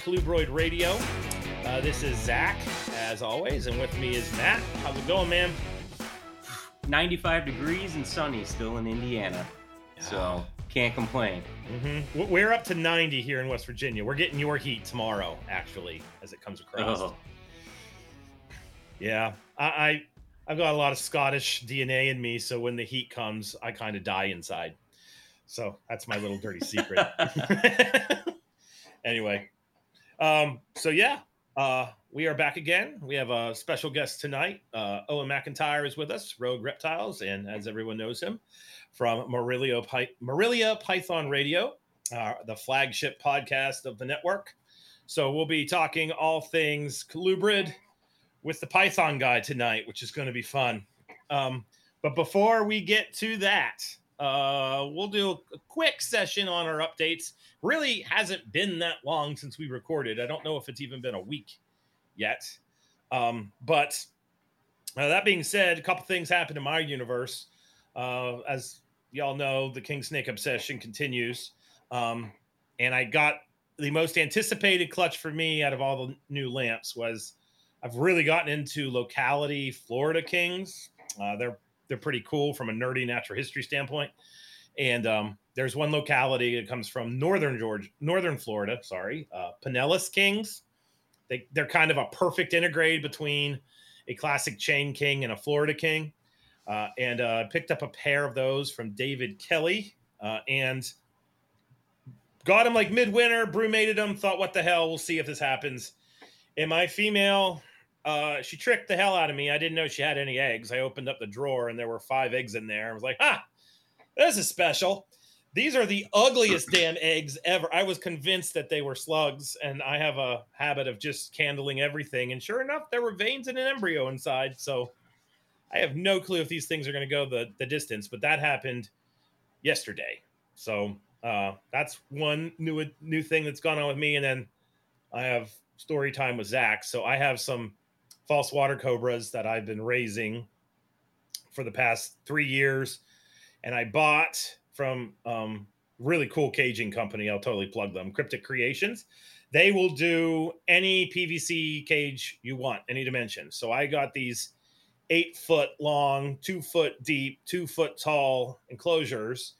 Colubroid Radio. Uh, this is Zac, as always, and with me is Matt. How's it going, man? 95 degrees and sunny still in Indiana. So can't complain. Mm-hmm. We're up to 90 here in West Virginia. We're getting your heat tomorrow, actually, as it comes across. Oh, Yeah, I, I I've got a lot of Scottish DNA in me, so when the heat comes, I kind of die inside. So that's my little dirty secret. anyway, um, so yeah, uh, we are back again. We have a special guest tonight. Uh, Owen McIntyre is with us, Rogue Reptiles, and as everyone knows him from Morelia, Py- Morelia Python Radio, uh, the flagship podcast of the network. So we'll be talking all things colubrid with the Python guy tonight, which is going to be fun. Um, but before we get to that, uh, we'll do a quick session on our updates. Really hasn't been that long since we recorded. I don't know if it's even been a week yet. Um, but uh, that being said, a couple things happened in my universe. Uh, as y'all know, the King Snake obsession continues. Um, and I got the most anticipated clutch for me out of all the new lamps was I've really gotten into locality Florida Kings. Uh, they're they're pretty cool from a nerdy natural history standpoint. And um, there's one locality that comes from northern Georgia, northern Florida. Sorry, uh, Pinellas Kings. They they're kind of a perfect integrate between a classic chain king and a Florida king. Uh, and uh, picked up a pair of those from David Kelly uh, and got them like midwinter, brumated them. Thought, what the hell? We'll see if this happens. And my female uh, she tricked the hell out of me. I didn't know she had any eggs. I opened up the drawer and there were five eggs in there. I was like, ah, this is special. These are the ugliest damn eggs ever. I was convinced that they were slugs, and I have a habit of just candling everything. And sure enough, there were veins and an embryo inside. So I have no clue if these things are going to go the, the distance, but that happened yesterday. So uh, that's one new new thing that's gone on with me. And then I have story time with Zac. So I have some false water cobras that I've been raising for the past three years, and I bought from um, really cool caging company. I'll totally plug them, Cryptic Creations. They will do any PVC cage you want, any dimension. So I got these eight foot long, two foot deep, two foot tall enclosures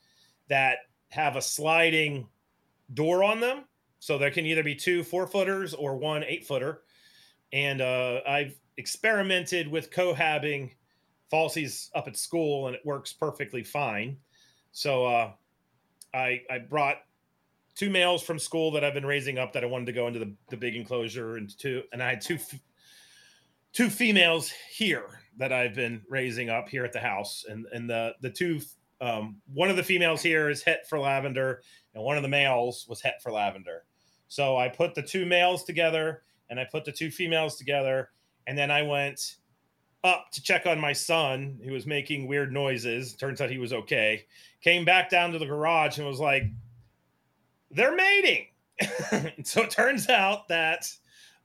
that have a sliding door on them. So there can either be two four footers or one eight footer and uh, I've experimented with cohabbing falsies up at school, and it works perfectly fine. So uh, I I brought two males from school that I've been raising up that I wanted to go into the, the big enclosure, and two and I had two two females here that I've been raising up here at the house, and and the the two um, one of the females here is het for lavender, and one of the males was het for lavender. So I put the two males together and I put the two females together, and then I went up to check on my son who was making weird noises. Turns out he was okay. Came back down to the garage and was like, "They're mating." so it turns out that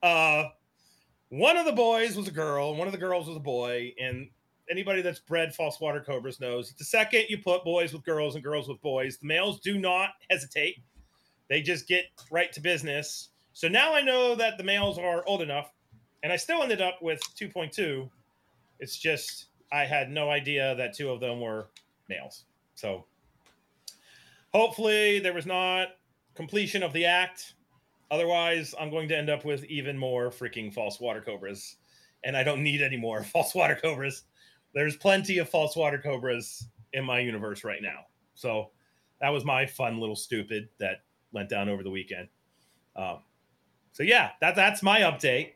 uh, one of the boys was a girl, one of the girls was a boy, and anybody that's bred false water cobras knows the second you put boys with girls and girls with boys, the males do not hesitate. They just get right to business so now I know that the males are old enough, and I still ended up with 2.2. It's just I had no idea that two of them were males. So hopefully there was not completion of the act. Otherwise, I'm going to end up with even more freaking false water cobras. And I don't need any more false water cobras. There's plenty of false water cobras in my universe right now. So that was my fun little stupid that went down over the weekend. Um, so yeah, that that's my update.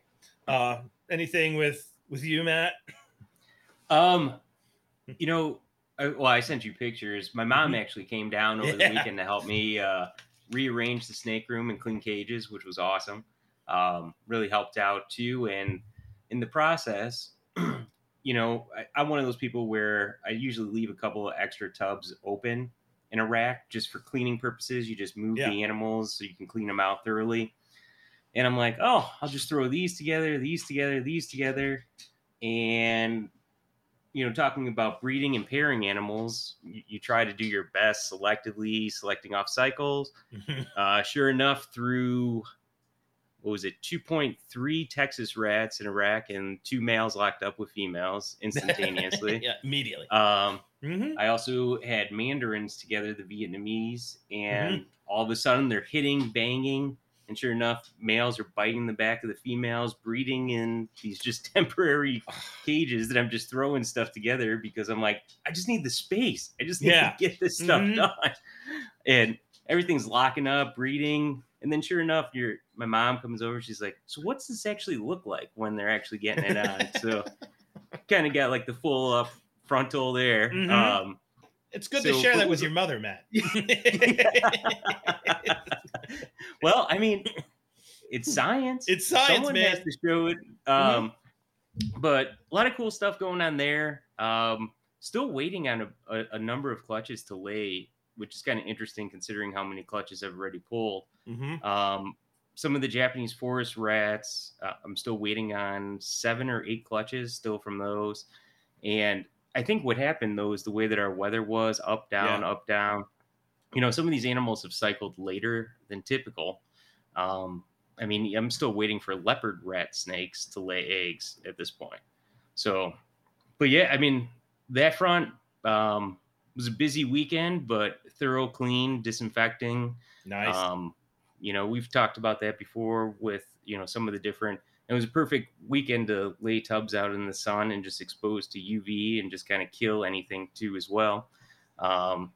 Uh, anything with with you, Matt? Um, you know, I, well, I sent you pictures. My mom Mhm. actually came down over Yeah. the weekend to help me uh, rearrange the snake room and clean cages, which was awesome. Um, really helped out too, and in the process, you know, I, I'm one of those people where I usually leave a couple of extra tubs open in a rack just for cleaning purposes. You just move Yeah. the animals so you can clean them out thoroughly. And I'm like, oh, I'll just throw these together, these together, these together, and you know, talking about breeding and pairing animals, you, you try to do your best selectively, selecting off cycles. Uh, sure enough, through what was it, 2.3 Texas rats in Iraq and two males locked up with females instantaneously. yeah, immediately. Um, Mhm. I also had mandarins together, the Vietnamese, and Mm-hmm. all of a sudden they're hitting, banging, and sure enough, males are biting the back of the females, breeding in these just temporary cages that I'm just throwing stuff together because I'm like, I just need the space. I just need Yeah. to get this stuff Mhm. done. And everything's locking up, breeding. And then sure enough, your my mom comes over, she's like, So what's this actually look like when they're actually getting it on? so kind of got like the full up frontal there. Mhm. Um It's good to share that with your mother, Matt. well, I mean, it's science. It's science, Someone man. Mm-hmm. has to show it. Um, But a lot of cool stuff going on there. Um, still waiting on a, a, a number of clutches to lay, which is kind of interesting considering how many clutches I've already pulled. Mhm. Um, some of the Japanese forest rats, uh, I'm still waiting on seven or eight clutches still from those. And I think what happened though is the way that our weather was up, down, Yeah. up, down. You know, some of these animals have cycled later than typical. Um, I mean, I'm still waiting for leopard rat snakes to lay eggs at this point. So, but yeah, I mean, that front um, was a busy weekend, but thorough clean, disinfecting. Nice. Um, you know, we've talked about that before with, you know, some of the different, it was a perfect weekend to lay tubs out in the sun and just expose to UV and just kind of kill anything too as well. Um,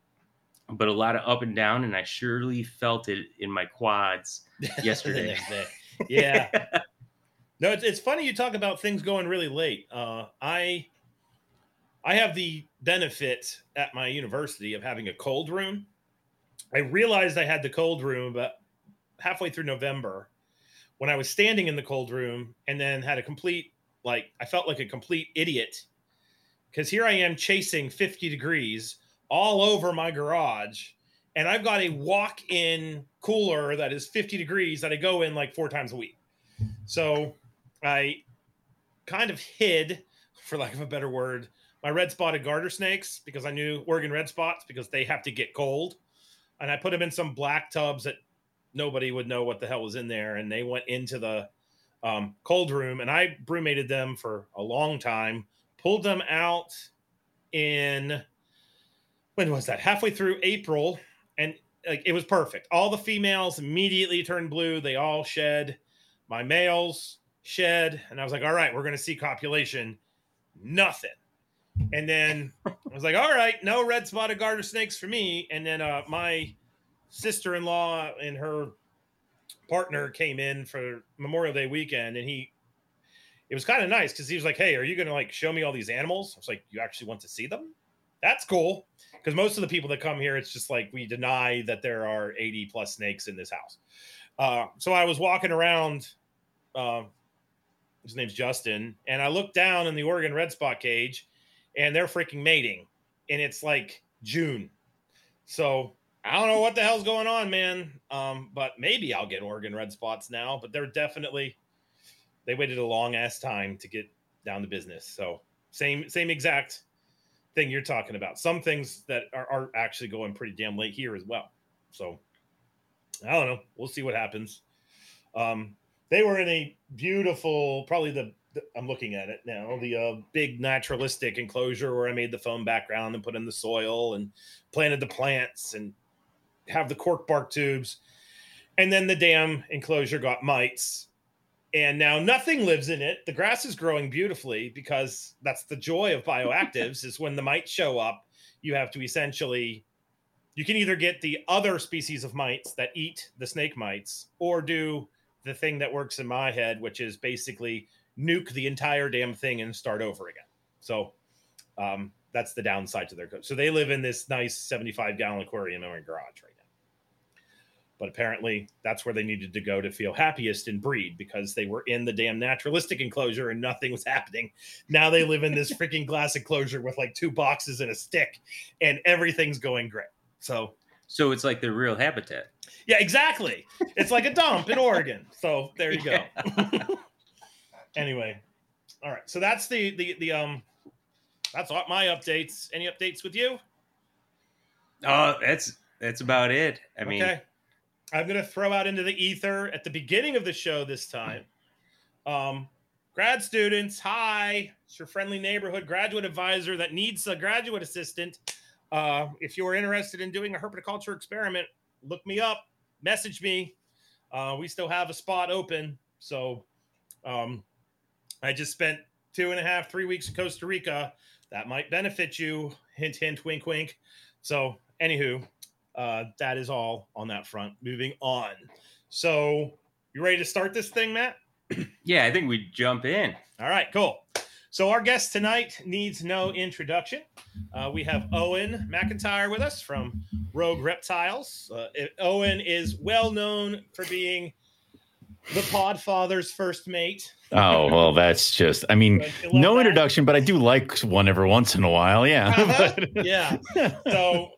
but a lot of up and down, and I surely felt it in my quads. yesterday. Yeah. No, it's, it's funny you talk about things going really late. Uh, I I have the benefit at my university of having a cold room. I realized I had the cold room about halfway through November when I was standing in the cold room and then had a complete like I felt like a complete idiot because here I am chasing 50 degrees all over my garage and I've got a walk-in cooler that is 50 degrees that I go in like four times a week. So I kind of hid, for lack of a better word, my red spotted garter snakes because I knew Oregon red spots because they have to get cold. And I put them in some black tubs that nobody would know what the hell was in there. And they went into the um, cold room and I brumated them for a long time, pulled them out in when was that? Halfway through April. And like it was perfect. All the females immediately turned blue. They all shed. My males shed, and I was like, "All right, we're going to see copulation." Nothing. And then I was like, "All right, no red spotted garter snakes for me." And then uh, my sister-in-law and her partner came in for Memorial Day weekend, and he. It was kind of nice because he was like, "Hey, are you going to like show me all these animals?" I was like, "You actually want to see them?" That's cool because most of the people that come here, it's just like we deny that there are 80 plus snakes in this house. Uh, so I was walking around. Uh, his name's Justin, and I looked down in the Oregon red spot cage, and they're freaking mating, and it's like June. So I don't know what the hell's going on, man. Um, but maybe I'll get Oregon red spots now. But they're definitely they waited a long ass time to get down to business. So same same exact thing you're talking about. Some things that are, are actually going pretty damn late here as well. So I don't know. We'll see what happens. Um, they were in a beautiful, probably the, the I'm looking at it now, the uh, big naturalistic enclosure where I made the foam background and put in the soil and planted the plants and have the cork bark tubes. And then the damn enclosure got mites. And now nothing lives in it. The grass is growing beautifully because that's the joy of bioactives is when the mites show up, you have to essentially you can either get the other species of mites that eat the snake mites or do the thing that works in my head, which is basically nuke the entire damn thing and start over again. So um, that's the downside to their code. So they live in this nice 75 gallon aquarium in my garage right. But apparently that's where they needed to go to feel happiest and breed because they were in the damn naturalistic enclosure and nothing was happening. Now they live in this freaking glass enclosure with like two boxes and a stick and everything's going great. So So it's like their real habitat. yeah, exactly. It's like a dump in Oregon. So there you go. anyway, all right. So that's the the the um that's all my updates. Any updates with you? Oh, that's that's about it. I mean, okay. I'm going to throw out into the ether at the beginning of the show this time. Um, grad students, hi. It's your friendly neighborhood graduate advisor that needs a graduate assistant. Uh, if you are interested in doing a herpetoculture experiment, look me up, message me. Uh, we still have a spot open. So um, I just spent two and a half, three weeks in Costa Rica. That might benefit you. Hint, hint, wink, wink. So, anywho, uh, that is all on that front. Moving on. So, you ready to start this thing, Matt? yeah, I think we jump in. All right, cool. So, our guest tonight needs no introduction. Uh, we have Owen McIntyre with us from Rogue Reptiles. Uh, Owen is well known for being the Podfather's first mate. Oh well, that's just. I mean, no that. introduction, but I do like one every once in a while. Yeah, uh-huh. yeah. So,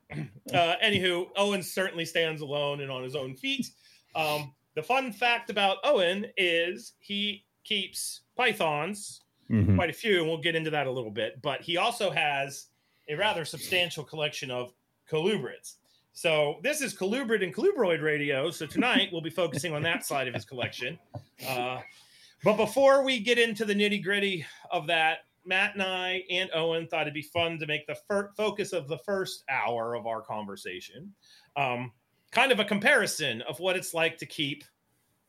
uh, anywho, Owen certainly stands alone and on his own feet. Um, the fun fact about Owen is he keeps pythons, mm-hmm. quite a few, and we'll get into that a little bit. But he also has a rather substantial collection of colubrids. So this is colubrid and colubroid radio. So tonight we'll be focusing on that side of his collection. Uh, but before we get into the nitty gritty of that, Matt and I and Owen thought it'd be fun to make the fir- focus of the first hour of our conversation um, kind of a comparison of what it's like to keep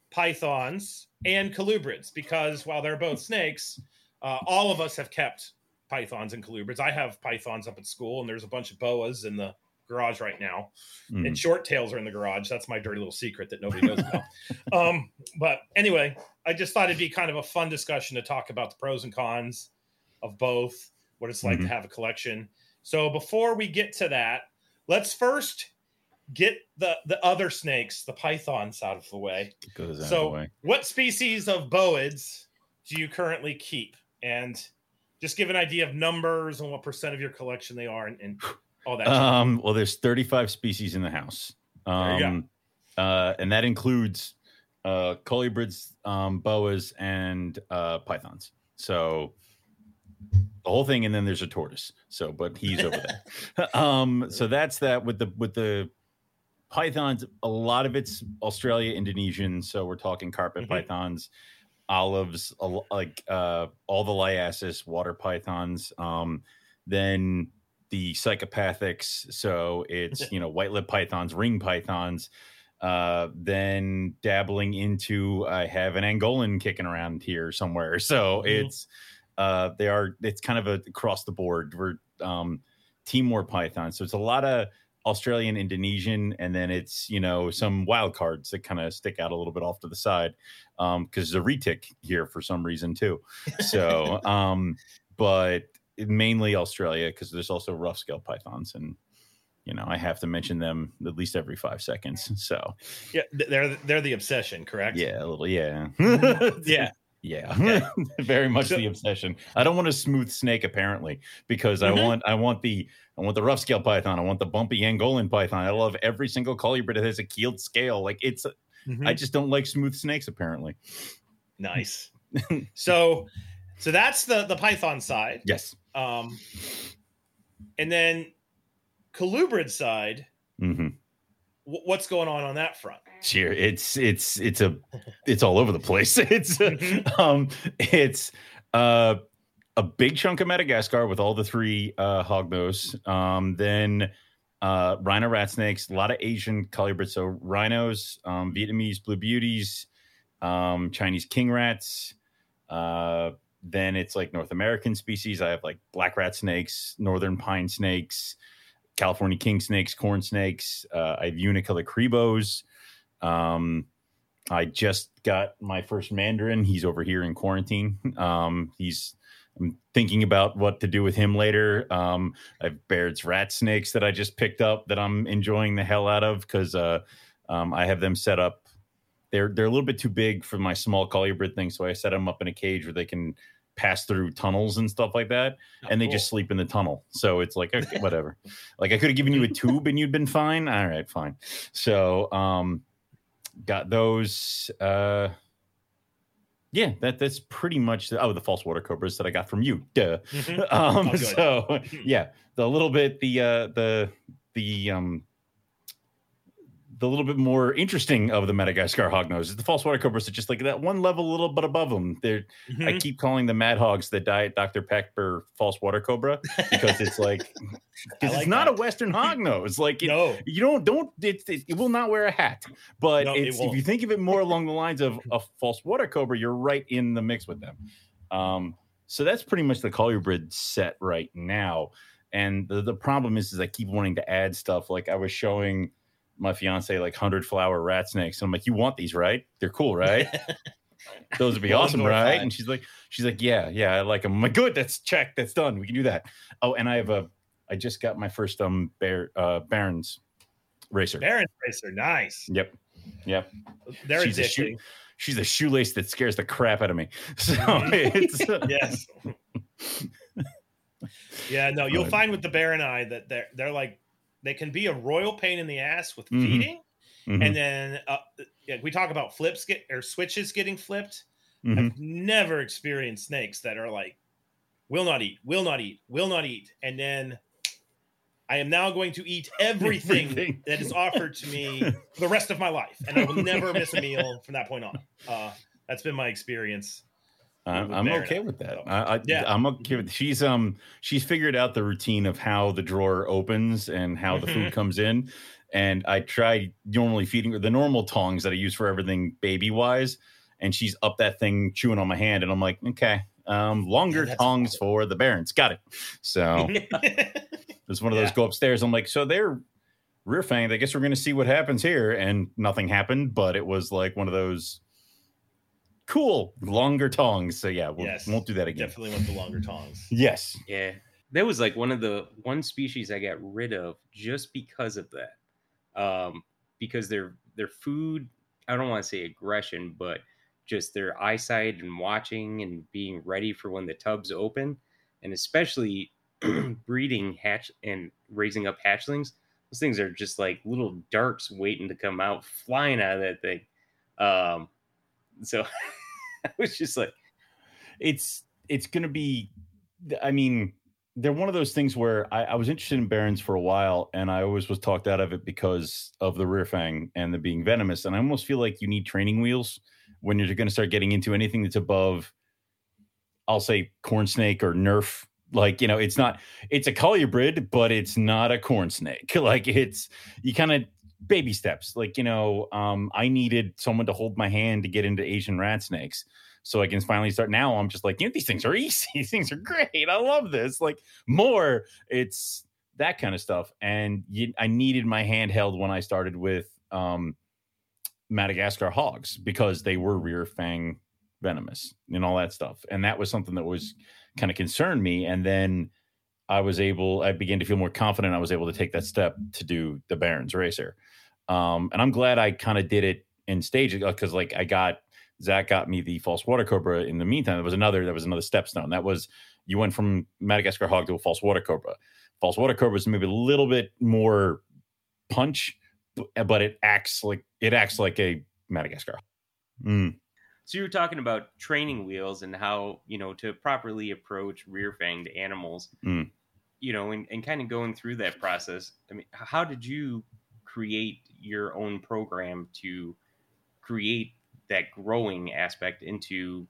pythons and colubrids because while they're both snakes, uh, all of us have kept pythons and colubrids. I have pythons up at school, and there's a bunch of boas in the garage right now, mm. and short tails are in the garage. That's my dirty little secret that nobody knows about. um, but anyway, I just thought it'd be kind of a fun discussion to talk about the pros and cons of both, what it's like mm-hmm. to have a collection. So before we get to that, let's first get the the other snakes, the pythons, out of the way. so, way. what species of boids do you currently keep? And just give an idea of numbers and what percent of your collection they are, and, and all that. Um, well, there's 35 species in the house. Um, uh, and that includes uh, colubrids, um, boas, and uh, pythons. So the whole thing, and then there's a tortoise. So, but he's over there. um, so that's that with the with the pythons. A lot of it's Australia, Indonesian. So we're talking carpet mm-hmm. pythons, olives, like uh, all the liasis, water pythons. Um, then the psychopathics. So it's you know white lip pythons, ring pythons. Uh, then dabbling into I have an Angolan kicking around here somewhere. So mm-hmm. it's uh, they are it's kind of a across the board. We're um, Timor python. So it's a lot of Australian, Indonesian, and then it's you know some wild cards that kind of stick out a little bit off to the side because um, there's a retic here for some reason too. So, um, but mainly Australia because there's also rough scale pythons and you know I have to mention them at least every five seconds. So yeah, they're they're the obsession, correct? Yeah, a little. Yeah, yeah. Yeah, okay. very much so, the obsession. I don't want a smooth snake apparently because mm-hmm. I want I want the I want the rough scale python. I want the bumpy Angolan python. I love every single colubrid that has a keeled scale. Like it's mm-hmm. I just don't like smooth snakes apparently. Nice. so so that's the the python side. Yes. Um, and then colubrid side. Mm-hmm. W- what's going on on that front? Sure, it's it's it's a it's all over the place. It's mm-hmm. um it's uh a big chunk of Madagascar with all the three uh hognose. Um then uh rhino rat snakes, a lot of Asian colubrids. So rhinos, um, Vietnamese blue beauties, um, Chinese king rats, uh then it's like North American species. I have like black rat snakes, northern pine snakes, California king snakes, corn snakes. Uh, I have unicolor cribos. Um, I just got my first mandarin. He's over here in quarantine. Um, he's I'm thinking about what to do with him later. Um, I have Baird's rat snakes that I just picked up that I'm enjoying the hell out of because uh, um, I have them set up they're they're a little bit too big for my small colubrid thing, so I set them up in a cage where they can pass through tunnels and stuff like that, oh, and they cool. just sleep in the tunnel. So it's like okay, whatever. like I could have given you a tube and you'd been fine. All right, fine. So um, got those. Uh, yeah, that that's pretty much the, oh the false water cobras that I got from you. Duh. Mhm. Um, Oh, so yeah, the little bit the uh the the um the little bit more interesting of the Madagascar hognose is the false water cobras are just like that one level a little bit above them. They're I Mhm. keep calling the Mad Hogs the Diet Dr. Pepper false water cobra because it's like because like it's not that. a Western hognose. Like it, no, you don't don't it, it, it will not wear a hat but No, it's if you think of it more along the lines of a false water cobra you're right in the mix with them um so that's pretty much the colubrid set right now and the, the problem is is i keep wanting to add stuff like i was showing my fiance like 100 flower rat snakes and i'm like you want these right they're cool right those would be awesome right fine. and she's like she's like yeah yeah i like them i'm like good that's check that's done we can do that oh and i have a i just got my first um bear uh barons racer Baron Racer, nice. Yep. Yep. They're She's a shoe- She's a shoelace that scares the crap out of me. So it's yes. yeah, no, you'll find with the Baroni that they're they're like they can be a royal pain in the ass with Mhm. feeding, Mhm, and then uh, yeah, we talk about flips get or switches getting flipped. mhm. I've never experienced snakes that are like will not eat, will not eat, will not eat, and then I am now going to eat everything, Everything. that is offered to me for the rest of my life, and I will never miss a meal from that point on. Uh, that's been my experience. I'm, I'm okay with that. I, I, yeah. I'm okay with. She's um she's figured out the routine of how the drawer opens and how the food comes in. And I try normally feeding her the normal tongs that I use for everything baby wise, and she's up that thing chewing on my hand, and I'm like, okay, um, longer that's tongs for the Barons, got it. So It's one of those Yeah. go upstairs. I'm like, so they're rear fanged. I guess we're going to see what happens here. And nothing happened, but it was like one of those cool longer tongs. So yeah, we'll, Yes. won't do that again. Definitely want the longer tongs. Yes. Yeah. That was like one of the one species I got rid of just because of that. Um, because their their food, I don't want to say aggression, but just their eyesight and watching and being ready for when the tubs open, and especially breeding hatch and raising up hatchlings. Those things are just like little darts waiting to come out, flying out of that thing. Um, so I was just like, It's it's going to be. I mean, they're one of those things where I, I was interested in barons for a while, and I always was talked out of it because of the rear fang and the being venomous. And I almost feel like you need training wheels when you're going to start getting into anything that's above. I'll say corn snake or nerf. Like you know, it's not. It's a colubrid, but it's not a corn snake. Like it's you kind of baby steps. Like you know, um, I needed someone to hold my hand to get into Asian rat snakes so I can finally start. Now I'm just like, you know, these things are easy. These things are great. I love this. Like more, it's that kind of stuff. And you, I needed my handheld when I started with um, Madagascar hogs because they were rear fang venomous and all that stuff. And that was something that was kind of concerned me. And then I was able, I began to feel more confident. I was able to take that step to do the Barons Racer. Um, and I'm glad I kind of did it in stages because, like, I got Zac got me the false water cobra. In the meantime, that was another. that was another stepstone. That was you went from Madagascar hog to a false water cobra. False water cobra is maybe a little bit more punch, but it acts like it acts like a Madagascar. Mm. So you were talking about training wheels and how you know to properly approach rear-fanged animals. Mm. You know, and, and kind of going through that process. I mean, how did you create your own program to create that growing aspect into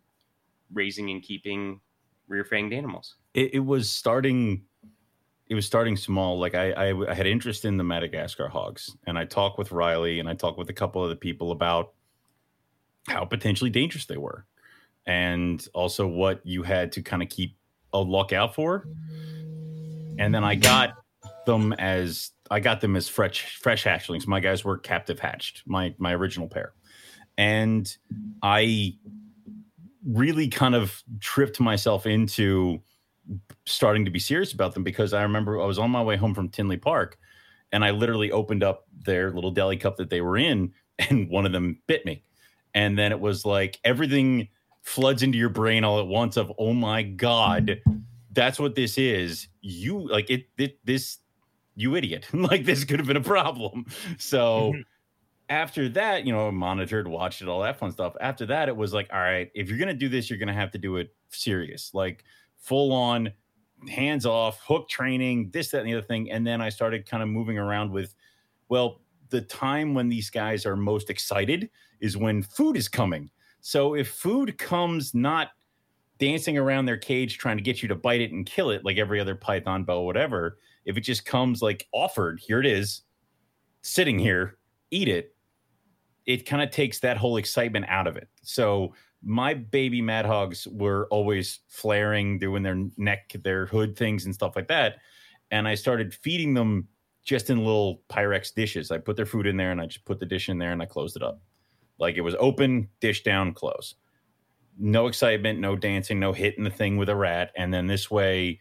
raising and keeping rear-fanged animals? It, it was starting. It was starting small. Like I, I, I had interest in the Madagascar hogs, and I talked with Riley, and I talked with a couple of the people about how potentially dangerous they were, and also what you had to kind of keep a lookout for. And then I got them as I got them as fresh fresh hatchlings. My guys were captive hatched, my my original pair, and I really kind of tripped myself into starting to be serious about them because I remember I was on my way home from Tinley Park and I literally opened up their little deli cup that they were in and one of them bit me. And then it was like everything floods into your brain all at once of oh my god, that's what this is. You like it, it this you idiot. like this could have been a problem. So Mhm. after that, you know, monitored, watched it, all that fun stuff. After that, it was like, all right, if you're gonna do this, you're gonna have to do it serious, like full on, hands off, hook training, this, that, and the other thing. And then I started kind of moving around with, well, the time when these guys are most excited is when food is coming. So if food comes not dancing around their cage trying to get you to bite it and kill it like every other python boa whatever if it just comes like offered here it is sitting here eat it it kind of takes that whole excitement out of it. So my baby mad hogs were always flaring doing their neck their hood things and stuff like that and i started feeding them just in little pyrex dishes. I put their food in there and i just put the dish in there and i closed it up. Like it was open dish down close no excitement, no dancing, no hitting the thing with a rat. And then this way,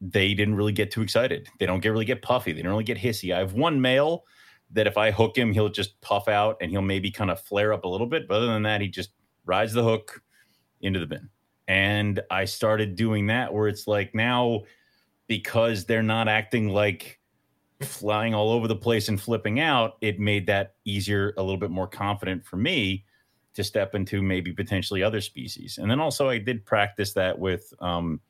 they didn't really get too excited. They don't get really get puffy. They don't really get hissy. I have one male that if I hook him, he'll just puff out and he'll maybe kind of flare up a little bit. But other than that, he just rides the hook into the bin. And I started doing that where it's like now because they're not acting like flying all over the place and flipping out, it made that easier, a little bit more confident for me to step into maybe potentially other species. And then also I did practice that with um,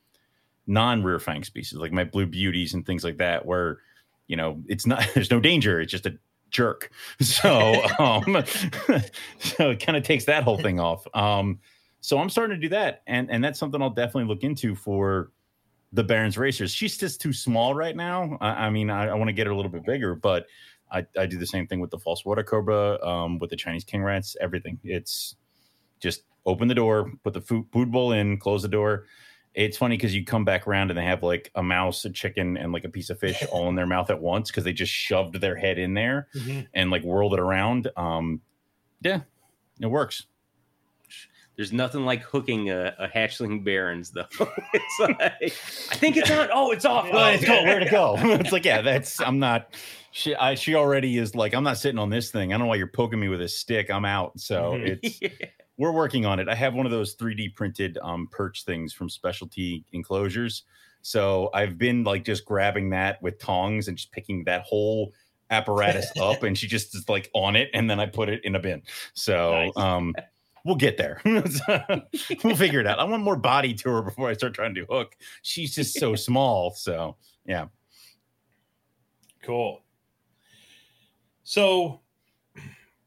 non rear fang species like my blue beauties and things like that, where you know it's not there's no danger, it's just a jerk. So um, so it kind of takes that whole thing off. Um, so I'm starting to do that, and and that's something I'll definitely look into for the Barons racers. She's just too small right now. I, I mean, I, I want to get her a little bit bigger, but I, I do the same thing with the false water cobra, um, with the Chinese king rats, everything. It's just open the door, put the food, food bowl in, close the door. It's funny because you come back around and they have like a mouse, a chicken, and like a piece of fish all in their mouth at once because they just shoved their head in there mm-hmm. and like whirled it around. Um, yeah, it works. There's nothing like hooking a, a hatchling barons, though. it's like, I think it's on. Oh, it's off. Oh, it's go. Where to go? it's like, yeah, that's. I'm not she I, she already is like i'm not sitting on this thing i don't know why you're poking me with a stick i'm out so mm-hmm. it's yeah. we're working on it i have one of those 3d printed um perch things from specialty enclosures so i've been like just grabbing that with tongs and just picking that whole apparatus up and she just is like on it and then i put it in a bin so nice. um we'll get there. we'll figure it out. I want more body to her before I start trying to hook. She's just so small. So yeah. Cool. So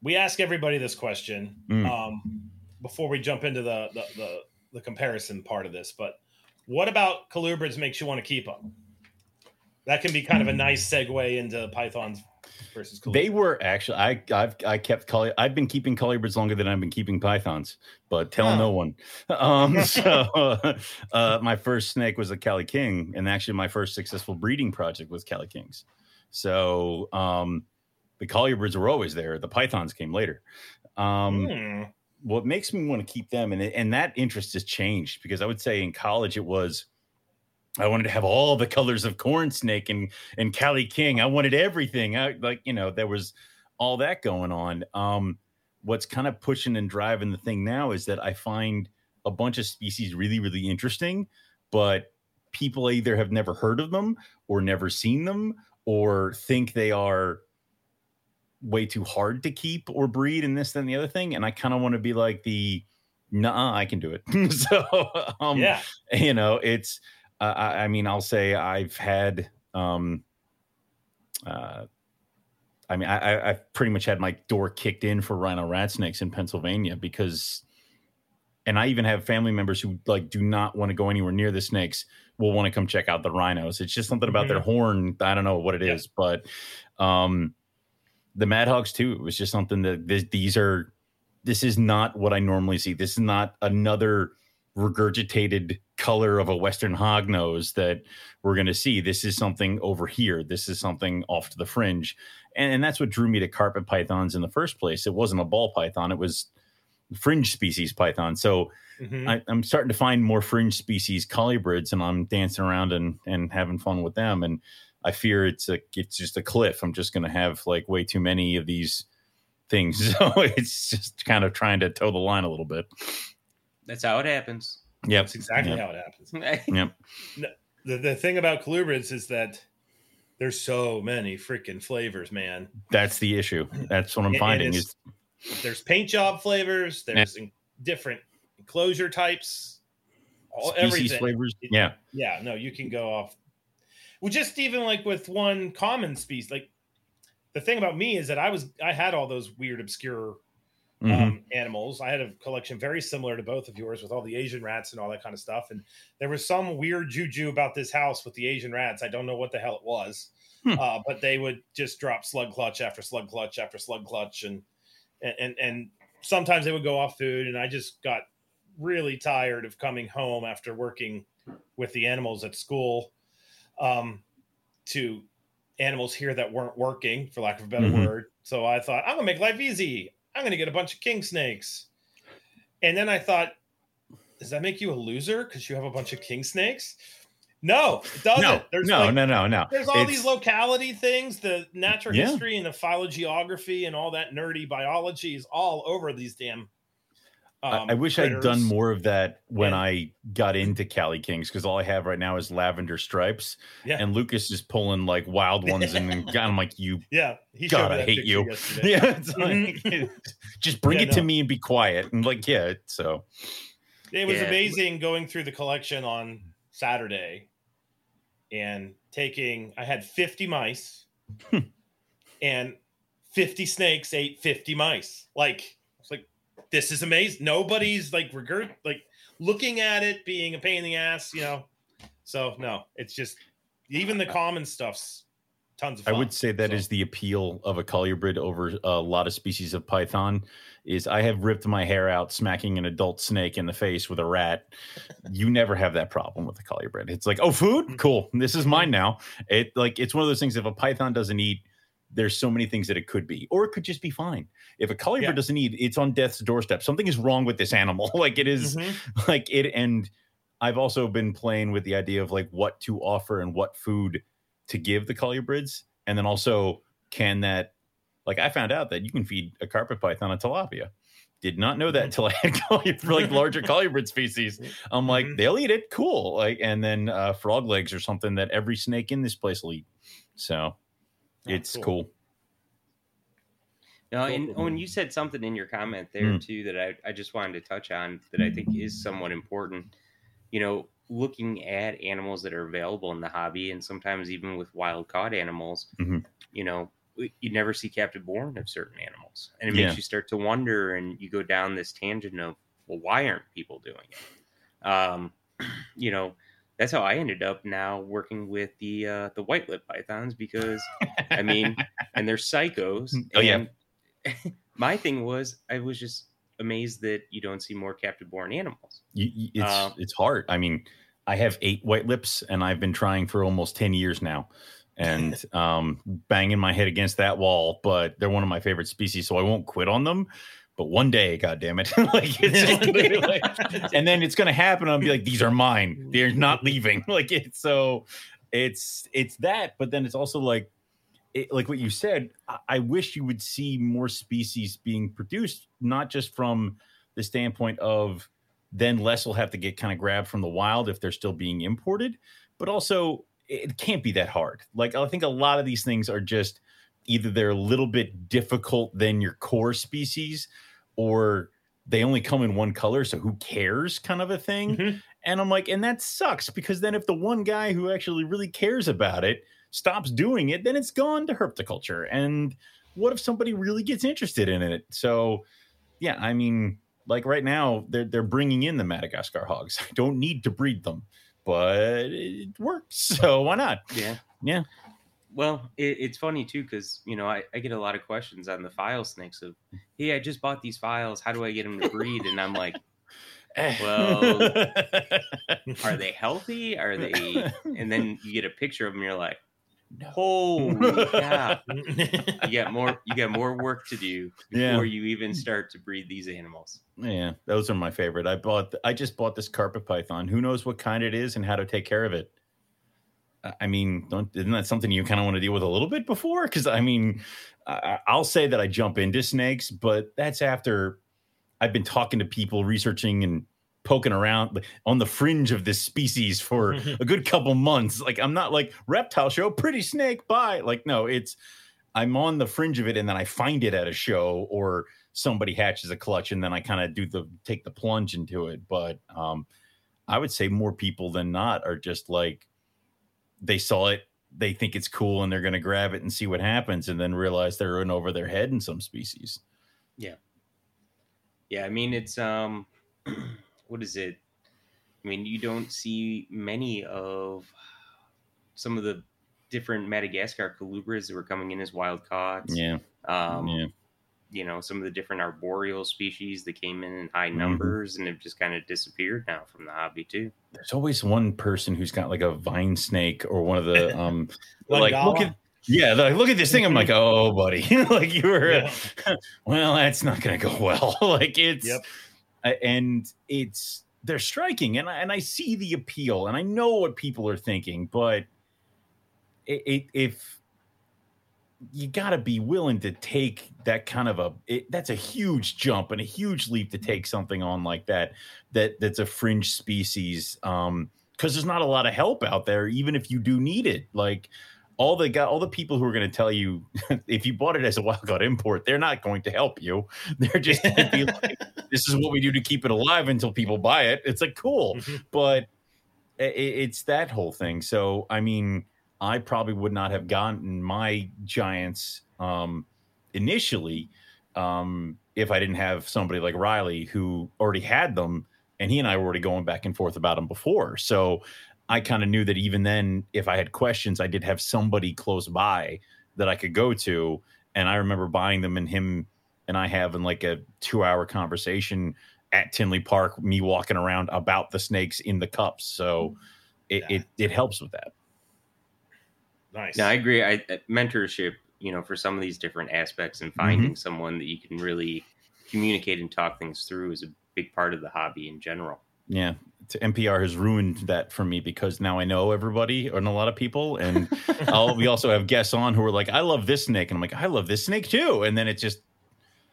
we ask everybody this question mm. um, before we jump into the, the, the the comparison part of this. But what about colubrids makes you want to keep them? That can be kind of a nice segue into pythons versus colubrids. They were actually I I've I kept colli- I've been keeping colubrids longer than I've been keeping pythons, but tell oh. no one. Um, so uh, my first snake was a Cali King, and actually my first successful breeding project was Cali Kings. So um, the colubrids were always there. The pythons came later. Um, hmm. What makes me want to keep them, and and that interest has changed because I would say in college it was. I wanted to have all the colors of corn snake and and Cali King. I wanted everything. I like you know there was all that going on. Um, what's kind of pushing and driving the thing now is that I find a bunch of species really really interesting, but people either have never heard of them or never seen them or think they are way too hard to keep or breed and this and the other thing and i kind of want to be like the nah i can do it so um yeah you know it's uh, I, I, mean i'll say i've had um uh i mean i i've pretty much had my door kicked in for rhino rat snakes in pennsylvania because and i even have family members who like do not want to go anywhere near the snakes will want to come check out the rhinos it's just something about mm-hmm. their horn i don't know what it is, but um the Mad Hogs too. It was just something that this, these are. This is not what I normally see. This is not another regurgitated color of a Western hog nose that we're going to see. This is something over here. This is something off to the fringe, and, and that's what drew me to carpet pythons in the first place. It wasn't a ball python. It was fringe species python. So mm-hmm. I, am starting to find more fringe species colubrids, and I'm dancing around and and having fun with them. And I fear it's a it's just a cliff. I'm just going to have like way too many of these things. So it's just kind of trying to toe the line a little bit. That's how it happens. Yep. That's exactly yep. how it happens. yep. The, the thing about colubrids is that there's so many freaking flavors, man. That's the issue. That's what I'm And- finding and is There's paint job flavors. There's in- different enclosure types. All, species everything. flavors. Yeah. Yeah, no, you can go off. Well, just even like with one common species, like the thing about me is that I was I had all those weird obscure Mhm. um, animals. I had a collection very similar to both of yours with all the Asian rats and all that kind of stuff. And there was some weird juju about this house with the Asian rats. I don't know what the hell it was, Hmm. uh, but they would just drop slug clutch after slug clutch after slug clutch, and and and sometimes they would go off food. And I just got really tired of coming home after working with the animals at school um, to animals here that weren't working, for lack of a better Mhm. word. So I thought, I'm gonna make life easy. I'm gonna get a bunch of king snakes. And then I thought, does that make you a loser because you have a bunch of king snakes? No, it doesn't. No, there's no, like, no, no, no. There's all It's- these locality things, the natural Yeah. history and the phylogeography and all that nerdy biology is all over these damn. I- um, I wish I'd done more of that when Yeah. I got into Cali Kings because all I have right now is lavender stripes, Yeah. and Lucas is pulling like wild ones, and I'm like, "You, Yeah, he God, I hate you." yesterday. yeah, it's like, just bring Yeah, it to me and be quiet, and like, yeah, so It was Yeah. amazing going through the collection on Saturday and taking. I had 50 mice, and 50 snakes ate 50 mice. Like this is amazing. Nobody's like regurg like looking at it being a pain in the ass, you know. So no, it's just even the common stuff's tons of Fun, I would say that is So, the appeal of a colubrid over a lot of species of python. Is I have ripped my hair out smacking an adult snake in the face with a rat. You never have that problem with a colubrid. It's like, oh, food, mm. cool. This is mine mm. now. It like it's one of those things. If a python doesn't eat, there's so many things that it could be, or it could just be fine. If a colubrid Yeah. doesn't eat, it's on death's doorstep. Something is wrong with this animal. like it is Mhm. like it and i've also been playing with the idea of like what to offer and what food to give the colubrids and then also can that like i found out that you can feed a carpet python a tilapia did not know that until i had colubrid for like larger colubrid species i'm like Mhm. they'll eat it cool like and then uh frog legs or something that every snake in this place will eat so Oh, it's cool. cool, No, and Owen, you said something in your comment there Mm. too that I, I just wanted to touch on that I think is somewhat important. You know, looking at animals that are available in the hobby and sometimes even with wild caught animals, Mhm. you know, you never see captive born of certain animals. And it Yeah. makes you start to wonder and you go down this tangent of, well, why aren't people doing it? Um, you know, that's how I ended up now working with the uh, the white lip pythons because I mean, and they're psychos. Oh, yeah. my thing was, I was just amazed that you don't see more captive born animals. You, you- it's Uh, it's hard. I mean, I have eight white lips, and I've been trying for almost ten years now, and um, banging my head against that wall. But they're one of my favorite species, so I won't quit on them. But one day, God damn it, like it's just like- and then it's gonna happen. I'll be like, these are mine. They're not leaving. Like it's so, it's it's that. But then it's also like, it, like what you said. I, I wish you would see more species being produced, not just from the standpoint of then less will have to get kind of grabbed from the wild if they're still being imported. But also, it can't be that hard. Like I think a lot of these things are just either they're a little bit difficult than your core species, or they only come in one color, so who cares, kind of a thing. Mhm. And I'm like, and that sucks because then if the one guy who actually really cares about it stops doing it, then it's gone to herpetoculture. And what if somebody really gets interested in it? So, yeah, I mean, like right now, they're they're bringing in the Madagascar hogs. I don't need to breed them, but it works. So why not? Yeah. Yeah. Well, it, it's funny too because you know I, I get a lot of questions on the file snakes of, hey, I just bought these files. How do I get them to breed? And I'm like, Well, are they healthy? Are they? And then you get a picture of them. You're like, holy cow! You got more. You got more work to do Yeah. before you even start to breed these animals. Yeah, those are my favorite. I bought. I just bought this carpet python. Who knows what kind it is and how to take care of it? I- mean, don't isn't that something you kind of want to deal with a little bit before? Because I mean, I, I'll say that I jump into snakes, but that's after I've been talking to people, researching and poking around on the fringe of this species for a good couple months. Like I'm not like reptile show, pretty snake, bye. Like no, it's I'm on the fringe of it, and then I find it at a show or somebody hatches a clutch, and then I kind of do the take the plunge into it. But um, I would say more people than not are just like they saw it, they think it's cool, and they're going to grab it and see what happens, and then realize they're in over their head in some species. Yeah. Yeah, I mean it's um what is it? I mean, you don't see many of some of the different Madagascar colubras that were coming in as wild caught. Yeah. Um, yeah. You know, some of the different arboreal species that came in in high numbers and have just kind of disappeared now from the hobby too. There's always one person who's got like a vine snake or one of the um Like like look at yeah, like, look at this thing. I'm like, oh, buddy, like you were. Yeah. well, that's not going to go well. like it's, Yep. uh, and it's they're striking, and I, and I see the appeal, and I know what people are thinking, but it, it if you got to be willing to take that kind of a it, that's a huge jump and a huge leap to take something on like that that that's a fringe species um because there's not a lot of help out there even if you do need it. Like all the guy all the people who are going to tell you if you bought it as a wild caught import they're not going to help you. They're just going to be like this is what we do to keep it alive until people buy it. It's like cool. Mhm. but i- i- it's that whole thing. So i mean i probably would not have gotten my giants um initially um if i didn't have somebody like riley who already had them and he and i were already going back and forth about them before. So i kind of knew that even then if i had questions i did have somebody close by that i could go to. And i remember buying them and him and i having like a two hour conversation at tinley park me walking around about the snakes in the cups. So it, Yeah. it, it helps with that Nice. Yeah, I agree. I uh, mentorship, you know, for some of these different aspects and finding someone that you can really communicate and talk things through is a big part of the hobby in general. Yeah, to MPR has ruined that for me because now I know everybody and a lot of people, and I'll, we also have guests on who are like, "I love this snake," and I'm like, "I love this snake too," and then it just.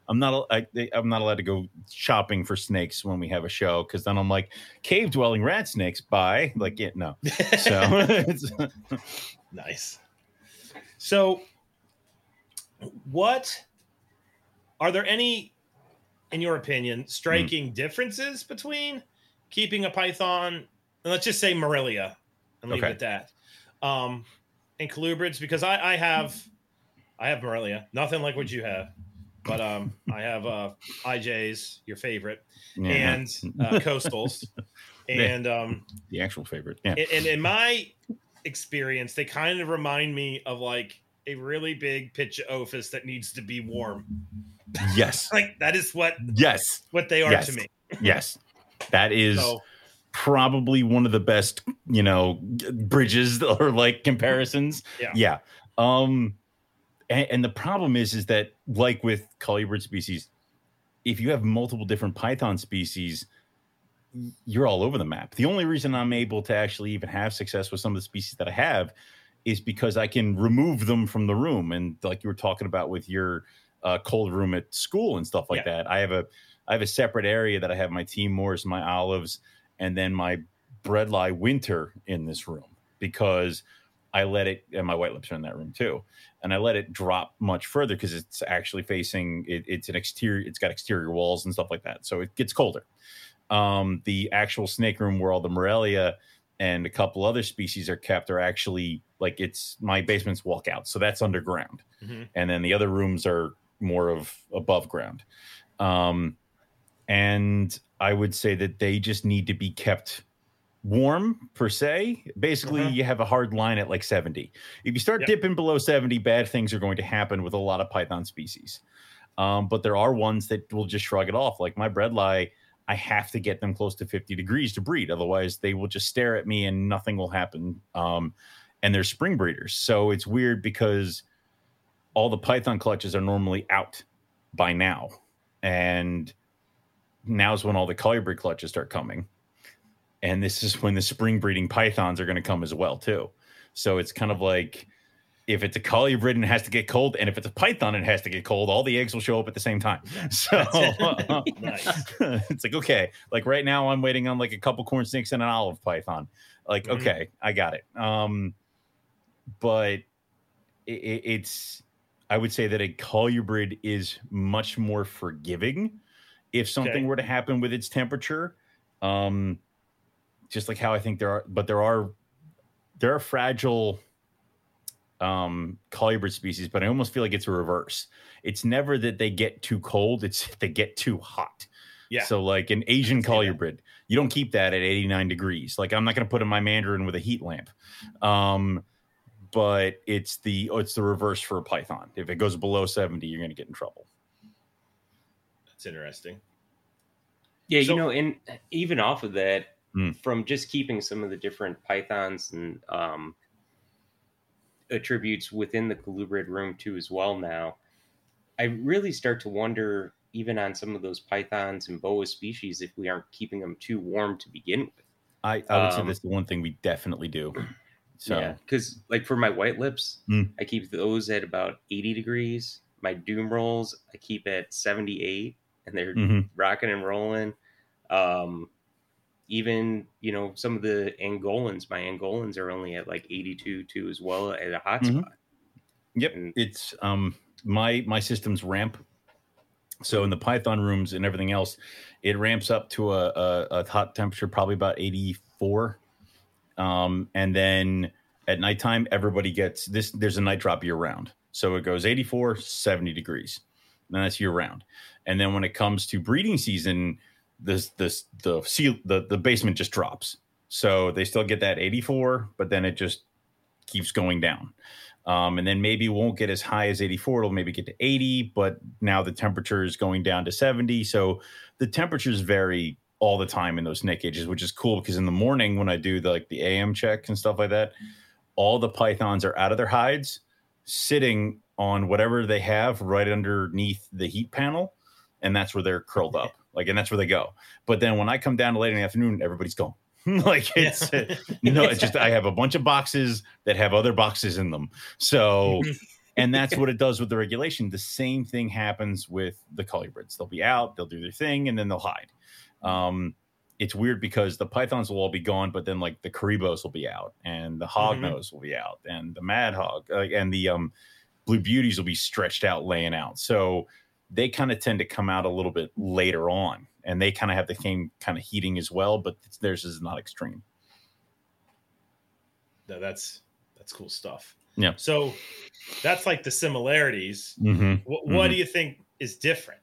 I'm not. I, I'm not allowed to go shopping for snakes when we have a show because then I'm like cave dwelling rat snakes. Bye. Like, yeah, no. So it's, nice. So, what are there any, in your opinion, striking differences between keeping a python, and let's just say Morelia, and leave Okay. it at that, um, and colubrids? Because I, I have, I have Morelia, nothing like what you have, but um, I have uh, IJs, your favorite, yeah, and uh, coastals, and um, the actual favorite. Yeah. and, and in my experience, they kind of remind me of like a really big pitch office that needs to be warm. yes. Like that is what Yes. what they are Yes. to me. Yes. That is. So probably one of the best, you know, bridges or like comparisons. Yeah. Yeah. Um and, and the problem is is that like with colubrid species, if you have multiple different python species, you're all over the map. The only reason I'm able to actually even have success with some of the species that I have is because I can remove them from the room. And like you were talking about with your uh, cold room at school and stuff like that, I have a I have a separate area that I have my Timors, my olives, and then my bredli winter in this room because I let it and my white lips are in that room too. And I let it drop much further because it's actually facing it, it's an exterior, it's got exterior walls and stuff like that. So it gets colder. Um, the actual snake room where all the Morelia and a couple other species are kept are actually like it's my basement's walkout. So that's underground. Mhm. And then the other rooms are more of above ground. Um, and I would say that they just need to be kept warm per se. Basically, Mhm. you have a hard line at like 70. If you start Yep. dipping below 70, bad things are going to happen with a lot of python species. Um, but there are ones that will just shrug it off. Like my bredli, I have to get them close to 50 degrees to breed. Otherwise, they will just stare at me and nothing will happen. Um, and they're spring breeders. So it's weird because all the python clutches are normally out by now. And now's when all the colubrid clutches start coming. And this is when the spring breeding pythons are going to come as well, too. So it's kind of like if it's a colubrid and it has to get cold, and if it's a python and it has to get cold, all the eggs will show up at the same time. So Nice. it's like okay, like right now I'm waiting on like a couple corn snakes and an olive python. Like Mhm. okay, I got it. Um, but it, it, it's I would say that a colubrid is much more forgiving if something Okay. were to happen with its temperature. Um, just like how I think there are, but there are there are fragile um colubrid species, but I almost feel like it's a reverse. It's never that they get too cold; it's they get too hot. Yeah. So, like an Asian see that. colubrid, you don't keep that at 89 degrees. Like I'm not going to put in my mandarin with a heat lamp. Um, but it's the oh, it's the reverse for a python. If it goes below 70, you're going to get in trouble. That's interesting. Yeah, So- you know, and even off of that, Hmm. from just keeping some of the different pythons and um, attributes within the colubrid room too, as well. Now, I really start to wonder, even on some of those pythons and boa species, if we aren't keeping them too warm to begin with. I, I would say Um, that's the one thing we definitely do. So Yeah, because like for my white lips, Hmm. I keep those at about eighty degrees. My Dumerils, I keep at seventy-eight, and they're mhm. rocking and rolling. Um, even you know some of the Angolans, my Angolans are only at like 82 too as well at a hot Mhm. spot. Yep, And- it's um my my system's ramp. So in the Python rooms and everything else, it ramps up to a, a, a hot temperature, probably about eighty four, um, and then at nighttime everybody gets this. There's a night drop year round, so it goes 84, 70 degrees, and that's year round. And then when it comes to breeding season, this this the seal the the basement just drops. So they still get that 84, but then it just keeps going down. Um, and then maybe won't get as high as 84. It'll maybe get to 80, but now the temperature is going down to 70. So the temperatures vary all the time in those snake cages, which is cool because in the morning when I do the, like the AM check and stuff like that, all the pythons are out of their hides, sitting on whatever they have right underneath the heat panel, and that's where they're curled up. Like, and that's where they go. But then when I come down late in the afternoon, everybody's gone. like it's no, it's just I have a bunch of boxes that have other boxes in them. So, and that's what it does with the regulation. The same thing happens with the colubrids. They'll be out, they'll do their thing, and then they'll hide. Um, it's weird because the pythons will all be gone, but then like the cribos will be out, and the hognose will be out, and the mad hog, uh, and the um, blue beauties will be stretched out, laying out. So they kind of tend to come out a little bit later on, and they kind of have the same kind of heating as well, but theirs is not extreme. No, that's that's cool stuff. Yeah. So that's like the similarities. Mm-hmm. What, what Mhm. do you think is different?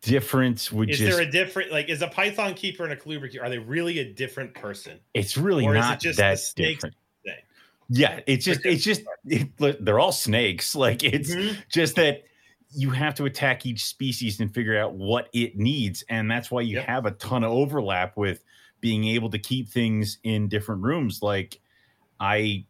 Difference would Is just there a different like is a python keeper and a colubrid keeper? Are they really a different person? it's really or is it not just that different. thing? Yeah, it's just it's just it, they're all snakes. Like it's Mhm. just that you have to attack each species and figure out what it needs, and that's why you Yep. have a ton of overlap with being able to keep things in different rooms. Like I,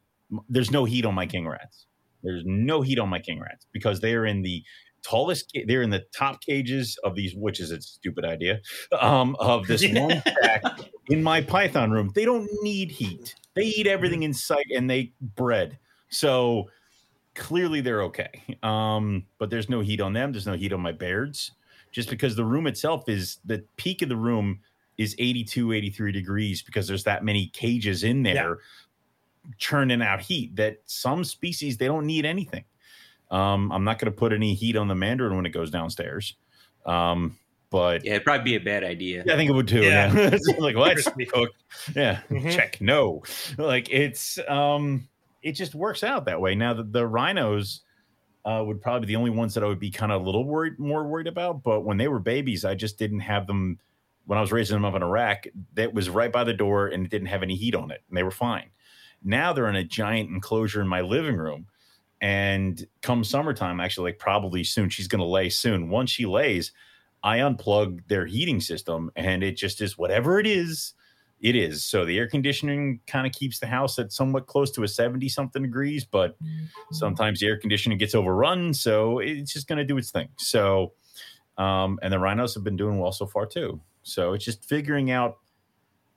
there's no heat on my king rats. There's no heat on my king rats because they are in the tallest. They're in the top cages of these, which is a stupid idea. Um, of this one stack in my python room they don't need heat they eat everything in sight and they bred so clearly they're okay um but there's no heat on them there's no heat on my bears just because the room itself is the peak of the room is 82 83 degrees because there's that many cages in there churning out heat that some species they don't need anything um i'm not going to put any heat on the mandarin when it goes downstairs um but Yeah, it'd probably be a bad idea. yeah, I think it would too. Yeah. Yeah. It's like what? Crispy. Cooked. Yeah. Mhm. Check. No. Like it's um it just works out that way. Now the, the rhinos uh, would probably be the only ones that I would be kind of a little worried more worried about. But when they were babies, I just didn't have them when I was raising them up in rack, that was right by the door and it didn't have any heat on it. And they were fine. Now they're in a giant enclosure in my living room. And come summertime, actually, like probably soon, she's gonna lay soon. Once she lays, I unplug their heating system and it just is whatever it is, it is. So the air conditioning kind of keeps the house at somewhat close to a 70 something degrees, but sometimes the air conditioning gets overrun. So it's just going to do its thing. So, um, and the rhinos have been doing well so far too. So it's just figuring out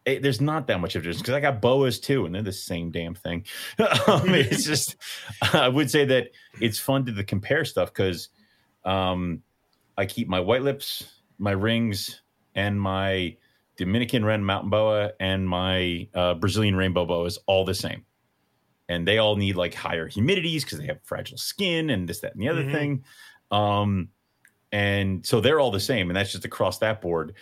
it, there's not that much of a difference because I got boas too, and they're the same damn thing. um, it's just, I would say that it's fun to the compare stuff because um, I keep my white lips, my rings, and my Dominican Red Mountain Boa and my uh, Brazilian Rainbow Boa is all the same. And they all need like higher humidities because they have fragile skin and this, that, and the other Mhm. thing. Um, and so they're all the same. And that's just across that board.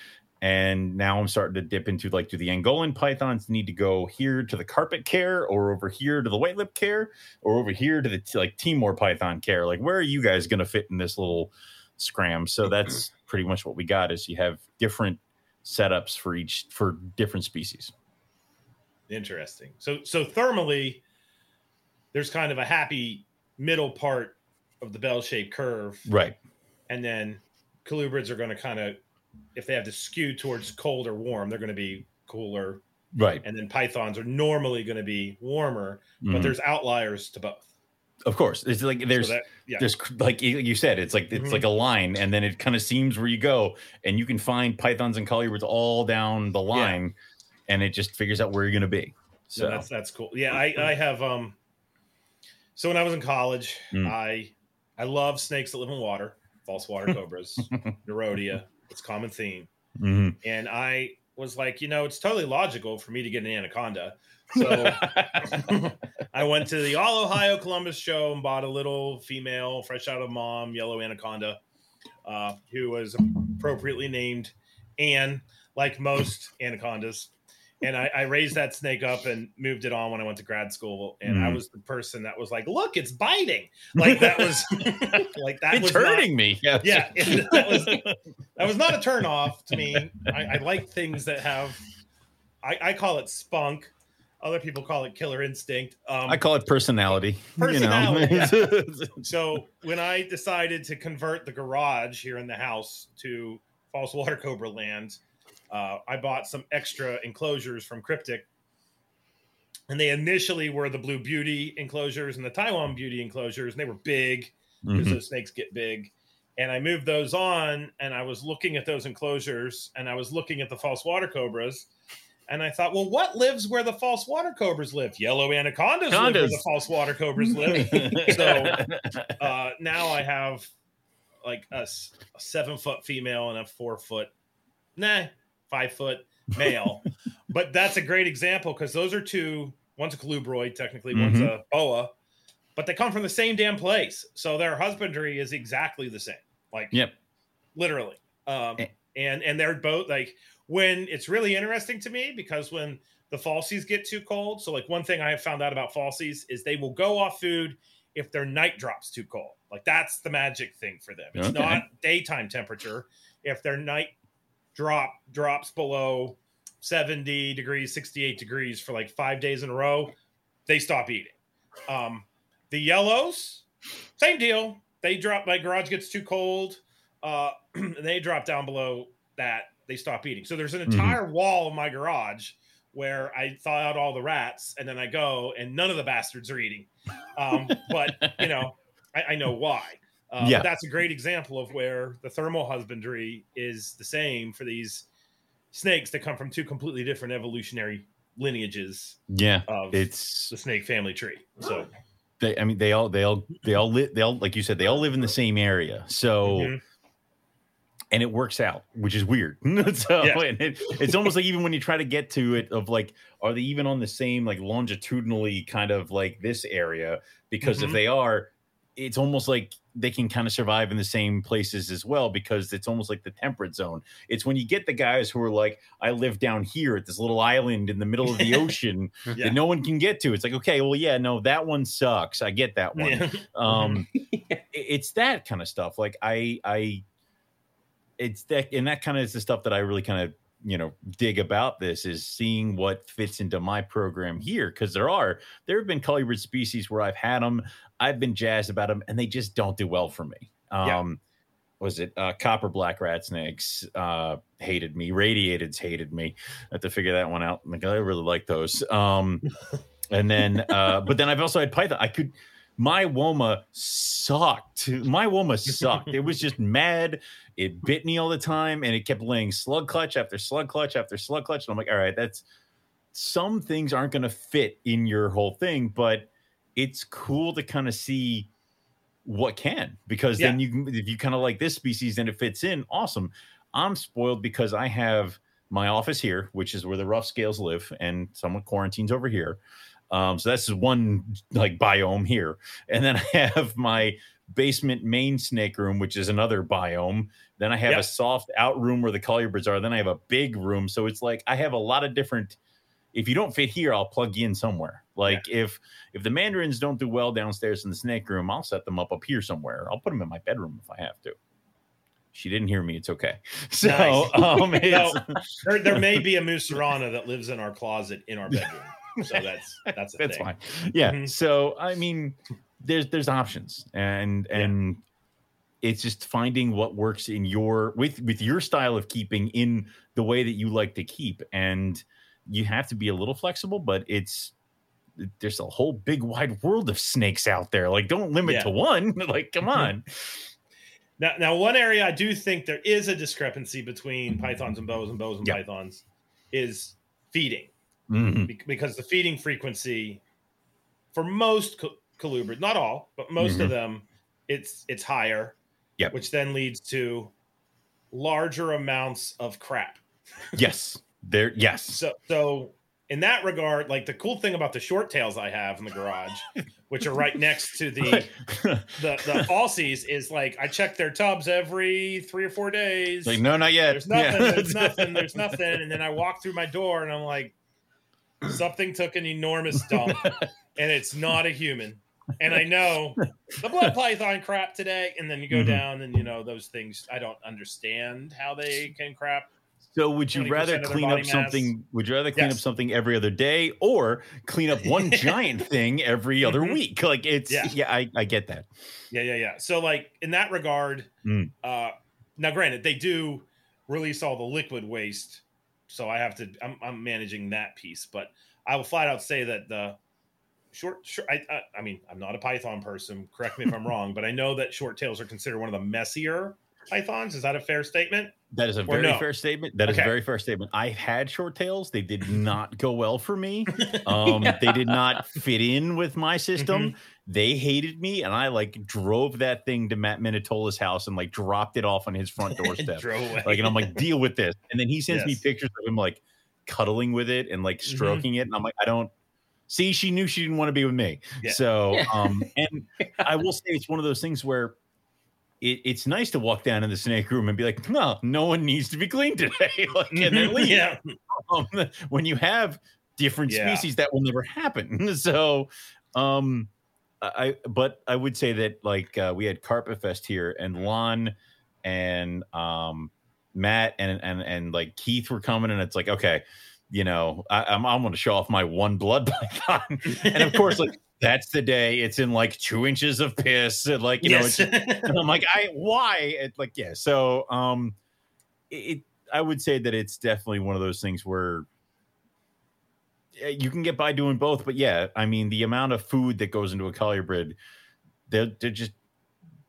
And now I'm starting to dip into like, do the Angolan pythons need to go here to the carpet care or over here to the white lip care or over here to the like Timor python care? Like, where are you guys going to fit in this little scram? So that's pretty much what we got is you have different setups for each for different species. Interesting. So so thermally, there's kind of a happy middle part of the bell-shaped curve, Right. and then colubrids are going to kind of, if they have to skew towards cold or warm, they're going to be cooler, Right. and then pythons are normally going to be warmer, but Mhm. there's outliers to both. Of course it's like there's so that, yeah, there's like you said it's like it's Mhm. like a line and then it kind of seems where you go and you can find pythons and colubrids all down the line and it just figures out where you're going to be so so that's that's cool. Yeah, I I have um. So when I was in college, Mm. I I love snakes that live in water, false water cobras, Nerodia. It's a common theme. Mhm. and I was like, you know, it's totally logical for me to get an anaconda. So I went to the All Ohio Columbus show and bought a little female, fresh out of mom, yellow anaconda, uh, who was appropriately named Anne, like most anacondas. And I, I raised that snake up and moved it on when I went to grad school. And I Mhm. was the person that was like, "Look, it's biting!" Like that was like that it's was not- hurting me yeah yeah, that was that was not a turn off to me. I, I like things that have, I, I call it spunk. Other people call it killer instinct. Um, i call it personality Personality, you know so when I decided to convert the garage here in the house to false water cobra land, uh, I bought some extra enclosures from Cryptic. And they initially were the Blue Beauty enclosures and the Taiwan Beauty enclosures, and they were big because Mhm. those snakes get big. And I moved those on, and I was looking at those enclosures, and I was looking at the false water cobras, and I thought, well, what lives where the false water cobras live? Yellow anacondas, live where the false water cobras live. so uh, now I have like a seven foot female and a four foot, nah, five foot male. but that's a great example because those are two. One's a colubroid, technically. One's a boa, but they come from the same damn place. So their husbandry is exactly the same. Like, Yep. literally. Um, Eh. and and they're both like when it's really interesting to me because when the falsies get too cold. So like one thing I have found out about falsies is they will go off food if their night drops too cold. Like that's the magic thing for them. It's Okay. not daytime temperature. If their night drop drops below 70 degrees, 68 degrees for like five days in a row, they stop eating. Um, the yellows, same deal. They drop, my garage gets too cold. Uh, they drop down below that, they stop eating. So there's an Mhm. entire wall of my garage where I thaw out all the rats and then I go and none of the bastards are eating. Um, but, you know, I, I know why. Uh, but Yeah. that's a great example of where the thermal husbandry is the same for these snakes that come from two completely different evolutionary lineages yeah of it's the snake family tree. So, they i mean they all they all they all live they all like you said they all live in the same area so Mhm. and it works out which is weird so Yeah. and it, it's almost like even when you try to get to it of like are they even on the same like longitudinally kind of like this area because if Mhm. they are it's almost like they can kind of survive in the same places as well because it's almost like the temperate zone. It's when you get the guys who are like i live down here at this little island in the middle of the ocean Yeah. that no one can get to. It's like okay well yeah no that one sucks. I get that one. Yeah. um it's that kind of stuff. Like i i it's that and that kind of is the stuff that i really kind of you know dig about this is seeing what fits into my program here because there are there have been colubrid species where i've had them i've been jazzed about them and they just don't do well for me. Yeah. um was it? Uh, copper black rat snakes uh hated me radiateds hated me. I had to figure that one out. Like i really like those. Um and then uh but then i've also had python i could my Woma sucked. My Woma sucked. it was just mad. It bit me all the time, and it kept laying slug clutch after slug clutch after slug clutch. And I'm like, all right, that's some things aren't going to fit in your whole thing, but it's cool to kind of see what can because yeah. then you if you kind of like this species and it fits in awesome i'm spoiled because i have my office here which is where the rough scales live and someone quarantines over here um, so that's one like biome here and then i have my basement main snake room which is another biome then i have yep. a soft out room where the colubrids are then i have a big room so it's like i have a lot of different if you don't fit here, I'll plug you in somewhere. Like yeah. if if the mandarins don't do well downstairs in the snake room, I'll set them up up here somewhere. I'll put them in my bedroom if I have to. She didn't hear me. It's okay. So nice. um, it's, no, there, there may be a mussurana that lives in our closet in our bedroom. So that's that's that's thing. fine. Yeah. Mm-hmm. So I mean, there's there's options, and and yeah. it's just finding what works in your with with your style of keeping in the way that you like to keep and you have to be a little flexible, but it's there's a whole big wide world of snakes out there. Like, don't limit yeah. to one. like, come on. now, now, one area I do think there is a discrepancy between pythons and bows and bows and yep. pythons is feeding, mm-hmm. Be- because the feeding frequency for most colubrids, not all, but most mm-hmm. of them, it's it's higher. Yeah, which then leads to larger amounts of crap. yes. There, yes. So, so in that regard, like the cool thing about the short tails I have in the garage, which are right next to the the the Aussies, is like I check their tubs every three or four days. Like, no, not yet. There's nothing. Yeah. There's nothing. There's nothing. And then I walk through my door and I'm like, something took an enormous dump, and it's not a human. And I know the blood python crap today, and then you go mm-hmm. down, and you know those things. I don't understand how they can crap so would you rather clean up something? Would you rather clean yes. up something every other day or clean up one giant thing every other mm-hmm. week? Like it's yeah, yeah I, I get that. Yeah, yeah, yeah. So like in that regard, mm. uh now granted they do release all the liquid waste, so I have to I'm, I'm managing that piece, but I will flat out say that the short, short I, I, I mean I'm not a python person. Correct me if I'm wrong, but I know that short tails are considered one of the messier pythons. Is that a fair statement? That is a very no? fair statement. That is okay. a very fair statement. I had short tails. They did not go well for me. Um, yeah. They did not fit in with my system. Mm-hmm. They hated me, and I like drove that thing to Matt Minatola's house and like dropped it off on his front doorstep. like, and I'm like, deal with this. And then he sends yes. me pictures of him like cuddling with it and like mm-hmm. stroking mm-hmm. it, and I'm like, I don't. See, she knew she didn't want to be with me. Yeah. So, um, and I will say it's one of those things where it, it's nice to walk down in the snake room and be like, no, no one needs to be clean today. like, and then leave. yeah. Um, when you have different yeah. species, that will never happen. so, um, I, but I would say that like uh, we had Carpet Fest here and Lon and um, Matt and, and, and like Keith were coming and it's like, okay, you know, I, I'm, I'm going to show off my one blood python. and of course, like that's the day it's in like two inches of piss and like you yes. know and i'm like i why it like yeah so um it i would say that it's definitely one of those things where Eh, you can get by doing both but yeah i mean the amount of food that goes into a colubrid they're, they're just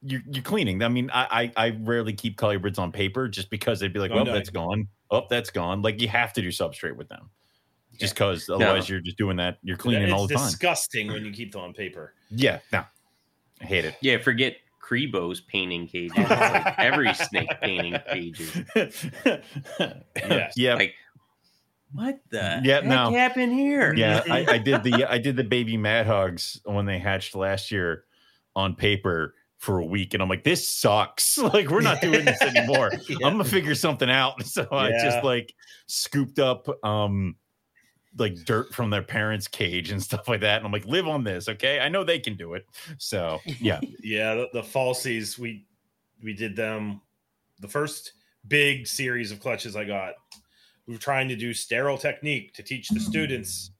you're, you're cleaning i mean I, I, I rarely keep colubrids on paper just because they'd be like oh, no, that's gone oh that's gone like you have to do substrate with them just because otherwise no. you're just doing that. You're cleaning all the time. It's disgusting when you keep them on paper. Yeah, no, I hate it. Yeah, forget Cribo's painting cages. like every snake painting cages. yeah, yeah. Like what the yeah, no. happened here? Yeah, I, I did the I did the baby mad hogs when they hatched last year on paper for a week and I'm like, this sucks. Like, we're not doing this anymore. yeah. I'm gonna figure something out. So yeah. I just like scooped up um like dirt from their parents' cage and stuff like that. And I'm like, live on this, okay? I know they can do it. So yeah, yeah. The, the falsies we we did them the first big series of clutches I got. We were trying to do sterile technique to teach the students.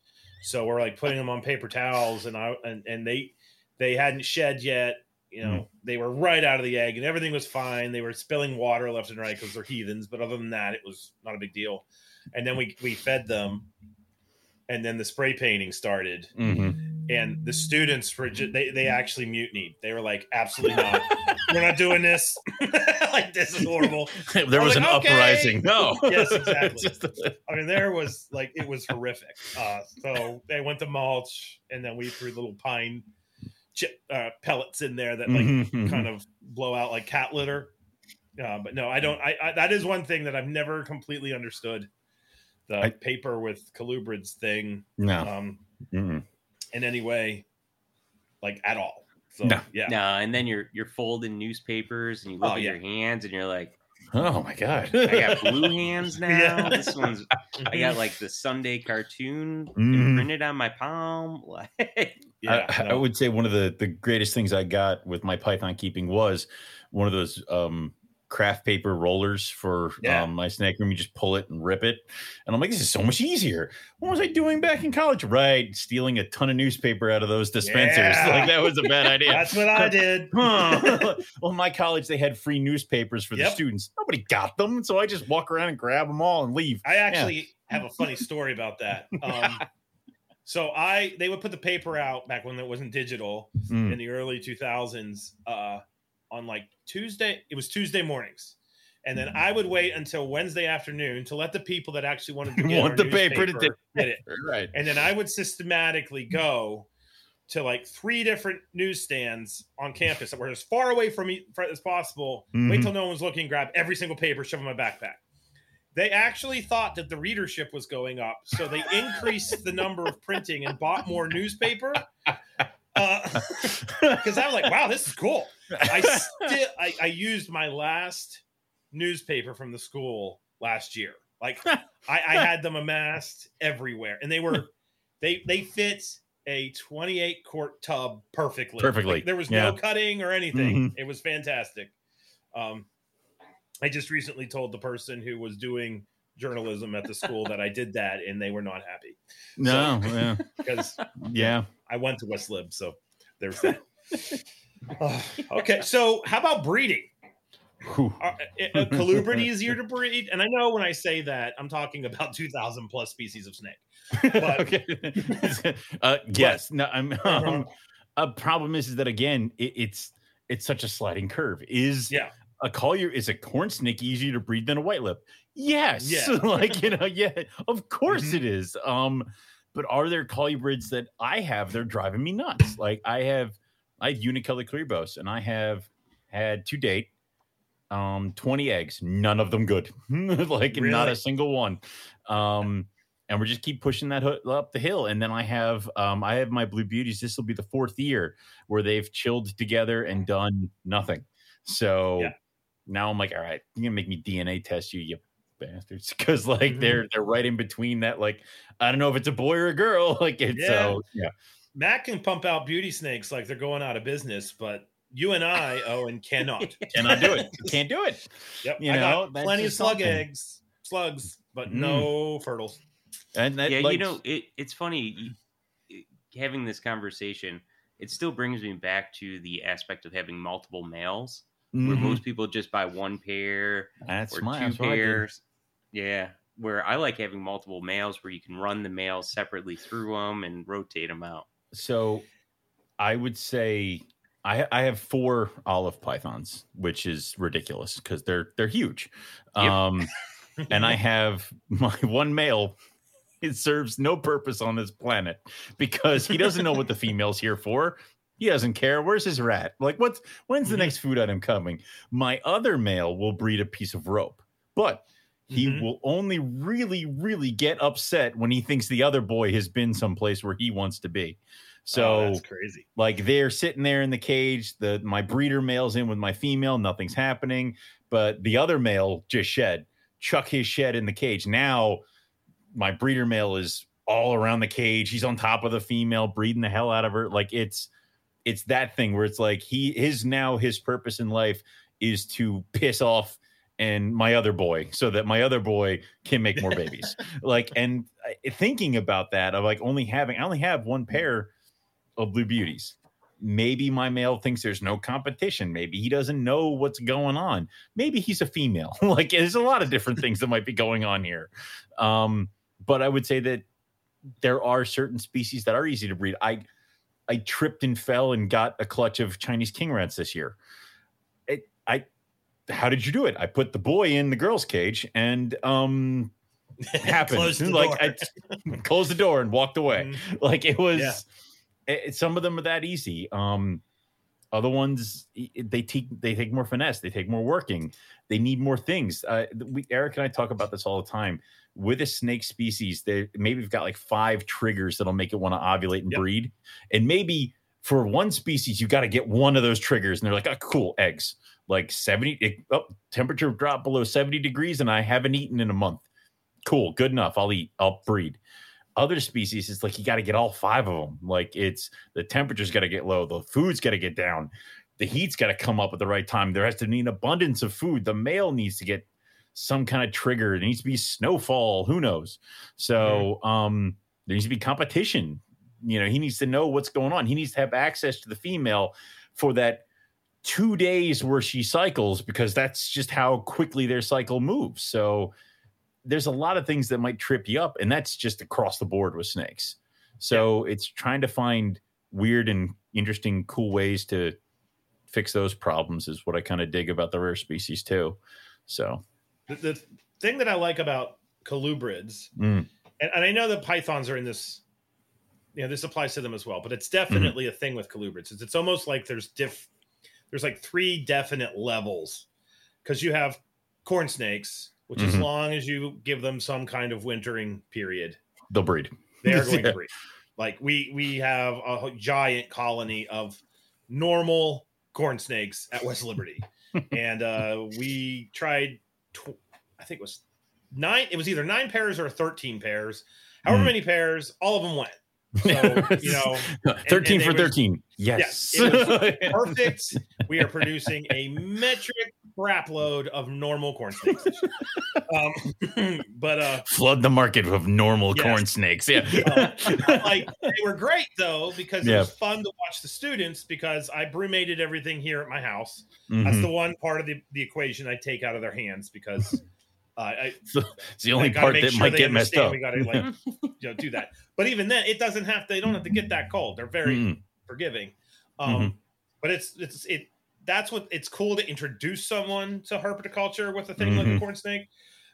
So we're like putting them on paper towels, and I and, and they they hadn't shed yet. You know, mm. they were right out of the egg, and everything was fine. They were spilling water left and right because they're heathens, but other than that, it was not a big deal. And then we we fed them and then the spray painting started. Mm-hmm. And the students were just, they they actually mutinied. They were like, absolutely not, we're not doing this. like this is horrible. there was, was an okay. uprising. No. Yes, exactly. Just- I mean, there was like it was horrific. Uh, so they went to mulch, and then we threw little pine chip uh, pellets in there that like Mhm. kind of blow out like cat litter. Uh, but no, I don't. I, I that is one thing that I've never completely understood. The I- paper with colubrids thing no. um, Mm-mm. In any way, like at all. So No. yeah, No, and then you're you're folding newspapers and you look Oh, at yeah. your hands and you're like, Oh my god. I got blue hands now. Yeah. This one's I got like the Sunday cartoon Mhm. imprinted on my palm. Like yeah. I, I would say one of the the greatest things I got with my Python keeping was one of those um craft paper rollers for Yeah. um, my snack room. You just pull it and rip it, and I'm like, this is so much easier. What was I doing back in college? Right, stealing a ton of newspaper out of those dispensers. Yeah. Like that was a bad idea. That's what I did. Well, my college they had free newspapers for the students. Nobody got them, so I just walk around and grab them all and leave. I actually have a funny story about that. Um, so I they would put the paper out back when it wasn't digital Mm. in the early 2000s uh, on like Tuesday. It was Tuesday mornings. And then I would wait until Wednesday afternoon to let the people that actually wanted to get Want the paper to get it. Right. And then I would systematically go to like three different newsstands on campus that were as far away from me as possible. Wait Mhm. till no one's looking, grab every single paper, shove in my backpack. They actually thought that the readership was going up, so they increased the number of printing and bought more newspaper. Because I was like, "Wow, this is cool." I still I, I used my last newspaper from the school last year. Like I, I had them amassed everywhere, and they were they they fit a 28 quart tub perfectly. Perfectly, Like, there was yeah. no cutting or anything. It was fantastic. Um, I just recently told the person who was doing journalism at the school that I did that, and they were not happy no, yeah, because yeah. I went to West Lib, so there's that. Uh, okay, so how about breeding? Whew. Are, a colubrid easier to breed? And I know when I say that, I'm talking about 2,000 plus species of snake. But- okay. uh, yes. No. I'm. Uh-huh. Um, a problem is, is that again, it, it's it's such a sliding curve. Is Yeah. a collier is a corn snake easier to breed than a white lip? Yes. Yeah. like you know, yeah. Of course Mhm. it is. Um, but are there colubrids that I have? They're driving me nuts. Like I have, I have unicolor cribos, and I have had to date um 20 eggs none of them good like not a single one um and we're just keep pushing that up the hill and then i have um i have my blue beauties this will be the fourth year where they've chilled together and done nothing so Yeah. now i'm like all right you're gonna make me dna test you you bastards because like Mhm. they're they're right in between that like i don't know if it's a boy or a girl like it's Yeah. so yeah Matt can pump out beauty snakes like they're going out of business, but you and I, Owen, cannot. cannot do it can't do it Yep. You I know, got plenty of just slug something. eggs, slugs, but Mm. no fertiles. and that yeah, like, you know, it, it's funny having this conversation. It still brings me back to the aspect of having multiple males, where mhm. most people just buy one pair that's or my two that's what I did. pairs. Yeah, where I like having multiple males, where you can run the males separately through them and rotate them out. So I would say I I have four olive pythons, which is ridiculous because they're they're huge. Yep. Um and I have my one male. It serves no purpose on this planet because he doesn't know what the female's here for. He doesn't care. Where's his rat? Like, what's when's the Mhm. next food item coming? My other male will breed a piece of rope, but he Mhm. will only really, really get upset when he thinks the other boy has been someplace where he wants to be. So Oh, that's crazy. like they're sitting there in the cage the my breeder male's in with my female nothing's happening but the other male just shed chuck his shed in the cage now my breeder male is all around the cage he's on top of the female breeding the hell out of her like it's it's that thing where it's like he his now his purpose in life is to piss off and my other boy so that my other boy can make more babies. Like and thinking about that of like only having i only have one pair of blue beauties. Maybe my male thinks there's no competition. Maybe he doesn't know what's going on. Maybe he's a female. Like there's a lot of different things that might be going on here. Um but i would say that there are certain species that are easy to breed. I I tripped and fell and got a clutch of Chinese king rats this year. How did you do it? I put the boy in the girl's cage and um, it happened. Like door. I closed the door and walked away. Mhm. Like it was. Yeah. it- some of them are that easy. Um, other ones they take they take more finesse. They take more working. They need more things. Uh, we, Eric and I talk about this all the time. With a snake species, they maybe we've got like five triggers that'll make it want to ovulate and Yep. breed, and maybe for one species you got to get one of those triggers, and they're like, oh, cool, eggs. Like seventy, it, oh, temperature drop below seventy degrees, and I haven't eaten in a month. Cool, good enough. I'll eat. I'll breed other species it's like you got to get all five of them like it's the temperature's got to get low the food's got to get down the heat's got to come up at the right time there has to be an abundance of food the male needs to get some kind of trigger it needs to be snowfall who knows so um there needs to be competition you know he needs to know what's going on he needs to have access to the female for that two days where she cycles because that's just how quickly their cycle moves. So there's a lot of things that might trip you up and that's just across the board with snakes. So it's trying to find weird and interesting cool ways to fix those problems is what i kind of dig about the rare species too. So The, the thing that I like about colubrids, mm, and, and I know that pythons are in this, you know, this applies to them as well, but it's definitely a thing with colubrids. It's, it's almost like there's diff, there's like three definite levels because you have corn snakes, which as Mhm. long as you give them some kind of wintering period, they'll breed they are going Yeah. to breed. Like we we have a giant colony of normal corn snakes at West Liberty, and uh, we tried. Tw- I think it was nine. It was either nine pairs or thirteen pairs. However Mm. many pairs, all of them went. So you know, 13 and for they was- 13 yes, it perfect. We are producing a metric crap load of normal corn snakes. um, but uh, flood the market with normal Yes. corn snakes yeah Uh, like they were great though because it Yeah. was fun to watch the students because I brumated everything here at my house. That's Mhm. the one part of the, the equation I take out of their hands because uh, I it's the only part that sure might get messed up We got to like you know do that. But even then, it doesn't have. To. They don't have to get that cold. They're very Mm, forgiving. Um, Mhm. But it's it's it. That's what it's cool to introduce someone to herpetoculture with a thing like a Mhm. corn snake,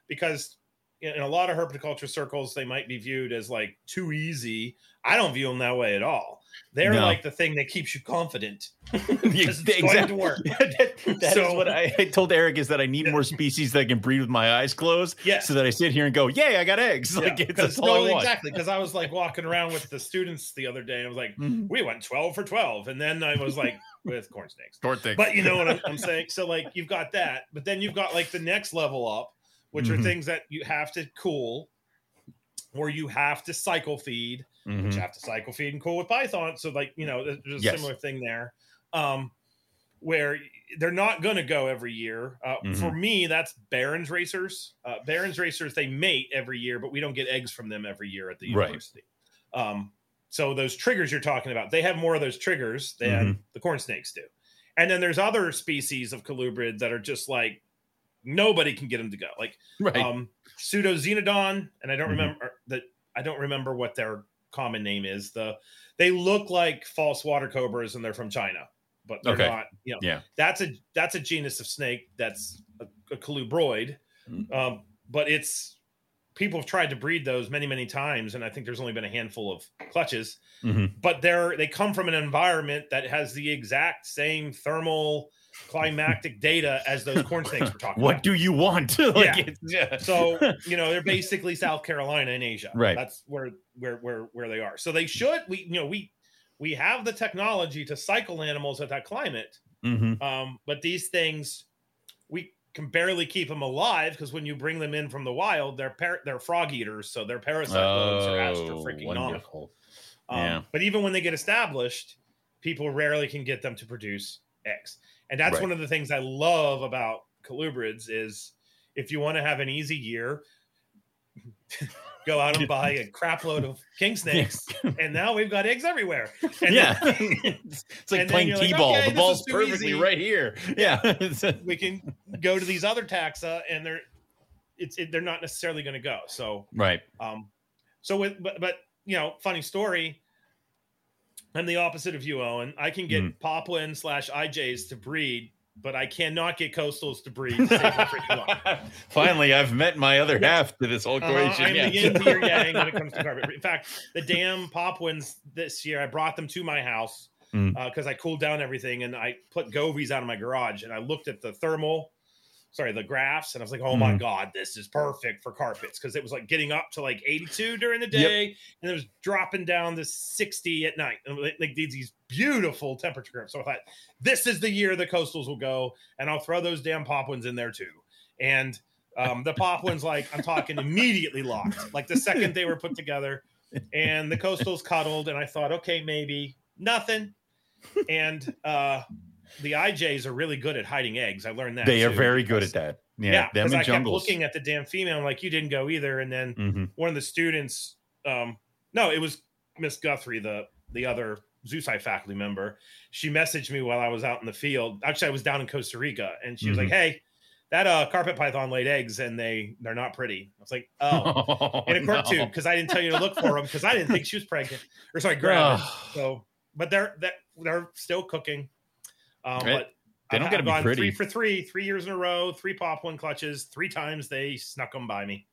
because in a lot of herpetoculture circles they might be viewed as like too easy. I don't view them that way at all. They're No. like the thing that keeps you confident. Because it's going to work. that is So- what I, I told Eric is that I need more species that can breed with my eyes closed, Yeah. so that I sit here and go, "Yay, I got eggs!" Like Yeah, it's, 'cause- that's all no, I want. exactly. Because I was like walking around with the students the other day. And I was like, Mhm. we went 12 for 12. And then I was like, with corn snakes. Corn thing. But you know what I'm, I'm saying? So, like, you've got that. But then you've got like the next level up, which are Mhm. things that you have to cool or you have to cycle feed, which Mhm. you have to cycle feed and cool with Python. So, like, you know, there's a Yes. similar thing there. Um, where they're not going to go every year. Uh, For Mhm. me, that's Barons racers. Uh, Barons racers they mate every year, but we don't get eggs from them every year at the Right. university. Um, so those triggers you're talking about, they have more of those triggers than Mm-hmm. the corn snakes do. And then there's other species of colubrid that are just like nobody can get them to go. Like right. um, Pseudoxenodon, and I don't Mhm. remember that. I don't remember what their common name is. The they look like false water cobras, and they're from China, but they're Okay. not. You know, Yeah. that's a that's a genus of snake that's a, a colubroid, Mm. um, but it's people have tried to breed those many many times, and I think there's only been a handful of clutches. Mhm. But they're they come from an environment that has the exact same thermal climactic data as those corn snakes we're talking What about. do you want? like Yeah. it's, yeah. So you know they're basically South Carolina in Asia. Right. That's where where where where they are. So they should we you know we we have the technology to cycle animals at that climate. Mhm. Um, but these things we can barely keep them alive because when you bring them in from the wild, they're par- they're frog eaters, so their parasite loads are astro freaking Oh, wonderful. Um, Yeah. But even when they get established, people rarely can get them to produce eggs. And that's Right. one of the things I love about colubrids is if you want to have an easy year, go out and buy a crap load of king snakes, and now we've got eggs everywhere. And yeah, then it's, like playing you're like, t-ball. okay, the ball's perfectly easy. right here. Yeah, we can go to these other taxa, and they're it's it, they're not necessarily going to go. So right. um, so with but but you know, funny story. I'm the opposite of you, Owen. I can get Mm. Poplin slash IJs to breed, but I cannot get coastals to breed. to save my freaking life. Finally, I've met my other half to this whole Uh-huh, equation. I'm the yes. yin to your yang when it comes to carpet. In fact, the damn Poplins this year, I brought them to my house Mm. because I cooled down everything and I put Govies out of my garage and I looked at the thermal, sorry, the graphs, and I was like, oh my Mm. god, this is perfect for carpets because it was like getting up to like 82 during the day and it was dropping down to 60 at night. And like like these, beautiful temperature curves. So I thought, this is the year the coastals will go, and I'll throw those damn Poplins in there too. And um, the Poplins, like I'm talking, immediately locked. Like the second they were put together, and the coastals cuddled, and I thought, okay, maybe nothing. And uh, the IJs are really good at hiding eggs. I learned that They are too, very good at that. Yeah, Yeah, them because I jungles. kept looking at the damn female. I'm like, you didn't go either. And then Mhm. one of the students, um, no, it was Miss Guthrie, the the other ZooCy faculty member. She messaged me while I was out in the field. Actually, I was down in Costa Rica, and she was like, Mm-hmm. "Hey, that uh, carpet python laid eggs, and they they're not pretty." I was like, "Oh." in a no. cartoon because I didn't tell you to look for them because I didn't think she was pregnant or sorry. Ugh. so, but they're they're, they're still cooking. Um, Right. but They don't I've- gotta be pretty. Three for three, three years in a row, three pop one clutches, three times they snuck them by me,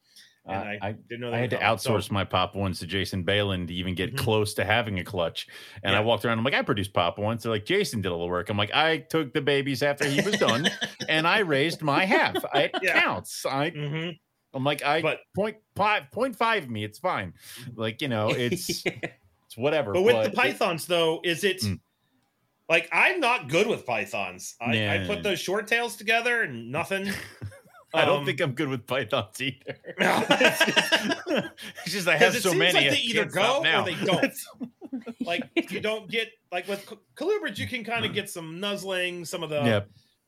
and Uh, I, I- didn't know. They I had to coming. So- outsource my pop ones to Jason Balin to even get Mhm. close to having a clutch. And I walked around. I'm like, I produced pop ones. They're like, Jason did all the work. I'm like, I took the babies after he was done, and I raised my half. It Yeah. counts. I, Mhm. I'm like, I But- point five, point five me. It's fine. Like you know, it's it's whatever. But with the it- pythons, though, is it Mm. Like I'm not good with pythons? I, I put those short tails together and nothing. I don't um, think I'm good with pythons either. No. it's just I have so many. like they either go or they don't. like you don't get like with colubrids, you can kind of get some nuzzling, some of the yeah.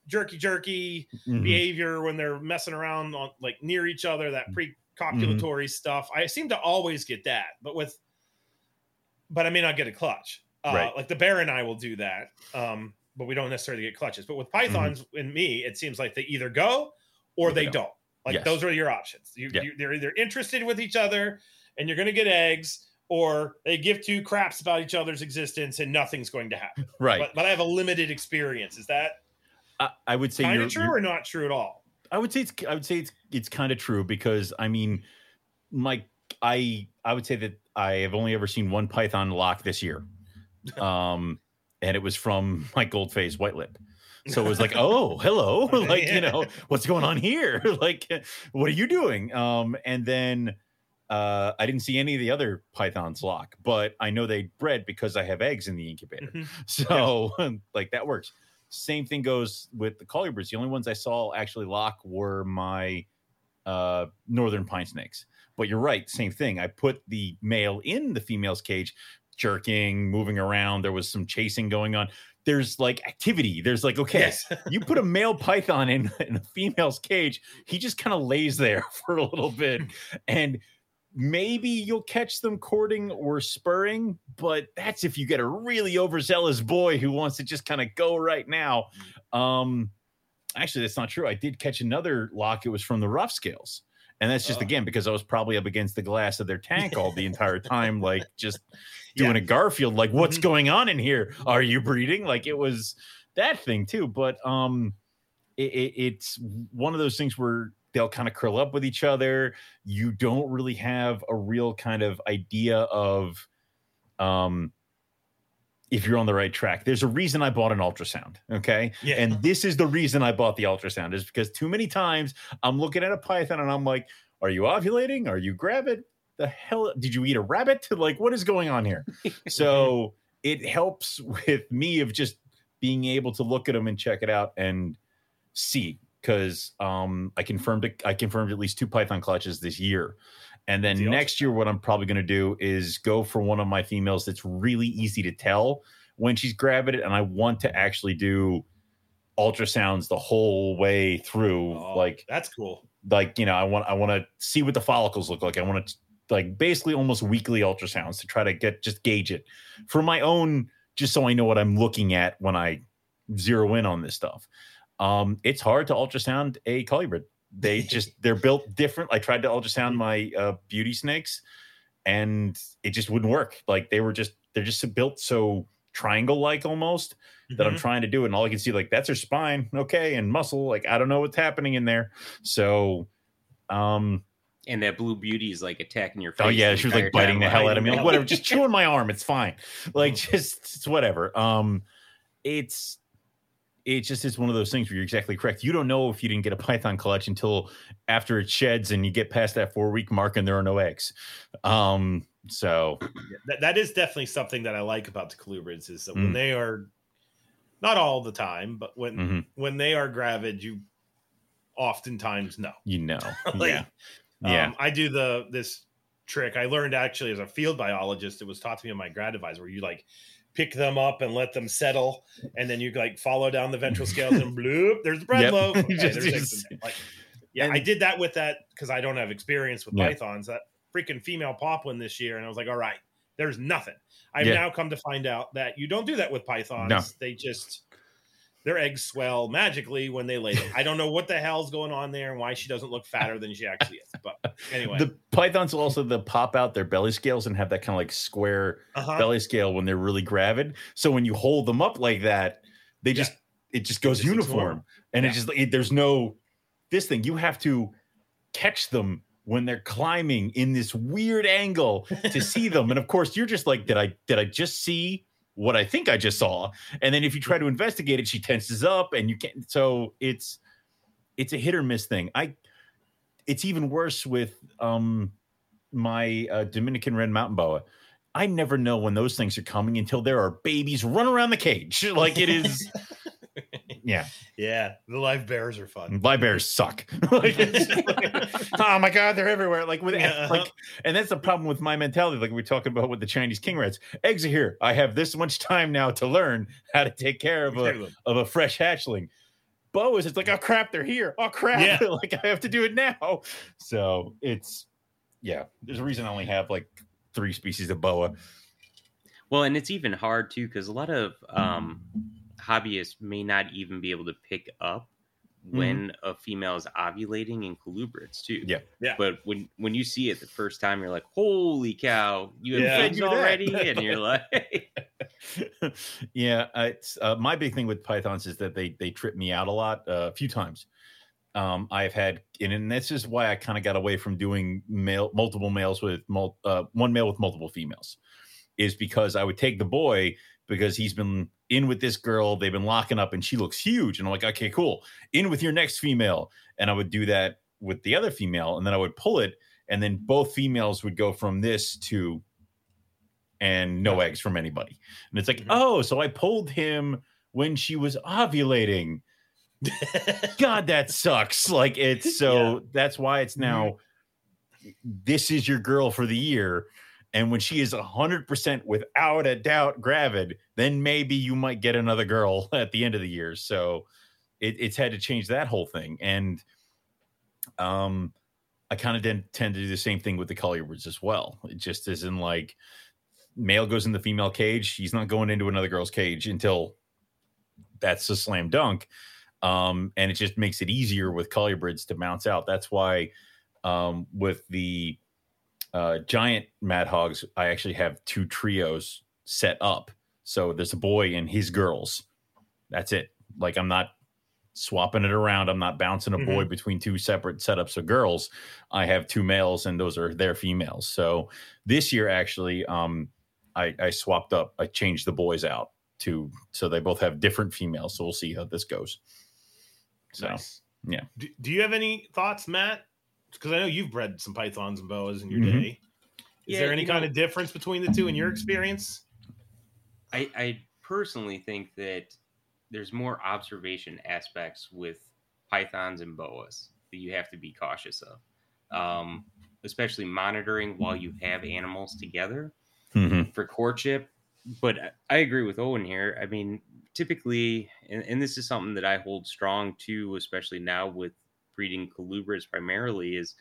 jerky jerky Mhm. behavior when they're messing around on like near each other, that pre-copulatory stuff. I seem to always get that, but with but I may not get a clutch. Uh, Right. Like the bear and I will do that, um, but we don't necessarily get clutches. But with pythons and me, it seems like they either go or they they don't. don't. Like Yes. those are your options. You, Yeah. you, they're either interested with each other and you're going to get eggs, or they give two craps about each other's existence and nothing's going to happen. Right. But, but I have a limited experience. Is that I, I would say kind of true you're- or not true at all? I would say it's I would say it's it's kind of true because I mean, my I I would say that I have only ever seen one python lock this year, um, and it was from my gold phase white lip. So it was like, oh, hello, like you know, what's going on here? like, what are you doing? Um, and then uh, I didn't see any of the other pythons lock, but I know they bred because I have eggs in the incubator. Mhm. So like that works. Same thing goes with the colubrids. The only ones I saw actually lock were my uh, northern pine snakes. But you're right, same thing. I put the male in the female's cage, jerking, moving around. There was some chasing going on. There's like activity. There's like, okay, Yes. you put a male python in, in a female's cage, he just kind of lays there for a little bit. And maybe you'll catch them courting or spurring, but that's if you get a really overzealous boy who wants to just kind of go right now. Um, actually, that's not true. I did catch another lock. It was from the rough scales. And that's just Oh. again because I was probably up against the glass of their tank all the entire time, like just Yeah. doing a Garfield, like what's Mhm. going on in here? Are you breeding? Like it was that thing too. But um, it, it, it's one of those things where they'll kind of curl up with each other. You don't really have a real kind of idea of um if you're on the right track. There's a reason I bought an ultrasound. Okay. Yeah. And this is the reason I bought the ultrasound is because too many times I'm looking at a python and I'm like, are you ovulating? Are you gravid? The hell did you eat a rabbit? Like, what is going on here? so it helps with me of just being able to look at them and check it out and see because um I confirmed it, I confirmed at least two python clutches this year. And then The next year, what I'm probably going to do is go for one of my females that's really easy to tell when she's gravid, and I want to actually do ultrasounds the whole way through. Oh, like, that's cool. like you know, I want I want to see what the follicles look like. I want to like basically almost weekly ultrasounds to try to get just gauge it for my own, just so I know what I'm looking at when I zero in on this stuff. Um, it's hard to ultrasound a colubrid. They just they're built different. I tried to ultrasound my uh, beauty snakes, and it just wouldn't work. Like they were just they're just built so triangle like almost that I'm Mhm. trying to do it. And all I can see, like, that's her spine. Okay. And muscle. Like, I don't know what's happening in there. So, um, And that blue beauty is like attacking your face. oh, yeah. She was like biting the hell out of me. Like, whatever. Just chewing my arm. It's fine. Like, just, it's whatever. Um, it's, it just is one of those things where you're exactly correct. You don't know if you didn't get a Python clutch until after it sheds and you get past that four week mark and there are no eggs. Um, so that, that is definitely something that I like about the colubrids is that when Mm. they are not all the time, but when mhm, when they are gravid, you oftentimes know. you know, Like, yeah, yeah. Um, I do the this trick. I learned actually as a field biologist. It was taught to me in my grad advisor, where you like pick them up and let them settle, and then you like follow down the ventral scales and bloop, there's the bread Yep. loaf. Okay, Just- there's just- like, yeah, And- I did that with that because I don't have experience with Yeah. pythons. That freaking female poplin this year, and I was like, all right, there's nothing. I've Yeah. now come to find out that you don't do that with pythons. No. They just their eggs swell magically when they lay them. I don't know what the hell's going on there and why she doesn't look fatter than she actually is. But anyway, The pythons will also the pop out their belly scales and have that kind of like square uh-huh. belly scale when they're really gravid. So when you hold them up like that, they Yeah. just it just goes just uniform, and Yeah. it just it, there's no this thing. You have to catch them when they're climbing in this weird angle to see them, and of course you're just like, did I did I just see? What I think I just saw, and then if you try to investigate it, she tenses up, and you can't. So it's it's a hit or miss thing. I it's even worse with um my uh, Dominican red mountain boa. I never know when those things are coming until there are babies run around the cage. Like it is, yeah. yeah, the live bears are fun. Live bears suck. Like, like, oh my god, they're everywhere. Like with Yeah, uh-huh. like, and that's the problem with my mentality. Like we are talking about with the Chinese king rats. Eggs are here. I have this much time now to learn how to take care of a of a fresh hatchling. Boas, it's like, oh crap, they're here. Oh crap, Yeah. like I have to do it now. So it's yeah. There's a reason I only have like three species of boa. Well, and it's even hard too because a lot of um, hobbyists may not even be able to pick up when a female is ovulating in colubrids too. Mm-hmm. Yeah. Yeah. But when when you see it the first time, you're like, "Holy cow! You have Yeah. eggs already!" and you're like, yeah, it's uh, my big thing with pythons is that they they trip me out a lot, uh, a few times. Um, I've had, and, and this is why I kind of got away from doing male multiple males with mul- uh, one male with multiple females, is because I would take the boy because he's been in with this girl, they've been locking up, and she looks huge, and I'm like, okay, cool, in with your next female, and I would do that with the other female, and then I would pull it, and then both females would go from this to and no eggs from anybody. And it's like, Mhm. oh, so I pulled him when she was ovulating. God, that sucks. Like it's so that's why it's now this is your girl for the year. And when she is hundred percent without a doubt gravid, then maybe you might get another girl at the end of the year. So it, it's had to change that whole thing. And um I kind of tend to do the same thing with the colubrids as well. It just isn't like male goes in the female cage, he's not going into another girl's cage until that's a slam dunk. Um, and it just makes it easier with colubrids to bounce out. That's why um, with the uh, giant mad hogs, I actually have two trios set up. So there's a boy and his girls. That's it. Like I'm not swapping it around. I'm not bouncing a boy between two separate setups of girls. I have two males and those are their females. So this year actually, um, I, I swapped up. I changed the boys out to so they both have different females. So we'll see how this goes. So Nice. yeah. Do, do you have any thoughts, Matt? Because I know you've bred some pythons and boas in your Mhm. day. Is Yeah, there any kind know- of difference between the two in your experience? I, I personally think that there's more observation aspects with pythons and boas that you have to be cautious of, um, especially monitoring while you have animals together Mhm. for courtship. But I- I agree with Owen here. I mean, typically, and, and this is something that I hold strong to, especially now with breeding colubrids primarily, is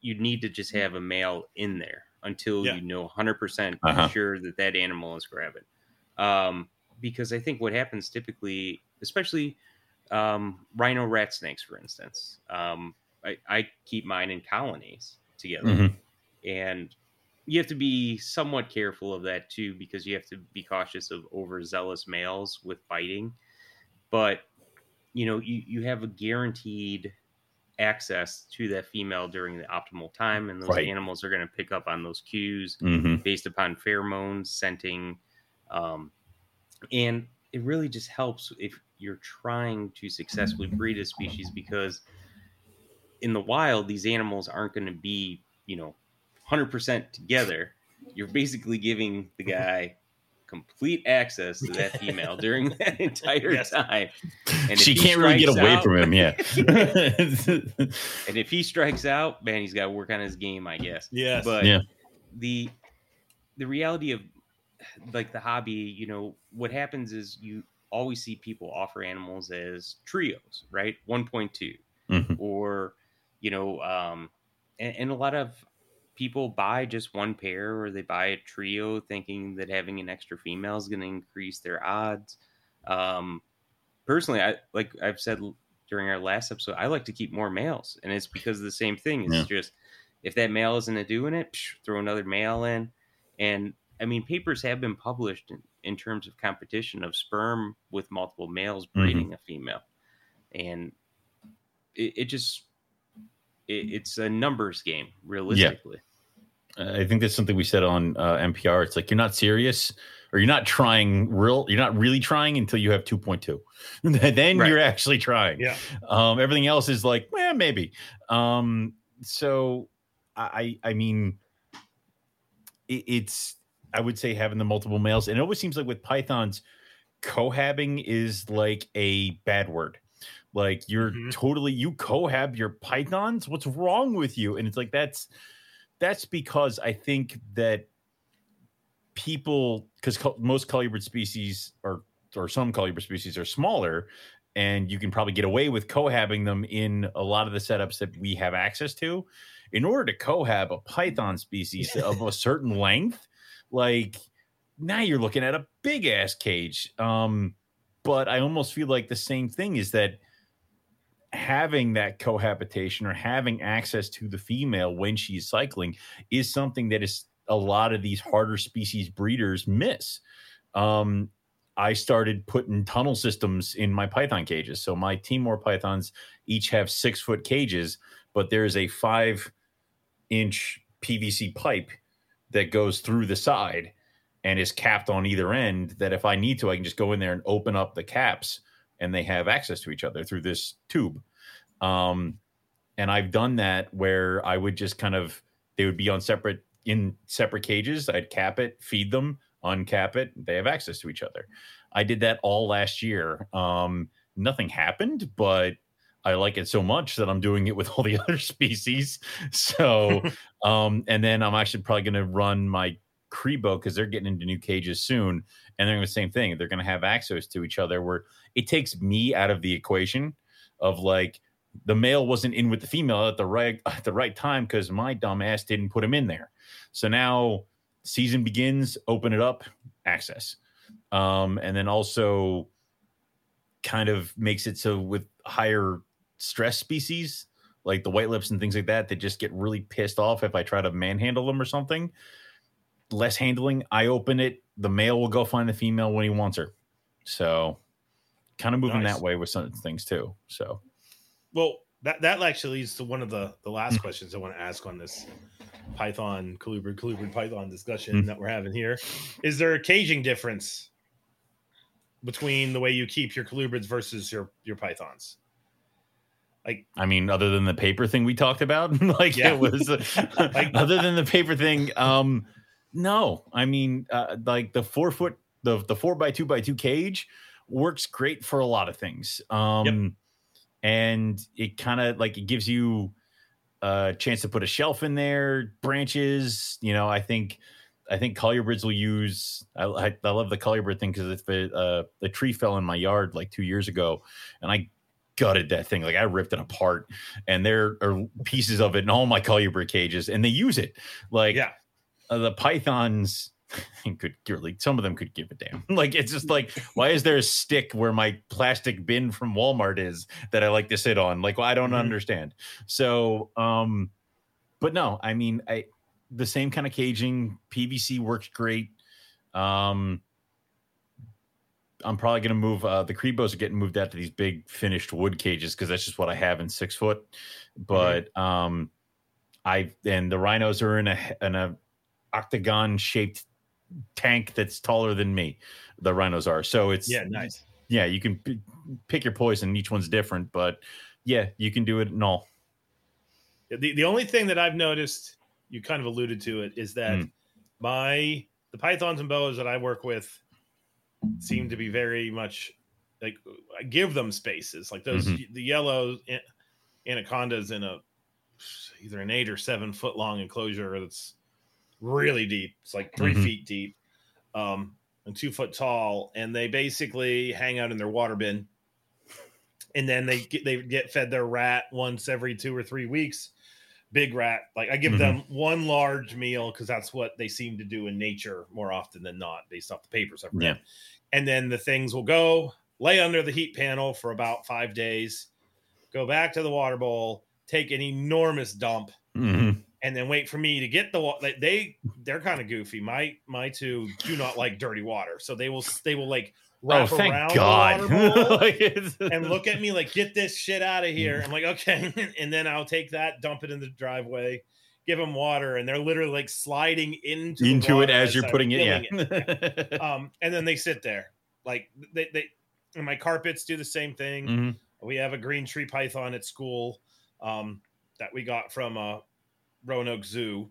you need to just have a male in there until Yeah. you know 100% Uh-huh. sure that that animal is gravid. Um, because I think what happens typically, especially um, rhino rat snakes, for instance, um, I, I keep mine in colonies together Mhm. and you have to be somewhat careful of that too because you have to be cautious of overzealous males with fighting but you know you, you have a guaranteed access to that female during the optimal time and those Right. animals are going to pick up on those cues hmm based upon pheromones scenting um, and it really just helps if you're trying to successfully breed a species because in the wild these animals aren't going to be you know 100% together. You're basically giving the guy complete access to that female during that entire Yes. time and She can't really get away out- from him. Yeah. and if he strikes out man he's got to work on his game i guess Yes. but Yeah. the the reality of like the hobby you know what happens is you always see people offer animals as trios right 1.2 Mhm. or you know um and, and a lot of people buy just one pair or they buy a trio thinking that having an extra female is going to increase their odds. Um personally i like i've said during our last episode i like to keep more males and it's because of the same thing. It's Yeah. just if that male isn't doing it psh, throw another male in. And i mean papers have been published in, in terms of competition of sperm with multiple males breeding a female. And it, it just it, it's a numbers game realistically I think that's something we said on uh, MPR. It's like you're not serious, or you're not trying real. You're not really trying until you have 2.2. then Right. you're actually trying. Yeah. Um, everything else is like, well, maybe. Um, so I, I mean, it, it's I would say having the multiple males, and it always seems like with pythons, cohabbing is like a bad word. Like you're Mhm. totally you cohab your pythons. What's wrong with you? And it's like that's that's because I think that people because most colubrid species or or some colubrid species are smaller and you can probably get away with cohabbing them in a lot of the setups that we have access to. In order to cohab a python species of a certain length like now you're looking at a big ass cage. Um but i almost feel like the same thing is that having that cohabitation or having access to the female when she's cycling is something that is a lot of these harder species breeders miss. Um, I started putting tunnel systems in my python cages. So my Timor pythons each have six foot cages, but there's a five inch PVC pipe that goes through the side and is capped on either end. That if I need to, I can just go in there and open up the caps and they have access to each other through this tube. Um, and I've done that where I would just kind of they would be on separate in separate cages. I'd cap it, feed them, uncap it. They have access to each other. I did that all last year. Um, nothing happened, but I like it so much that I'm doing it with all the other species. So, um, and then I'm actually probably going to run my Cribo because they're getting into new cages soon, and they're the same thing. They're going to have access to each other. Where it takes me out of the equation of like the male wasn't in with the female at the right at the right time because my dumb ass didn't put him in there. So now season begins, open it up, access. Um, and then also kind of makes it so with higher stress species like the white lips and things like that, they just get really pissed off if I try to manhandle them or something. Less handling, I open it, the male will go find the female when he wants her. So kind of moving Nice. that way with some things too. So Well, that that actually leads to one of the the last questions I want to ask on this Python colubrid colubrid Python discussion Mm. that we're having here. Is there a caging difference between the way you keep your colubrids versus your your pythons? Like, I mean, other than the paper thing we talked about, like Yeah. it was, Like- other than the paper thing, um, no. I mean, uh, like the four foot, the the four by two by two cage works great for a lot of things. Um, and it kind of like it gives you a chance to put a shelf in there, branches. You know, I think. I think colubrids will use. I, I, I love the colubrid thing because if it, uh, the tree fell in my yard like two years ago, and I gutted that thing. Like I ripped it apart, and there are pieces of it in all my colubrid cages, and they use it. Like Yeah. Uh, the pythons could really some of them could give a damn. Like it's just like, why is there a stick where my plastic bin from Walmart is that I like to sit on? Like, well, I don't Mhm. understand. So, um, but no, I mean, I the same kind of caging. PVC works great. Um, I'm probably going to move. Uh, the Cribos are getting moved out to these big finished wood cages because that's just what I have in six foot. But mm-hmm. um, I and the rhinos are in a in a octagon shaped tank that's taller than me. The rhinos are so it's yeah nice. Yeah, you can p- pick your poison. Each one's different, but yeah, you can do it in all. The the only thing that I've noticed, you kind of alluded to it, is that mm. my the pythons and boas that I work with seem to be very much like I give them spaces like those mm-hmm. the yellow anacondas in a either an eight or seven foot long enclosure that's really deep. It's like 3 mm-hmm. feet deep, um, and two foot tall, and they basically hang out in their water bin, and then they get, they get fed their rat once every two or three weeks. Big rat, like I give mm-hmm. them one large meal because that's what they seem to do in nature more often than not, based off the papers I've read. Yeah and then the things will go lay under the heat panel for about five days, go back to the water bowl, take an enormous dump, mm-hmm. And then wait for me to get the water. They they're kind of goofy. My my two do not like dirty water, so they will they will like oh, wrap oh, around God. the water bowl and look at me like get this shit out of here. I'm like okay, and then I'll take that, dump it in the driveway. Give them water, and they're literally like sliding into into it as, as you're putting it. Yeah. it. um, and then they sit there like they they and my carpets do the same thing. Mm-hmm. We have a green tree python at school um, that we got from uh, Roanoke Zoo,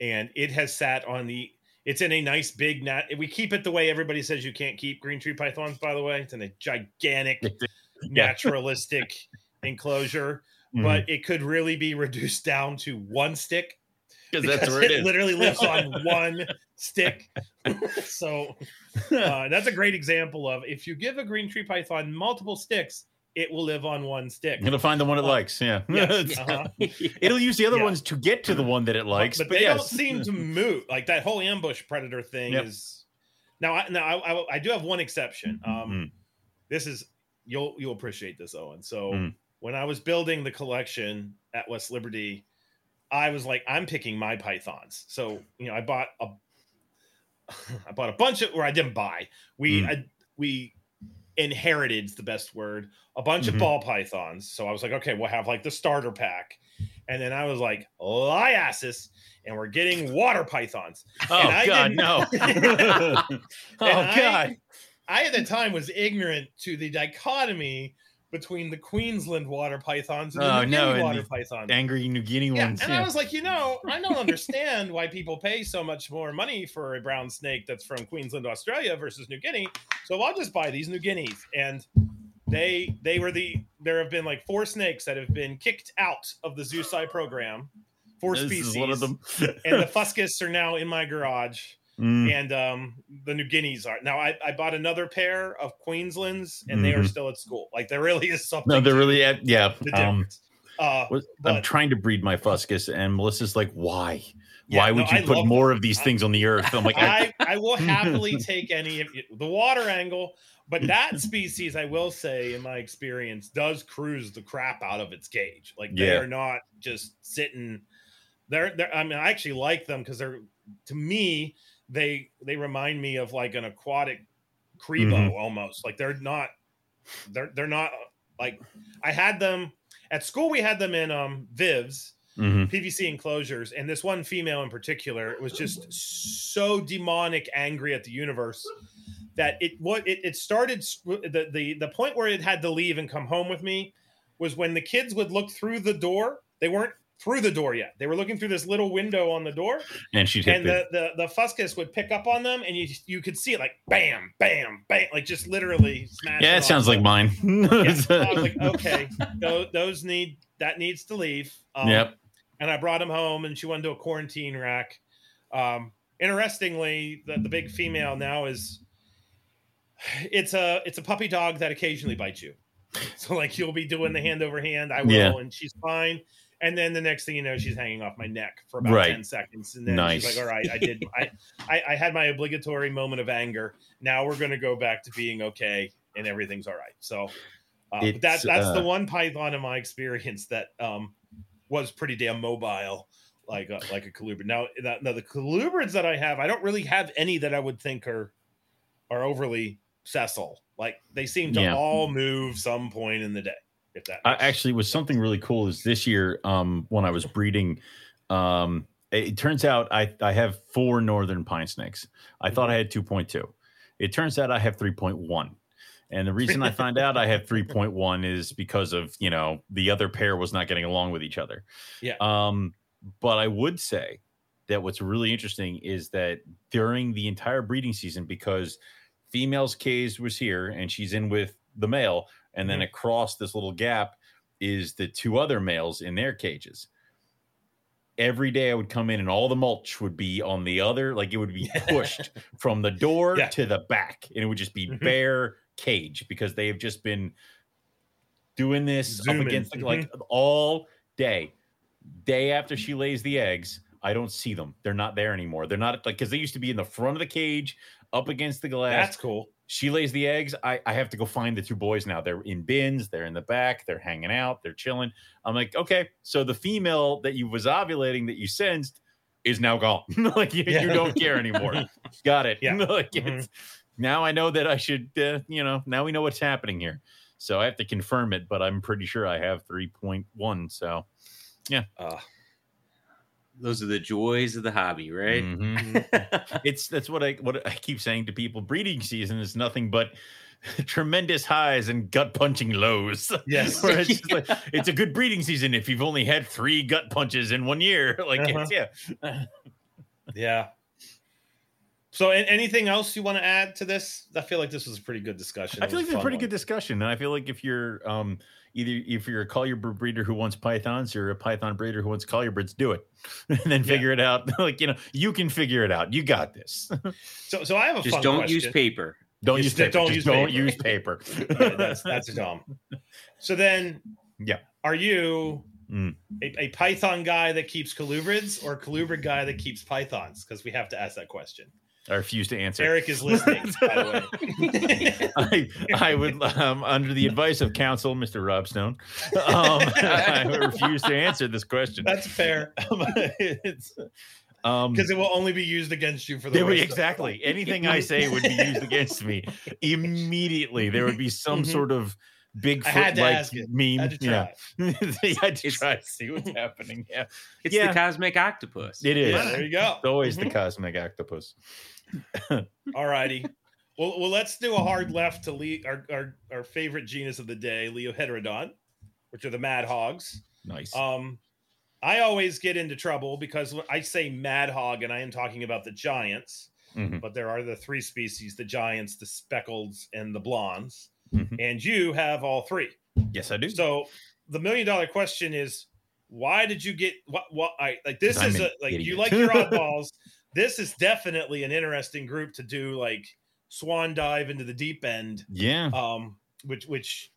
and it has sat on the. It's in a nice big net. We keep it the way everybody says you can't keep green tree pythons. By the way, it's in a gigantic, naturalistic enclosure, mm-hmm. but it could really be reduced down to one stick because that's where it, it literally lives on one stick. so uh, that's a great example of if you give a green tree python multiple sticks, it will live on one stick. It'll find the one it uh, likes. Yeah. Yes, uh-huh. It'll use the other yeah. ones to get to the one that it likes. But, but they yes. don't seem to move. Like that whole ambush predator thing yep. is. Now, I, now I, I, I, do have one exception. Um, mm. This is you'll you'll appreciate this, Owen. So mm. when I was building the collection at West Liberty, I was like, I'm picking my pythons. So you know, I bought a I bought a bunch of, or I didn't buy. We mm. I, we inherited the best word a bunch mm-hmm. of ball pythons. So I was like, okay, we'll have like the starter pack, and then I was like, liasis, and we're getting water pythons. Oh i God, no! oh God! I, I at the time was ignorant to the dichotomy between the Queensland water pythons and the oh, New no, Guinea water pythons. Angry New Guinea yeah, ones. And yeah. I was like, you know, I don't understand why people pay so much more money for a brown snake that's from Queensland, Australia versus New Guinea. So I'll just buy these New Guineas. And they they were the there have been like four snakes that have been kicked out of the ZooCy program. Four this species. one of them. and the Fuscus are now in my garage. Mm. And um, the New Guineas are now. I, I bought another pair of Queenslands, and mm-hmm. they are mm-hmm. still at school. Like there really is something. No, they're really at yeah. Um, uh, but, I'm trying to breed my Fuscus, and Melissa's like, "Why? Yeah, Why would no, you I put more them. of these things on the earth?" I'm like, I, I will happily take any of the water angle, but that species, I will say, in my experience, does cruise the crap out of its cage. Like they yeah. are not just sitting. They're, they're I mean, I actually like them because they're to me they they remind me of like an aquatic Cribo mm-hmm. almost. Like they're not they're they're not like I had them at school. We had them in um Vivs. Mm-hmm. PVC enclosures, and this one female in particular was just so demonic, angry at the universe that it what it, it started the, the the point where it had to leave and come home with me was when the kids would look through the door. They weren't through the door yet. They were looking through this little window on the door, and she and the, the the Fuscus would pick up on them, and you you could see it like bam, bam, bam, like just literally smash. Yeah, it sounds like mine. yeah, I was like, okay, those, those, need that needs to leave. Um, yep. And I brought him home, and she went to a quarantine rack. Um, interestingly, the, the big female now is it's a it's a puppy dog that occasionally bites you. So like you'll be doing the hand over hand, I will, yeah. and she's fine and then the next thing you know, she's hanging off my neck for about right. 10 seconds. And then nice. she's like, all right, I did, I, I, I, had my obligatory moment of anger. Now we're going to go back to being okay and everything's all right. So uh, that, that's uh, the one Python in my experience that um, was pretty damn mobile like a, like a colubrid. Now, that, now the colubrids that I have, I don't really have any that I would think are are overly sessile. Like they seem to Yeah. all move some point in the day. If that I actually was something really cool is this year um when I was breeding um it, turns out I I have four northern pine snakes. I thought I had 2.2. It turns out I have 3.1. And the reason I find out I have 3.1 is because of, you know, the other pair was not getting along with each other. Yeah. Um but I would say that what's really interesting is that during the entire breeding season because female's cage was here and she's in with the male and then mm-hmm. across this little gap is the two other males in their cages. Every day I would come in and all the mulch would be on the other, like it would be pushed from the door Yeah. to the back, and it would just be Mhm. bare cage because they have just been doing this Zooming. up against like mm-hmm. all day. Day after mm-hmm. she lays the eggs, I don't see them. They're not there anymore. They're not like because they used to be in the front of the cage, up against the glass that's cool. She lays the eggs. I, I have to go find the two boys now. They're in bins. They're in the back. They're hanging out. They're chilling. I'm like, okay. So the female that you was ovulating that you sensed is now gone. like you, Yeah. you don't care anymore. Got it. Yeah. like Mhm. it's, now I know that I should, uh, you know, now we know what's happening here. So I have to confirm it, but I'm pretty sure I have 3.1. So yeah. Uh, Those are the joys of the hobby, right? mhm. it's that's what I what I keep saying to people. Breeding season is nothing but tremendous highs and gut punching lows. yes. Where it's, like, it's a good breeding season if you've only had three gut punches in one year. Like Uh-huh. it's, yeah, Yeah. So, anything else you want to add to this? I feel like this was a pretty good discussion. I feel like it's a pretty one. good discussion, and I feel like if you're um either if you're a colubrid breeder who wants pythons or a python breeder who wants colubrids, do it and then Yeah. figure it out. like you know, you can figure it out. You got this. So, so I have a Just fun don't question. use paper. Don't Just use paper. don't Just use don't paper. use paper. Yeah, that's that's dumb. So then, Yeah. are you Mm. a, a Python guy that keeps colubrids or a colubrid guy that keeps pythons? Because we have to ask that question. I refuse to answer. Eric is listening, by the way. I, I would, um, under the advice of counsel, Mr. Rob Stone, um, I refuse to answer this question. That's fair it's, um, because it will only be used against you for the there would- rest of- exactly anything I say would be used against me immediately. There would be some Mhm. sort of I had Bigfoot like ask it. meme. I had to yeah, try. I had to It's- try to see what's happening. Yeah, It's Yeah. the cosmic octopus. it is. Yeah, there you go. It's always Mhm. the cosmic octopus. All righty. Well, well, let's do a hard left to lead our, our our favorite genus of the day, Leo Leioheterodon, which are the mad hogs. Nice. Um, I always get into trouble because I say mad hog, and I am talking about the giants. Mhm. But there are the three species: the giants, the speckleds, and the blondes. Mhm. And you have all three. Yes, I do. So the million dollar question is, why did you get what? What I like this I'm is a, like you like your oddballs. This is definitely an interesting group to do like swan dive into the deep end, yeah, um, which which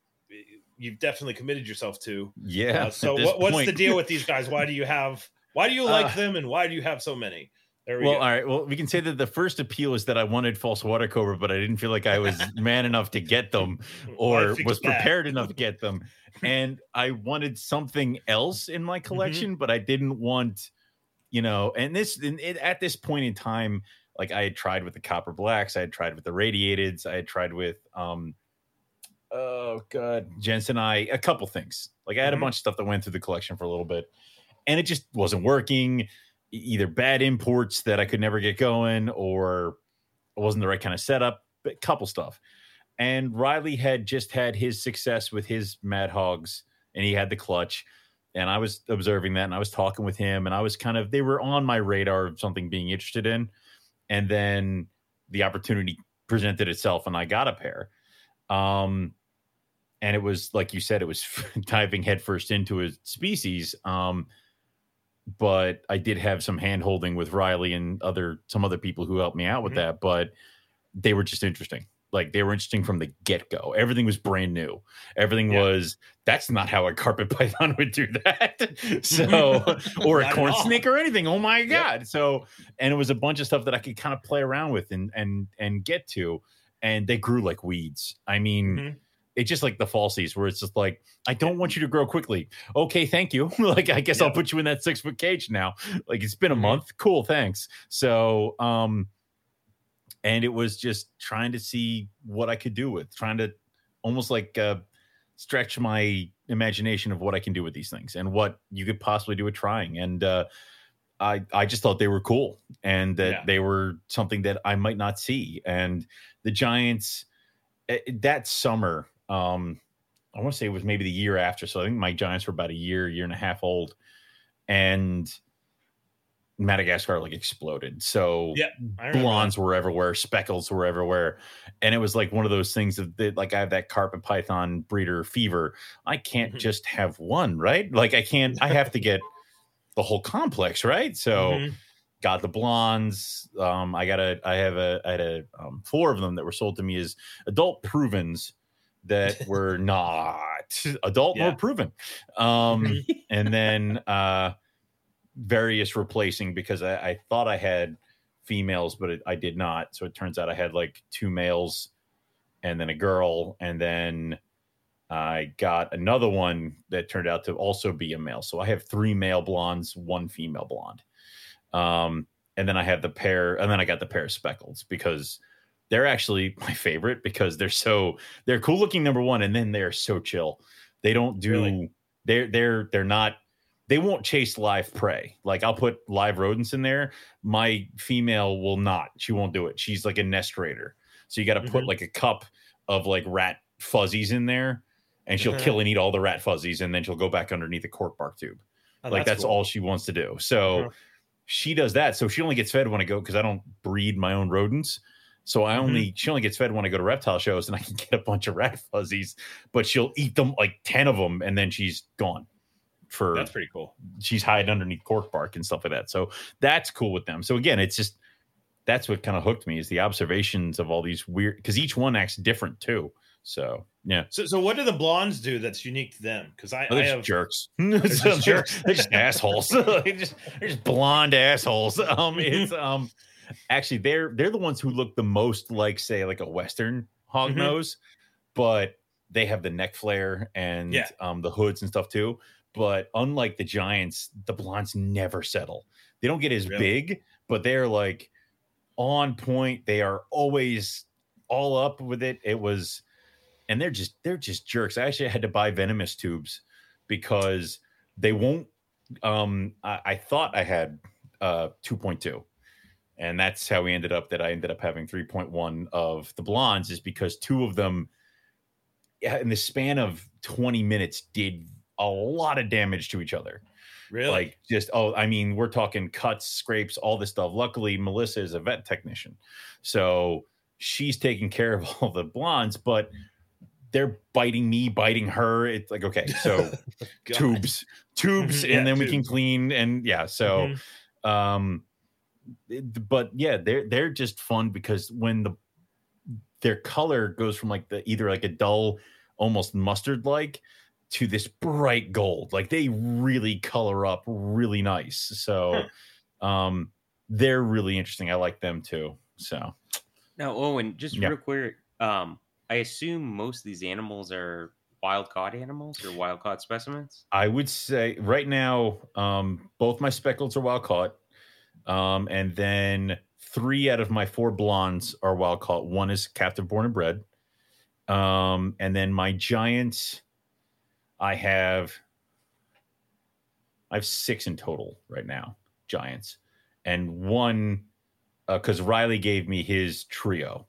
you've definitely committed yourself to. yeah. Uh, so what, what's the deal with these guys? Why do you have? Why do you like Uh, them, and why do you have so many? We Well, go. all right. Well, we can say that the first appeal is that I wanted false water cobra, but I didn't feel like I was man enough to get them or was prepared enough to get them. And I wanted something else in my collection, but I didn't want, you know, and this and it, at this point in time, like I had tried with the copper blacks, I had tried with the radiateds, I had tried with um oh god, Jensen I a couple things. Like I had Mhm. a bunch of stuff that went through the collection for a little bit and it just wasn't working either bad imports that I could never get going or it wasn't the right kind of setup, but a couple stuff. And Riley had just had his success with his Mad Hogs and he had the clutch. And I was observing that and I was talking with him and I was kind of, they were on my radar of something being interested in. And then the opportunity presented itself and I got a pair. Um, and it was like you said, it was diving headfirst into a species. Um, but I did have some hand holding with Riley and other some other people who helped me out with Mhm. that, but they were just interesting. Like they were interesting from the get go. Everything was brand new. Everything Yeah. was that's not how a carpet python would do that. so or a corn snake or anything. Oh my Yep. god. So and it was a bunch of stuff that I could kind of play around with and and and get to. And they grew like weeds. I mean, Mhm. it's just like the falsies where it's just like I don't want you to grow quickly. Okay, thank you. like I guess Yeah. I'll put you in that six foot cage now. Like it's been a Mhm. month. Cool, thanks. So um, and it was just trying to see what I could do with, trying to almost like uh, stretch my imagination of what I can do with these things and what you could possibly do with trying. And uh, I I just thought they were cool and that Yeah. they were something that I might not see. And the Giants eh, that summer, um, I want to say it was maybe the year after. So I think my Giants were about a year, year and a half old, and Madagascar like exploded. So Yeah, blondes were everywhere, speckles were everywhere, and it was like one of those things that, that like I have that carpet python breeder fever. I can't Mhm. just have one, right? Like I can't. I have to get the whole complex, right? So Mhm. got the blondes. Um, I got a, I have a, I had a um, four of them that were sold to me as adult provens that were not adult Yeah. proven. Um, and then uh, various replacing because I, I thought I had females, but it, I did not. So it turns out I had like two males and then a girl, and then I got another one that turned out to also be a male. So I have three male blondes, one female blonde. Um, and then I have the pair, and then I got the pair of speckles because they're actually my favorite because they're so they're cool looking number one, and then they're so chill. They don't do Really? they're they're they're not they won't chase live prey. Like I'll put live rodents in there. My female will not. She won't do it. She's like a nest raider. So you got to put Mhm. like a cup of like rat fuzzies in there, and she'll Uh-huh. kill and eat all the rat fuzzies, and then she'll go back underneath the cork bark tube. Oh, like that's cool. all she wants to do. So Uh-huh. she does that. So she only gets fed when I go because I don't breed my own rodents. So I Mm-hmm. only she only gets fed when I go to reptile shows, and I can get a bunch of rat fuzzies. But she'll eat them like ten of them, and then she's gone. For That's pretty cool. she's hiding underneath cork bark and stuff like that. So that's cool with them. So again, it's just that's what kind of hooked me is the observations of all these weird because each one acts different too. So yeah, So, so what do the blondes do that's unique to them? Because I, Oh, I have just jerks. just they're, jerks. they're just assholes. they're, just, they're just blonde assholes. Um, it's um, actually they're they're the ones who look the most like say like a Western hog Mhm. nose, but they have the neck flare and Yeah. um the hoods and stuff too. But unlike the giants, the blondes never settle. They don't get as Really? big, but they're like on point. They are always all up with it. It was, and they're just they're just jerks. I actually had to buy venomous tubes because they won't. Um, I, I thought I had uh 2.2, and that's how we ended up. That I ended up having 3.1 of the blondes is because two of them, in the span of 20 minutes, did a lot of damage to each other. Really? Like just oh i mean we're talking cuts scrapes all this stuff. Luckily melissa is a vet technician so she's taking care of all the blondes but they're biting me biting her. It's like okay so tubes tubes Mhm, yeah, and then we can clean and yeah so Mhm. um but yeah they're they're just fun because when the their color goes from like the either like a dull almost mustard like to this bright gold like they really color up really nice so um they're really interesting i like them too so Now, Owen, just Yeah. real quick, um, I assume most of these animals are wild caught animals or wild caught specimens. I would say right now, um, both my speckles are wild caught, um, and then three out of my four blondes are wild caught. One is captive born and bred, um, and then my giants, I have, I have six in total right now, giants, and one because Riley gave me his trio,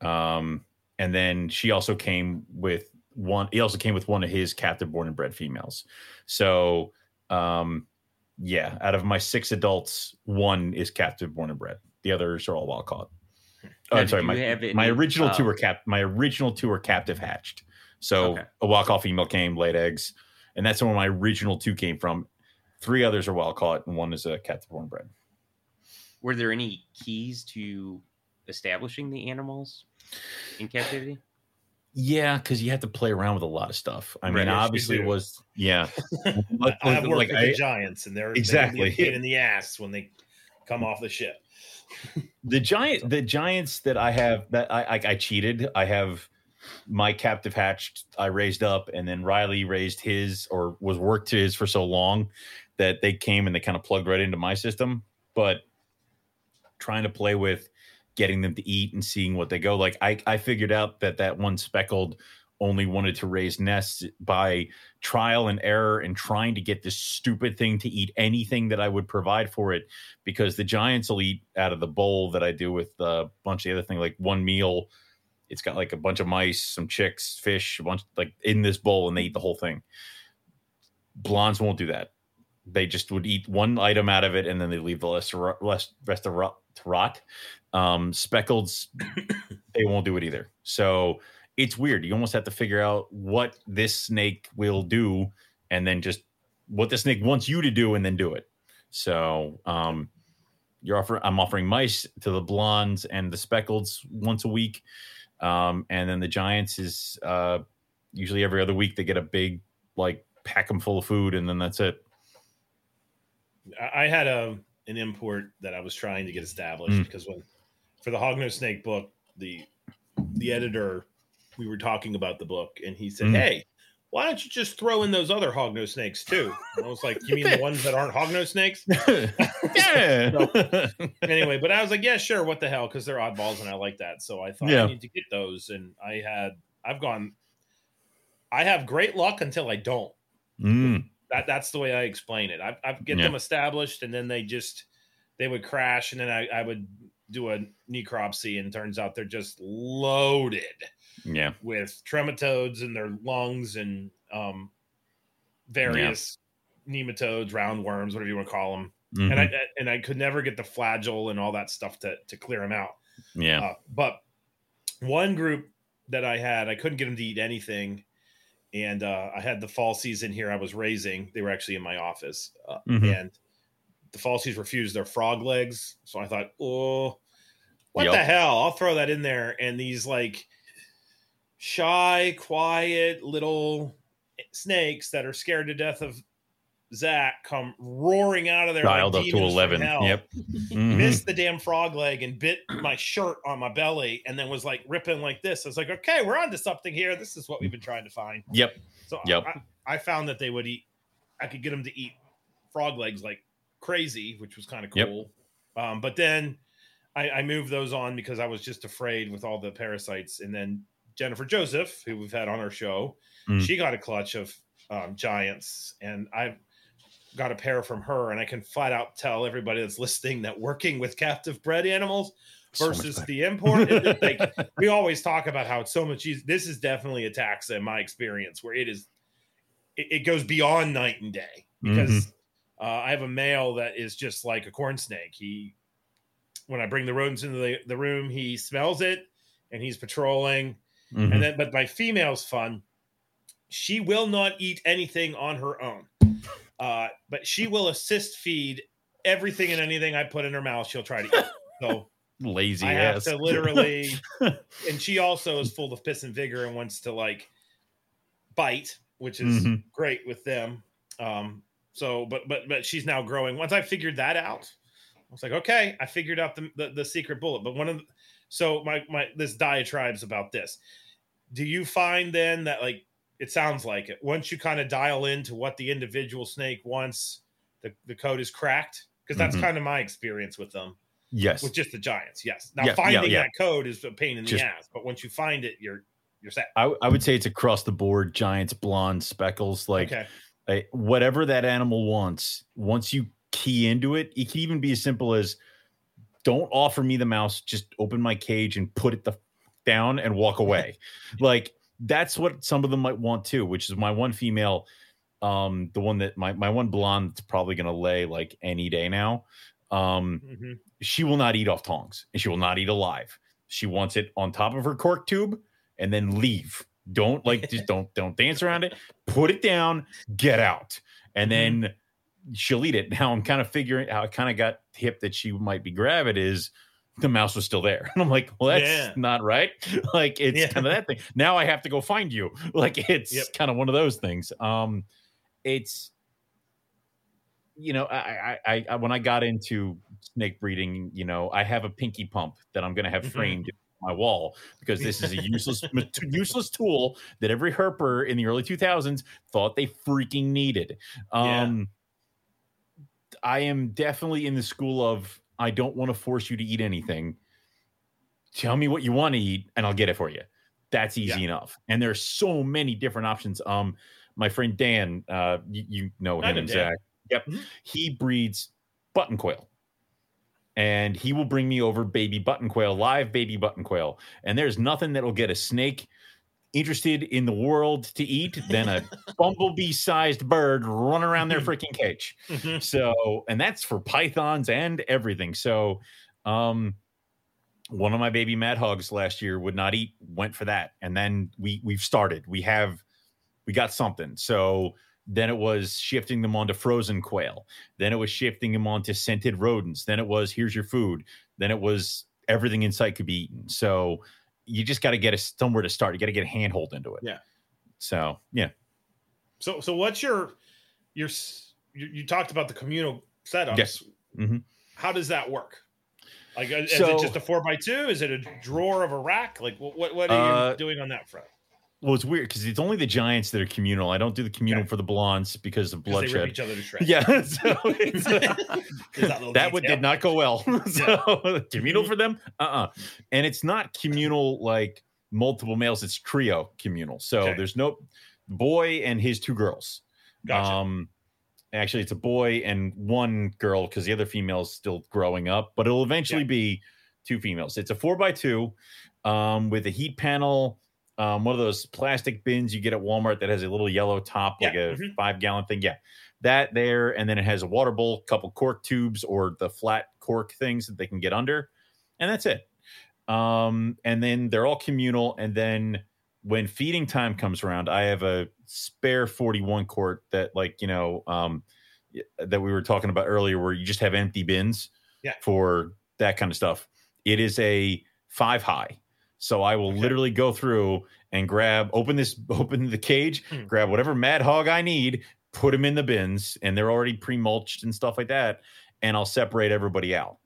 um, and then she also came with one he also came with one of his captive born and bred females. So um yeah out of my six adults one is captive born and bred. The others are all wild caught. Oh, I'm sorry my, any, my original two uh, were cap my original two were captive hatched so Okay. a wild caught female came laid eggs and that's where my original two came from three others are wild caught and one is a captive born and bred Were there any keys to establishing the animals in captivity? yeah because you have to play around with a lot of stuff i mean yes, obviously it was yeah I, I've worked like with I- the Giants, and they're Exactly. They're gonna a pain in the ass when they come off the ship. the giant the giants that i have that i i, I cheated i have my captive hatched I raised up, and then Riley raised his or was worked to his for so long that they came and they kind of plugged right into my system. But trying to play with getting them to eat and seeing what they go like, I I figured out that that one speckled only wanted to raise nests by trial and error and trying to get this stupid thing to eat anything that I would provide for it because the giants will eat out of the bowl that I do with a bunch of the other thing like one meal it's got like a bunch of mice some chicks fish a bunch like in this bowl and they eat the whole thing blondes won't do that they just would eat one item out of it and then they leave the rest, rest, rest of rot, to rot um speckleds they won't do it either so it's weird. You almost have to figure out what this snake will do and then just what the snake wants you to do and then do it. So um you're offering I'm offering mice to the blondes and the speckleds once a week. Um and then the giants is uh usually every other week they get a big like pack them full of food and then that's it. I had a an import that I was trying to get established mm. because when for the hognose snake book, the the editor we were talking about the book, and he said, mm. "Hey, why don't you just throw in those other hognose snakes too?" And I was like, "You mean the ones that aren't hognose snakes?" yeah. so, anyway, but I was like, "Yeah, sure. What the hell?" Because they're oddballs, and I like that. So I thought yeah. I need to get those, and I had I've gone. I have great luck until I don't. Mm. That that's the way I explain it. I, I get yeah. them established, and then they just they would crash, and then I, I would do a necropsy, and turns out they're just loaded yeah. with trematodes in their lungs and um, various yeah. nematodes roundworms whatever you want to call them mm-hmm. and i and i could never get the Flagyl and all that stuff to to clear them out. Yeah. Uh, but one group that i had i couldn't get them to eat anything. And uh, i had the falsies in here i was raising. They were actually in my office. Uh, mm-hmm. and the falsies refused their frog legs. So i thought oh what yep. the hell? I'll throw that in there. And these like shy, quiet little snakes that are scared to death of Zac come roaring out of there. Dialed like up to 11. Yep. Mm-hmm. Missed the damn frog leg and bit my shirt on my belly and then was like ripping like this. I was like, okay, we're on to something here. This is what we've been trying to find. Yep. So yep. I, I found that they would eat, I could get them to eat frog legs like crazy, which was kind of cool. Yep. Um, but then I, I moved those on because I was just afraid with all the parasites. And then Jennifer Joseph, who we've had on our show, mm. she got a clutch of um, giants, and I've got a pair from her, and I can flat out tell everybody that's listening that working with captive bred animals versus so the import, like, we always talk about how it's so much easier. This is definitely a tax in my experience, where it is, it, it goes beyond night and day because. Mm-hmm. Uh, I have a male that is just like a corn snake. He, when I bring the rodents into the, the room, he smells it and he's patrolling Mm-hmm. And then, but my female's fun. She will not eat anything on her own, uh, but she will assist feed everything and anything I put in her mouth. She'll try to eat. So lazy. I ass. have to literally, and she also is full of piss and vigor and wants to like bite, which is mm-hmm. great with them. Um, so, but but but she's now growing. Once I figured that out, I was like, okay, I figured out the the, the secret bullet. But one of the, so my my this diatribes about this. Do you find then that like it sounds like it once you kind of dial into what the individual snake wants, the the code is cracked because that's mm-hmm. kind of my experience with them. Yes, with just the giants. Yes. Now yeah, finding yeah, yeah. that code is a pain in the just, ass, but once you find it, you're you're set. I, I would say it's across the board. Giants, blonde, speckles, like. Okay. whatever that animal wants, once you key into it, it can even be as simple as don't offer me the mouse just open my cage and put it the down and walk away like that's what some of them might want too which is my one female um the one that my, my one blonde that's probably gonna lay like any day now um mm-hmm. she will not eat off tongs and she will not eat alive she wants it on top of her cork tube and then leave don't like just don't don't dance around it put it down get out and mm-hmm. then she'll eat it. Now I'm kind of figuring how I kind of got hip that she might be gravid is the mouse was still there. And I'm like, well, that's yeah. not right. Like it's yeah. kind of that thing. Now I have to go find you. Like it's yep. kind of one of those things. Um it's you know, I, I, I, when I got into snake breeding, you know, I have a pinky pump that I'm going to have mm-hmm. framed my wall because this is a useless useless tool that every herper in the early 2000s thought they freaking needed. Um, yeah. I am definitely in the school of I don't want to force you to eat anything. Tell me what you want to eat, and I'll get it for you. That's easy yeah. enough. And there's so many different options. Um, my friend Dan, uh, you, you know him, and Zac. Yep, mm-hmm. he breeds button quail and he will bring me over baby button quail, live baby button quail. And there's nothing that'll get a snake interested in the world to eat than a bumblebee sized bird run around their freaking cage. Mm-hmm. So, and that's for pythons and everything. So, um, one of my baby mad hogs last year would not eat, went for that. And then we we've started. We have we got something. So then it was shifting them onto frozen quail. Then it was shifting them onto scented rodents. Then it was here's your food. Then it was everything in sight could be eaten. So you just got to get a somewhere to start. You got to get a handhold into it. Yeah. So yeah. So so what's your your you, you talked about the communal setups. Yes. Mm-hmm. How does that work? Like, is so, it just a four by two? Is it a drawer of a rack? Like, what what are you uh, doing on that front? Well, it's weird because it's only the giants that are communal. I don't do the communal okay. for the blondes because of bloodshed. each other to shreds. Yeah, so uh, that, that would did not go well. so yeah. communal for them, uh, uh-uh. uh and it's not communal like multiple males. It's trio communal. So okay. there's no boy and his two girls. Gotcha. Um, actually, it's a boy and one girl because the other female is still growing up, but it'll eventually yeah. be two females. It's a four by two um, with a heat panel um, one of those plastic bins you get at Walmart that has a little yellow top, like yeah. a mm-hmm. five gallon thing. Yeah, that there, and then it has a water bowl, a couple cork tubes, or the flat cork things that they can get under, and that's it. Um, and then they're all communal. And then when feeding time comes around, I have a spare 41 quart that, like, you know, um, that we were talking about earlier, where you just have empty bins yeah. for that kind of stuff. It is a five high. So I will okay. literally go through and grab, open this, open the cage, hmm. grab whatever mad hog I need, put them in the bins, and they're already pre mulched and stuff like that. And I'll separate everybody out.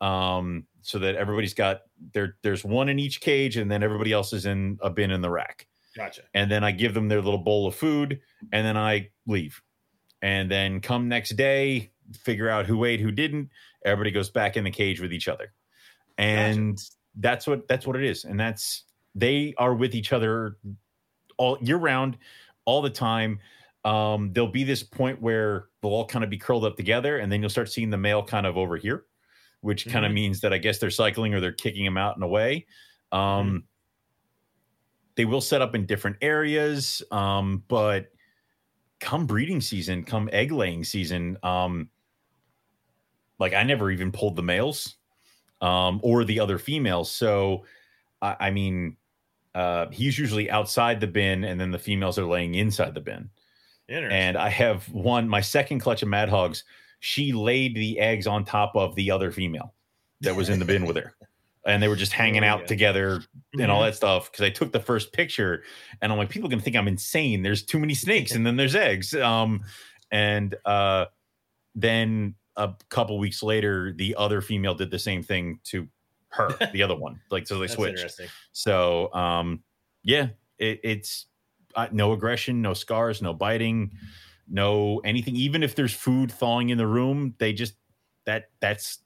Um, so that everybody's got there, there's one in each cage, and then everybody else is in a bin in the rack. Gotcha. And then I give them their little bowl of food, and then I leave. And then come next day, figure out who ate, who didn't. Everybody goes back in the cage with each other. And gotcha that's what that's what it is and that's they are with each other all year round all the time um there'll be this point where they'll all kind of be curled up together and then you'll start seeing the male kind of over here which mm-hmm. kind of means that i guess they're cycling or they're kicking him out in a way um mm-hmm. they will set up in different areas um but come breeding season come egg laying season um like i never even pulled the males um, or the other females. So, I, I mean, uh, he's usually outside the bin, and then the females are laying inside the bin. And I have one, my second clutch of Mad Hogs. She laid the eggs on top of the other female that was in the bin with her. And they were just hanging oh, out yeah. together and all mm-hmm. that stuff. Cause I took the first picture and I'm like, people are gonna think I'm insane. There's too many snakes and then there's eggs. Um, and uh, then a couple weeks later, the other female did the same thing to her, the other one. Like so they switched. So um, yeah, it, it's uh, no aggression, no scars, no biting, no anything. Even if there's food thawing in the room, they just that that's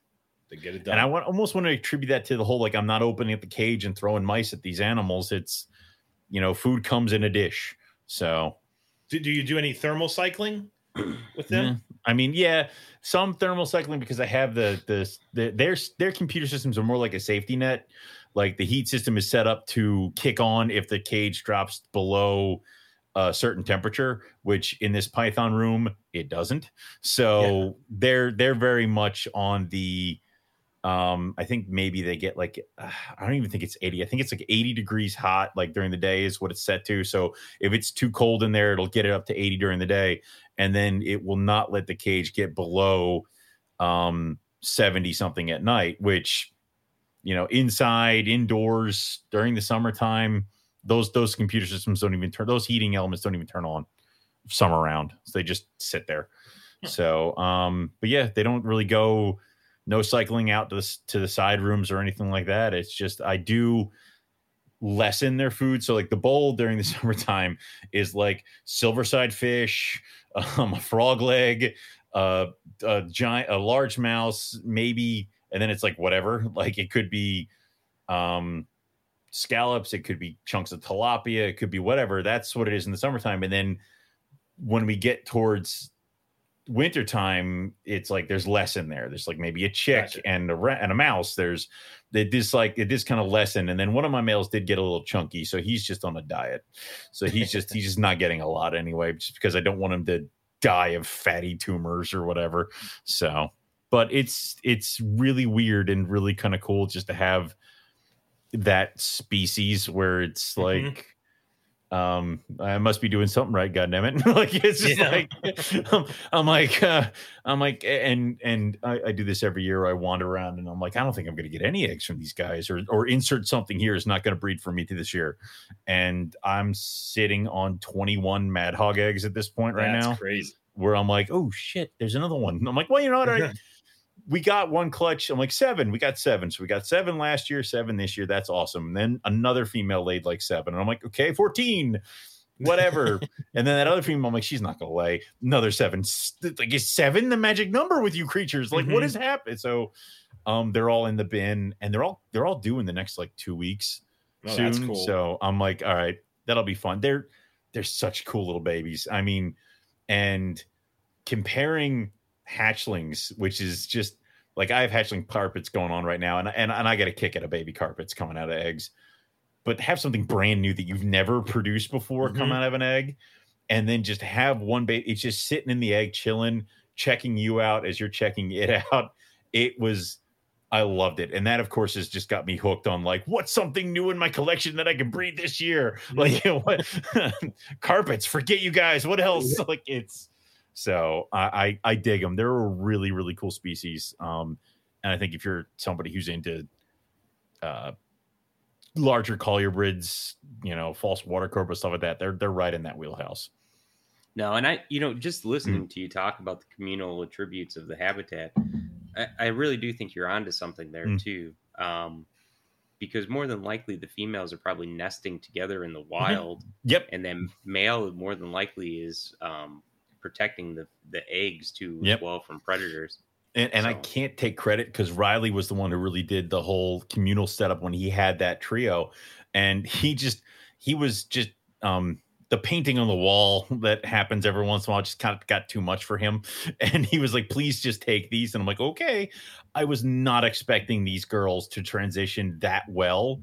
they get it done. And I want almost want to attribute that to the whole like I'm not opening up the cage and throwing mice at these animals. It's you know food comes in a dish. So do, do you do any thermal cycling with them? Yeah. I mean, yeah, some thermal cycling because I have the, the the their their computer systems are more like a safety net. Like the heat system is set up to kick on if the cage drops below a certain temperature, which in this Python room it doesn't. So yeah. they're they're very much on the um, I think maybe they get like uh, I don't even think it's 80. I think it's like 80 degrees hot like during the day is what it's set to. So if it's too cold in there, it'll get it up to 80 during the day and then it will not let the cage get below um 70 something at night, which you know, inside, indoors during the summertime, those those computer systems don't even turn those heating elements don't even turn on summer round. So they just sit there. So um, but yeah, they don't really go no cycling out to the, to the side rooms or anything like that. It's just I do lessen their food. So like the bowl during the summertime is like silverside fish, um, a frog leg, uh, a giant, a large mouse, maybe, and then it's like whatever. Like it could be um, scallops, it could be chunks of tilapia, it could be whatever. That's what it is in the summertime. And then when we get towards wintertime, it's like there's less in there. There's like maybe a chick gotcha. and a rat and a mouse. There's it is like it is kind of lessen. And then one of my males did get a little chunky, so he's just on a diet. So he's just he's just not getting a lot anyway, just because I don't want him to die of fatty tumors or whatever. So, but it's it's really weird and really kind of cool just to have that species where it's mm-hmm. Um i must be doing something right god damn it like it's just yeah. like I'm, I'm, like uh, i'm like and and I, I, do this every year. I wander around and i'm like i don't think i'm to get any eggs from these guys or or insert something here is not to breed for me to this year. And i'm sitting on 21 mad hog eggs at this point right That's now crazy. where i'm like oh shit there's another one. I'm like well you know what? I, we got one clutch. I'm like seven. We got seven. So we got seven last year, seven this year. That's awesome. And then another female laid like seven. And I'm like, okay, 14, whatever. and then that other female, I'm like, she's not gonna lay another seven. Like, is seven the magic number with you creatures? Like, mm-hmm. what has happened? So um they're all in the bin and they're all they're all due in the next like two weeks oh, soon. Cool. So I'm like, all right, that'll be fun. They're they're such cool little babies. I mean, and comparing hatchlings, which is just like I have hatchling carpets going on right now, and and, and I get a kick at a baby carpets coming out of eggs. But have something brand new that you've never produced before mm-hmm. come out of an egg, and then just have one baby. It's just sitting in the egg, chilling, checking you out as you're checking it out. It was. I loved it. And that, of course, has just got me hooked on like, what's something new in my collection that I can breed this year? Like, you know, what carpets, forget you guys. What else? Like, it's so I, I, I dig them. They're a really really cool species. Um, and I think if you're somebody who's into uh, larger colubrids, you know, false water cobras stuff like that, they're they're right in that wheelhouse. No, and I, you know, just listening mm-hmm. to you talk about the communal attributes of the habitat, I, I really do think you're onto something there mm-hmm. too. Um, because more than likely the females are probably nesting together in the mm-hmm. wild. Mm-hmm. Yep. And then male more than likely is um, protecting the the eggs too yep. as well from predators. And, and so. I can't take credit because Riley was the one who really did the whole communal setup when he had that trio, and he just he was just um the painting on the wall that happens every once in a while just kind of got too much for him. And he was like, please just take these. And I'm like, okay. I was not expecting these girls to transition that well,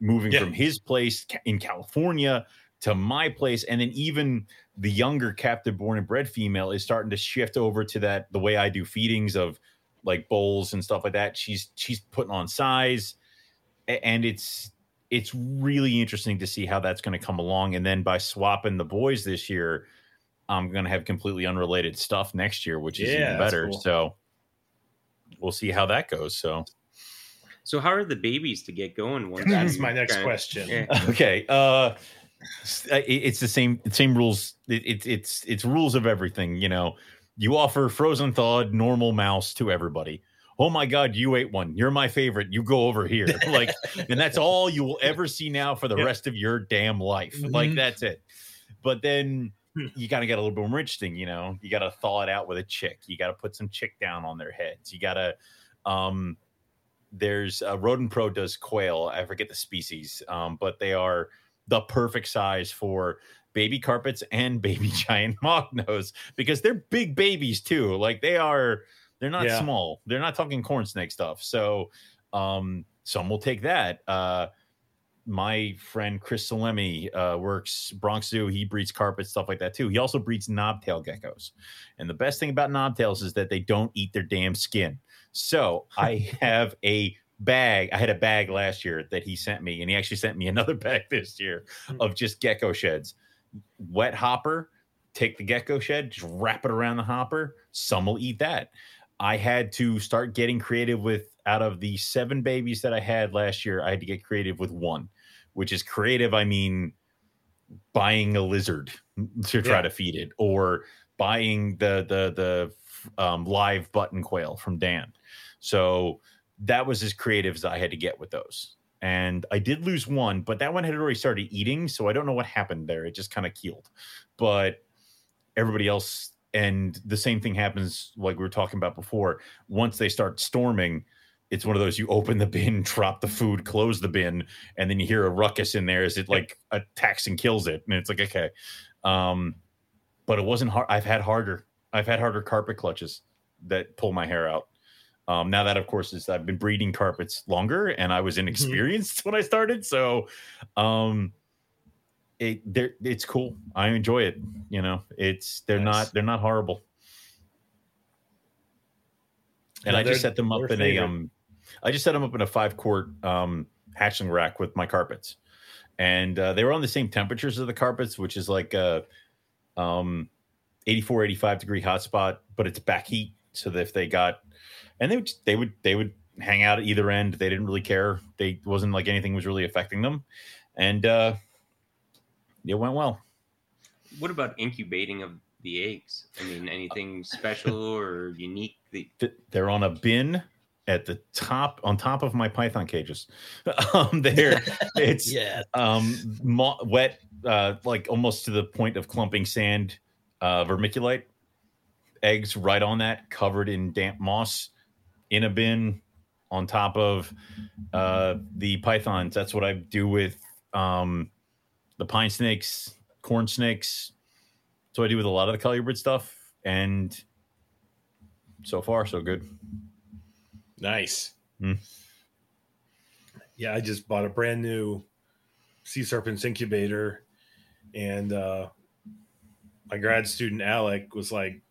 moving yeah. from his place in California to my place. And then even the younger captive born and bred female is starting to shift over to that the way I do feedings of like bowls and stuff like that. She's she's putting on size, and it's it's really interesting to see how that's going to come along. And then by swapping the boys this year, I'm going to have completely unrelated stuff next year, which is yeah, even better. Cool. So we'll see how that goes. So. So how are the babies to get going? That's my next question. Okay. Uh, it's the same same rules. It's it's it's rules of everything. You know, you offer frozen thawed normal mouse to everybody. Oh my God, you ate one. You're my favorite. You go over here. Like, and that's all you will ever see now for the yep. rest of your damn life. Mm-hmm. Like, that's it. But then hmm. you got to get a little bit more interesting. You know, you got to thaw it out with a chick. You got to put some chick down on their heads. You got to, um, there's uh, Rodent Pro does quail. I forget the species, um, but they are the perfect size for baby carpets and baby giant nose because they're big babies too. Like they are, they're not yeah. small. They're not talking corn snake stuff. So um, some will take that. Uh, my friend Chris Salemi uh, works Bronx Zoo. He breeds carpets, stuff like that too. He also breeds knobtail geckos. And the best thing about knobtails is that they don't eat their damn skin. So I have a bag. I had a bag last year that he sent me, and he actually sent me another bag this year hmm. of just gecko sheds. Wet hopper, take the gecko shed, just wrap it around the hopper. Some will eat that. I had to start getting creative with out of the seven babies that I had last year, I had to get creative with one, which is creative. I mean, buying a lizard to try yeah. to feed it or buying the the the um, live button quail from Dan So that was as creative as I had to get with those. And I did lose one, but that one had already started eating. So I don't know what happened there. It just kind of keeled. But everybody else, and the same thing happens like we were talking about before. Once they start storming, it's one of those you open the bin, drop the food, close the bin, and then you hear a ruckus in there as it like attacks and kills it. And it's like, okay. Um, but it wasn't hard. I've had harder. I've had harder carpet clutches that pull my hair out. Um, now that, of course, is I've been breeding carpets longer, and I was inexperienced mm-hmm. when I started. So, um, it it's cool. I enjoy it. You know, it's they're nice. not they're not horrible. And I just set them up in favorite. a um, I just set them up in a five quart um hatchling rack with my carpets, and uh, they were on the same temperatures of the carpets, which is like a um 84 85 degree hotspot but it's back heat so that if they got and they would they would they would hang out at either end. They didn't really care. They wasn't like anything was really affecting them. And uh it went well. What about incubating of the eggs? I mean anything special or unique that- they're on a bin at the top on top of my python cages. Um there it's yeah. um mo- wet uh like almost to the point of clumping sand uh vermiculite eggs right on that covered in damp moss in a bin on top of uh the pythons that's what i do with um the pine snakes corn snakes so i do with a lot of the colubrid stuff and so far so good Nice. Mm. Yeah, I just bought a brand new sea serpents incubator, and uh, my grad student Alec was like,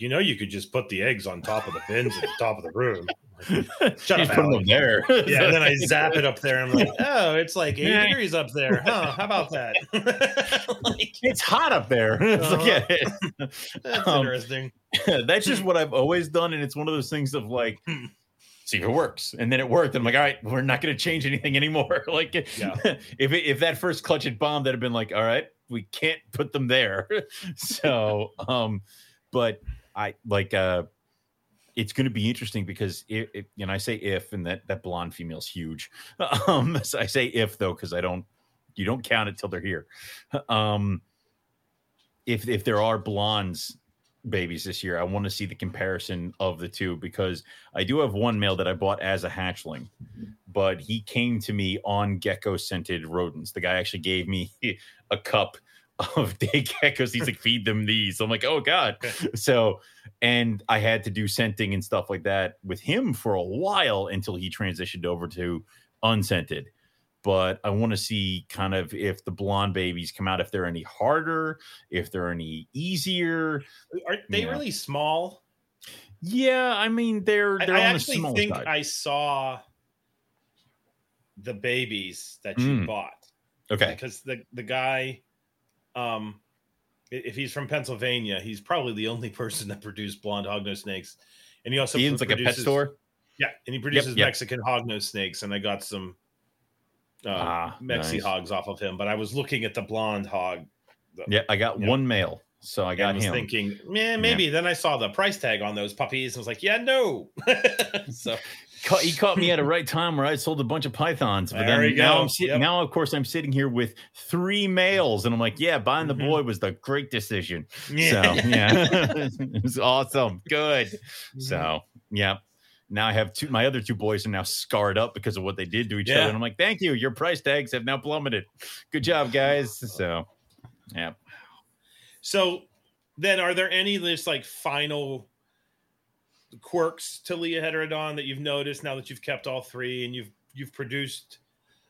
"You know, you could just put the eggs on top of the bins at the top of the room." Shut up, put them there. yeah, and then I zap it up there. And I'm like, oh, it's like 80 degrees up there. Huh? How about that? like, it's hot up there. Uh-huh. like, yeah. That's um, interesting. That's just what I've always done, and it's one of those things of like. See if it works, and then it worked. And I'm like, all right, we're not going to change anything anymore. like, yeah. if it, if that first clutch had bombed, that'd have been like, all right, we can't put them there. so, um, but I like uh it's going to be interesting because if, you know I say if and that that blonde female's huge. Um, so I say if though because I don't you don't count it till they're here. Um, if if there are blondes babies this year, I want to see the comparison of the two because I do have one male that I bought as a hatchling, but he came to me on gecko scented rodents. The guy actually gave me a cup of day geckos. He's like, feed them these. So I'm like, oh God. So, and I had to do scenting and stuff like that with him for a while until he transitioned over to unscented. But I want to see kind of if the blonde babies come out, if they're any harder, if they're any easier. Are they really small? Yeah, I mean they're they're I, I actually think side. I saw the babies that you mm. bought. Okay. Because the the guy um, if he's from Pennsylvania, he's probably the only person that produced blonde hognose snakes. And he also he owns like a pet store. Yeah, and he produces yep, yep. Mexican hognose snakes, and I got some uh, ah, Mexi nice. hogs off of him. But I was looking at the blonde hog. The, yeah, I got one male, so I got. I was him. thinking, man, maybe. Yeah. Then I saw the price tag on those puppies, and was like, yeah, no. so he caught me at a right time where I sold a bunch of pythons. But there then now I'm sitting, yep. now of course I'm sitting here with three males, and I'm like, yeah, buying the mm-hmm. boy was the great decision. Yeah. So yeah, it was awesome, good. Mm-hmm. So yeah. Now I have two. My other two boys are now scarred up because of what they did to each yeah. other, and I'm like, "Thank you. Your price tags have now plummeted. Good job, guys." So, yeah. So, then, are there any just like final quirks to Leioheterodon that you've noticed now that you've kept all three and you've you've produced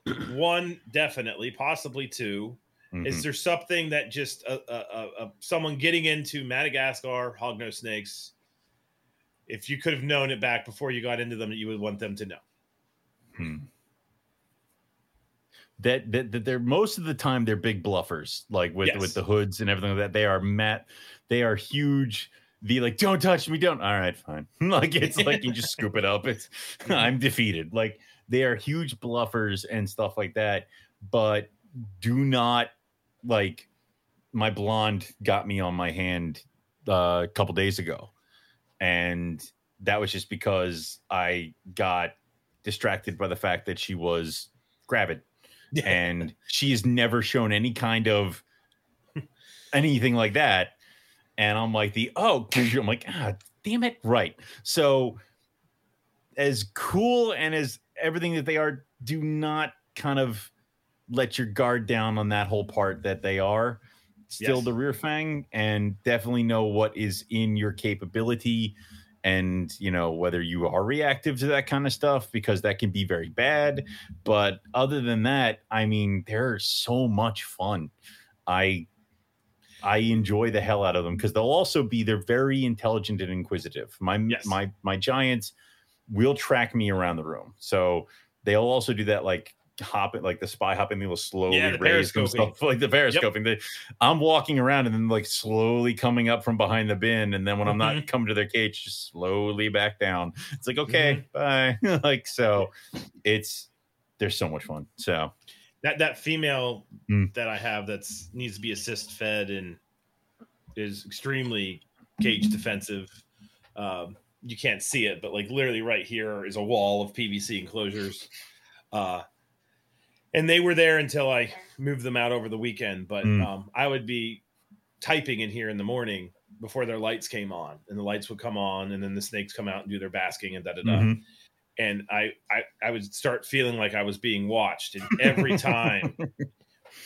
one definitely, possibly 2 mm-hmm. Is there something that just uh, uh, uh, uh, someone getting into Madagascar hognose snakes, if you could have known it back before you got into them, that you would want them to know? Hmm. That, that, that they're most of the time they're big bluffers, like with yes. with the hoods and everything like that. They are mat, they are huge the like don't touch me don't all right fine. Like it's like you just scoop it up. It's i'm defeated. Like they are huge bluffers and stuff like that but do not like my blonde got me on my hand uh, a couple days ago. And that was just because I got distracted by the fact that she was gravid. And she's never shown any kind of anything like that. And I'm like, the oh, I'm like, ah, damn it, right. So, as cool and as everything that they are, do not kind of let your guard down on that whole part that they are still Yes. the rear fang and definitely know what is in your capability and you know whether you are reactive to that kind of stuff because that can be very bad but other than that i mean they're so much fun i i enjoy the hell out of them because they'll also be they're very intelligent and inquisitive. My Yes. my my giants will track me around the room. So they'll also do that like hopping like the spy hopping they will slowly Yeah, the raise themselves like the periscoping. They i'm walking around and then like slowly coming up from behind the bin and then when i'm not Mhm. coming to their cage just slowly back down. It's like okay bye. Like so it's they're so much fun. So that that female Mm. that I have that's needs to be assist fed and is extremely cage defensive. Um, you can't see it, but like literally right here is a wall of PVC enclosures. Uh, and they were there until I moved them out over the weekend. But Mm. um, I would be typing in here in the morning before their lights came on, and the lights would come on, and then the snakes come out and do their basking and da da da mhm. And I, I I would start feeling like I was being watched, and every time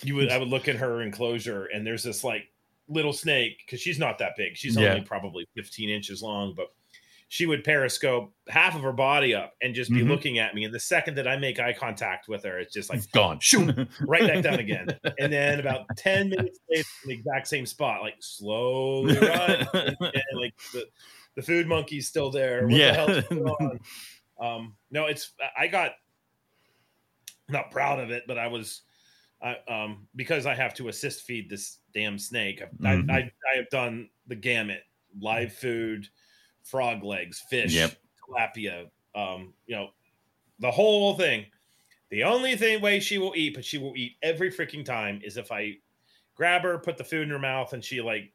you would I would look at her enclosure, and there's this like little snake because she's not that big, she's Yeah. only probably 15 inches long, but she would periscope half of her body up and just be Mhm. looking at me, and the second that I make eye contact with her, it's just like gone shoot, right back down again. And then about 10 minutes later, in the exact same spot, like slowly run. and, and, like the, the food monkey's still there. What Yeah. The hell's going on? Um, no, it's I got not proud of it, but I was I um because I have to assist feed this damn snake. Mhm. I, I I have done the gamut: live food, frog legs, fish, Yep. tilapia, um, you know, the whole thing. The only thing way she will eat, but she will eat every freaking time, is if I grab her, put the food in her mouth, and she like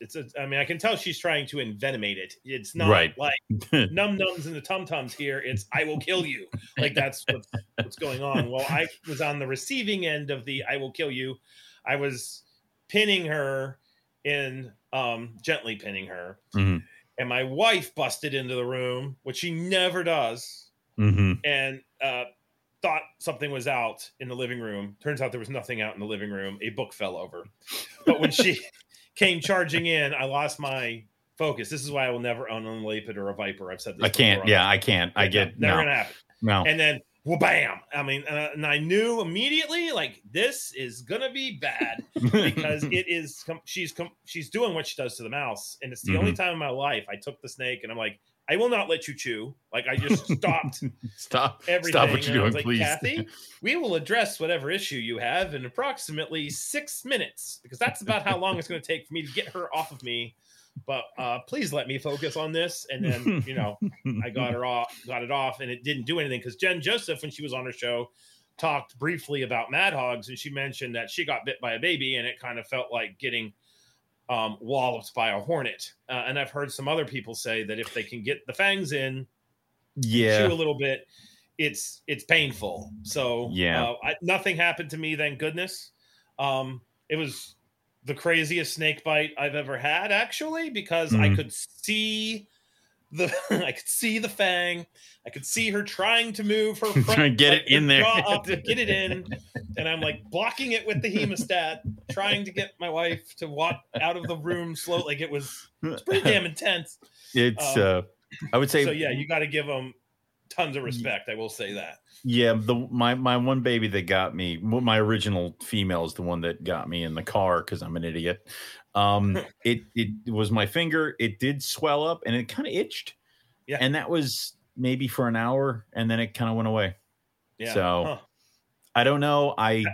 it's a, I mean, I can tell she's trying to envenomate it. It's not Right. like num nums and the tum tums here. It's I will kill you. Like that's what's, what's going on. Well, I was on the receiving end of the I will kill you. I was pinning her in um gently pinning her. Mhm. And my wife busted into the room, which she never does, hmm and uh thought something was out in the living room. Turns out there was nothing out in the living room. A book fell over. But when she came charging in, I lost my focus. This is why I will never own an Elapid or a Viper. I've said this i can't yeah i can't i get never no gonna happen. no And then, well, bam! I mean, uh, and I knew immediately, like this is gonna be bad because it is. Com- she's com- she's doing what she does to the mouse, and it's the only Mm-hmm. time in my life I took the snake, and I'm like, I will not let you chew. Like I just stopped stop everything. stop what you're doing like, please Kathy, we will address whatever issue you have in approximately six minutes because that's about how long it's going to take for me to get her off of me. But uh, please let me focus on this. And then, you know, I got her off, got it off, and it didn't do anything because Jen Joseph, when she was on her show, talked briefly about Mad Hogs, and she mentioned that she got bit by a baby, and it kind of felt like getting um, walloped by a hornet. Uh, and I've heard some other people say that if they can get the fangs in, yeah chew a little bit, it's it's painful. So Yeah. uh, I, nothing happened to me. Thank goodness. Um, it was the craziest snake bite I've ever had, actually, because I Mhm. could see the I could see the fang. I could see her trying to move her front, Trying to get like, it in there. up to get it in, and I'm like blocking it with the hemostat, trying to get my wife to walk out of the room slow. Like it was, it was pretty damn intense. it's Um, uh i would say So yeah, you got to give them tons of respect. I will say that. Yeah, the my my one baby that got me, my original female is the one that got me in the car because I'm an idiot. Um, it it was my finger. It did swell up and it kind of itched. Yeah. and that was maybe for an hour, and then it kind of went away. Yeah. So- Huh. I don't know. I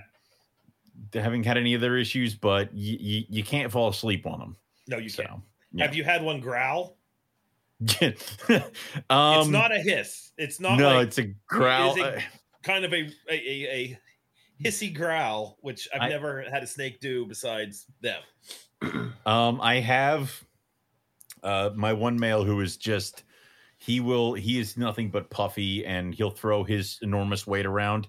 haven't had any other issues, but you you, you can't fall asleep on them. no, you so, can't. yeah. Have you had one growl? um, it's not a hiss. It's not no, like it's a growl. a- kind of a a, a, a hissy growl, which I've I- never had a snake do besides them. Um, I have uh my one male who is just he will he is nothing but puffy and he'll throw his enormous weight around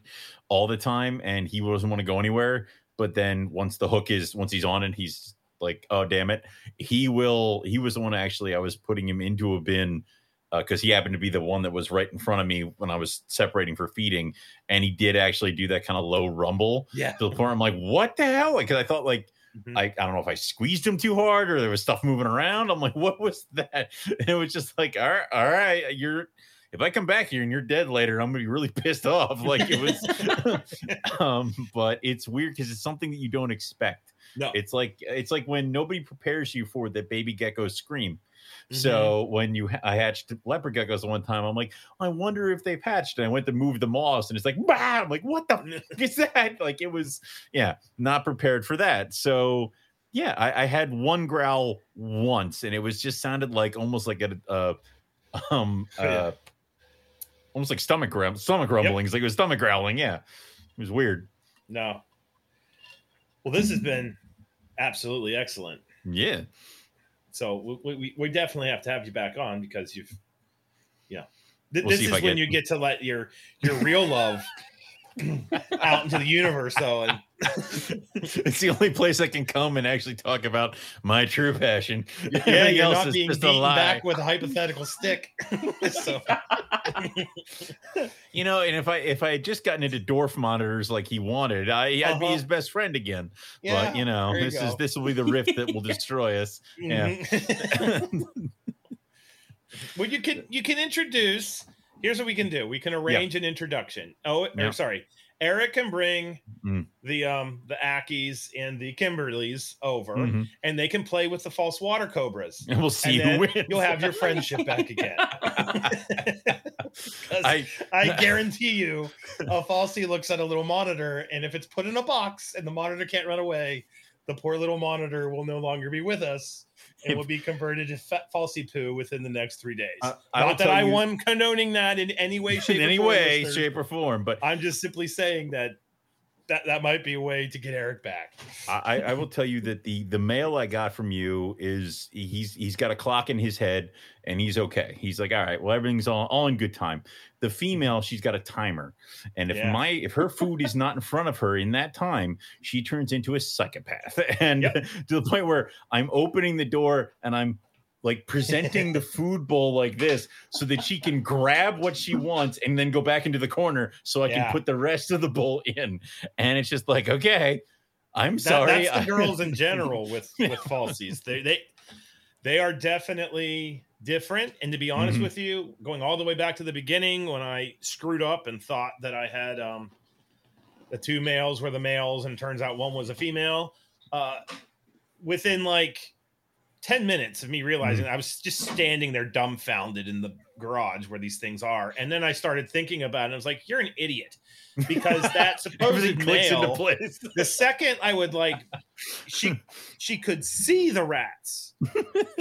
all the time and he doesn't want to go anywhere. But then once the hook is once he's on it he's like oh damn it he will he was the one actually i was putting him into a bin because uh, he happened to be the one that was right in front of me when i was separating for feeding and he did actually do that kind of low rumble yeah. to the point i'm like what the hell? Because i thought like Mm-hmm. I, I don't know if I squeezed him too hard or there was stuff moving around. I'm like, what was that? And it was just like, all right, all right, you're if I come back here and you're dead later, I'm gonna be really pissed off. Like it was um, but it's weird because it's something that you don't expect. No, it's like it's like when nobody prepares you for the baby gecko scream. Mm-hmm. So when you I hatched leopard geckos one time, I'm like, I wonder if they've hatched. And I went to move the moss, and it's like, bah! I'm like, what the is that? Like it was, yeah, not prepared for that. So yeah, I, I had one growl once, and it was just sounded like almost like a, uh, um, uh, almost like stomach growl, stomach rumblings, yep. like it was stomach growling. Yeah, it was weird. No. Well, this has been absolutely excellent. Yeah. So we, we, we definitely have to have you back on because you've, you know, th- we'll this is when get... you get to let your your real love out into the universe, though. And it's the only place I can come and actually talk about my true passion. Yeah, you're not being beaten back with a hypothetical stick. so. you know, and if I if I had just gotten into dwarf monitors like he wanted, I, I'd uh-huh. be his best friend again. Yeah, but you know, this you is this will be the rift that will destroy us. Yeah. Mm-hmm. well, you can you can introduce here's what we can do. We can arrange an introduction. Oh, or, sorry. Eric can bring mm. the um the Ackies and the Kimberleys over, mm-hmm. and they can play with the false water cobras. And we'll see and who wins. You'll have your friendship back again. I, I guarantee you, a falsie looks at a little monitor, and if it's put in a box and the monitor can't run away, the poor little monitor will no longer be with us and will be converted to fat falsy poo within the next three days. Uh, Not that I am condoning that in any way, shape, in any form, way, shape, or form, but I'm just simply saying that that that might be a way to get Eric back. I, I will tell you that the the mail I got from you is he's he's got a clock in his head and he's okay. He's like, all right, well everything's all, all in good time. The female, she's got a timer, and if yeah. my if her food is not in front of her in that time, she turns into a psychopath, and yep. to the point where I'm opening the door and I'm like presenting the food bowl like this so that she can grab what she wants and then go back into the corner so I yeah. can put the rest of the bowl in. And it's just like, okay, I'm sorry. That, that's the girls in general with with falsies. They they they are definitely different. And to be honest mm-hmm. with you, going all the way back to the beginning when I screwed up and thought that I had um the two males were the males and turns out one was a female. Uh within like 10 minutes of me realizing mm-hmm. I was just standing there dumbfounded in the garage where these things are. And then I started thinking about it. I was like, you're an idiot because that supposed male, the second I would like, she, she could see the rats,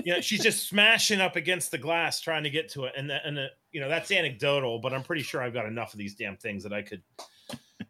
you know, she's just smashing up against the glass, trying to get to it. And, the, and the, you know, that's anecdotal, but I'm pretty sure I've got enough of these damn things that I could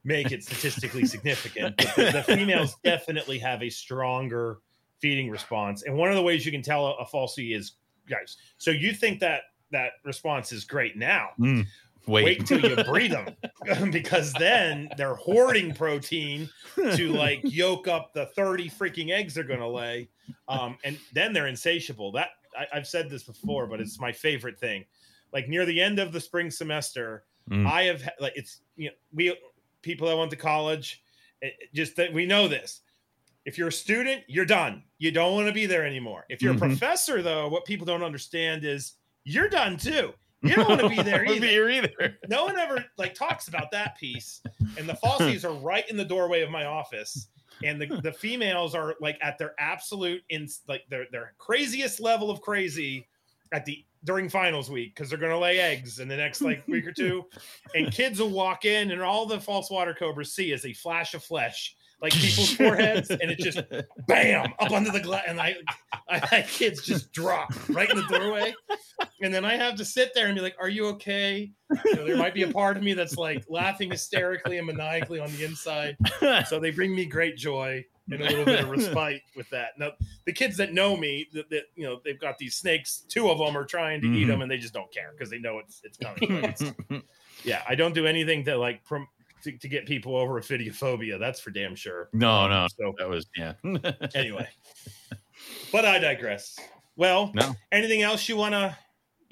make it statistically significant. The, the females definitely have a stronger, feeding response. And one of the ways you can tell a, a falsie is, guys. So you think that that response is great now? Mm, wait. wait till you breed them, because then they're hoarding protein to like yolk up the thirty freaking eggs they're going to lay, um, and then they're insatiable. That I, have said this before, but it's my favorite thing. Like near the end of the spring semester, mm. I have like it's you know we people that went to college, it, just that we know this if you're a student, you're done. You don't want to be there anymore. If you're mm-hmm. a professor, though, what people don't understand is you're done too. You don't want to be there either. either. No one ever like talks about that piece. And the falsies are right in the doorway of my office. And the, the females are like at their absolute in like their their craziest level of crazy at the during finals week because they're gonna lay eggs in the next like week or two. And kids will walk in and all the false water cobras see is a flash of flesh like people's foreheads, and it just bam up under the glass, and I, I, my kids just drop right in the doorway, and then I have to sit there and be like, "Are you okay?" You know, there might be a part of me that's like laughing hysterically and maniacally on the inside. So they bring me great joy. and a little bit of respite with that. Now, the kids that know me, that, that you know, they've got these snakes. Two of them are trying to eat Mhm. them, and they just don't care because they know it's it's coming. It's- yeah, I don't do anything to like prom- to, to get people over ophidiophobia. That's for damn sure. no, no, So that was yeah. anyway, but I digress. Well, No. anything else you want to?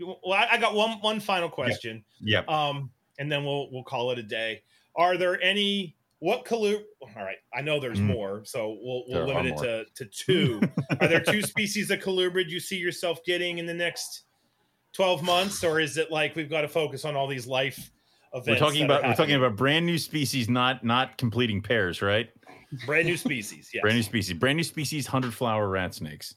Well, I, I got one one final question. yep. Um, and then we'll we'll call it a day. Are there any what collu? All right, I know there's Mm. more, so we'll we'll There limit it to to two. are there two species of colubrid you see yourself getting in the next twelve months, or is it like we've got to focus on all these life? We're talking about we're talking about brand new species, not not completing pairs, right? brand new species. Yes, Brand new species, brand new species, hundred flower rat snakes.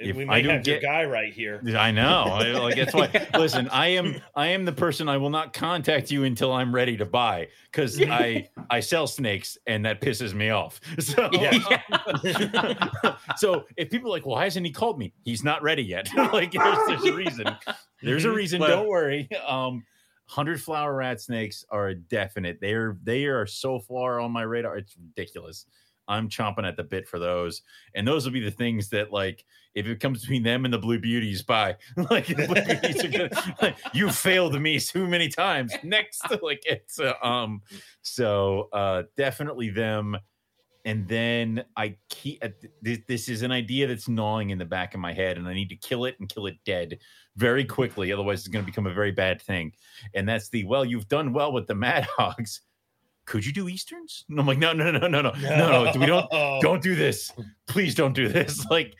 if we I might don't have your guy right here. I know. I, like that's why. Listen, I am I am the person I will not contact you until I'm ready to buy because I I sell snakes and that pisses me off. So so if people are like, why hasn't he called me? He's not ready yet. like there's, there's a reason. There's a Mhm. reason. Well- don't worry. Um, hundred flower rat snakes are a definite. They're they are so far on my radar. It's ridiculous. I'm chomping at the bit for those, and those will be the things that like if it comes between them and the blue beauties, bye. like, blue beauties are gonna, like, you failed me so many times. Next, like it's uh, um, so uh, definitely them. And then I keep uh, this, this is an idea that's gnawing in the back of my head, and I need to kill it and kill it dead very quickly. Otherwise, it's going to become a very bad thing. And that's the well, you've done well with the Mad Hogs. Could you do Easterns? And I'm like, no, no, no, no, no, no, no. We don't don't do this. Please don't do this. Like,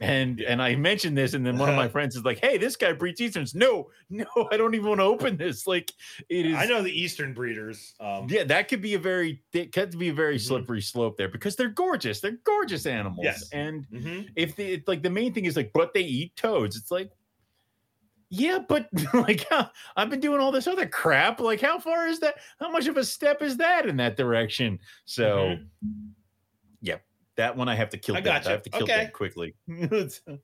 and and I mentioned this, and then one of my friends is like, "Hey, this guy breeds Easterns." No, no, I don't even want to open this. Like, it is. I know the Eastern breeders. Um, Yeah, that could be a very that could be a very Mhm. slippery slope there because they're gorgeous. They're gorgeous animals, Yes. and mhm. if they it's like the main thing is like, but they eat toads. It's like, yeah, but like I've been doing all this other crap. Like, how far is that? How much of a step is that in that direction? So, mm-hmm. yeah, that one I have to kill. I dead. gotcha. I have to kill Okay. dead quickly. Uh,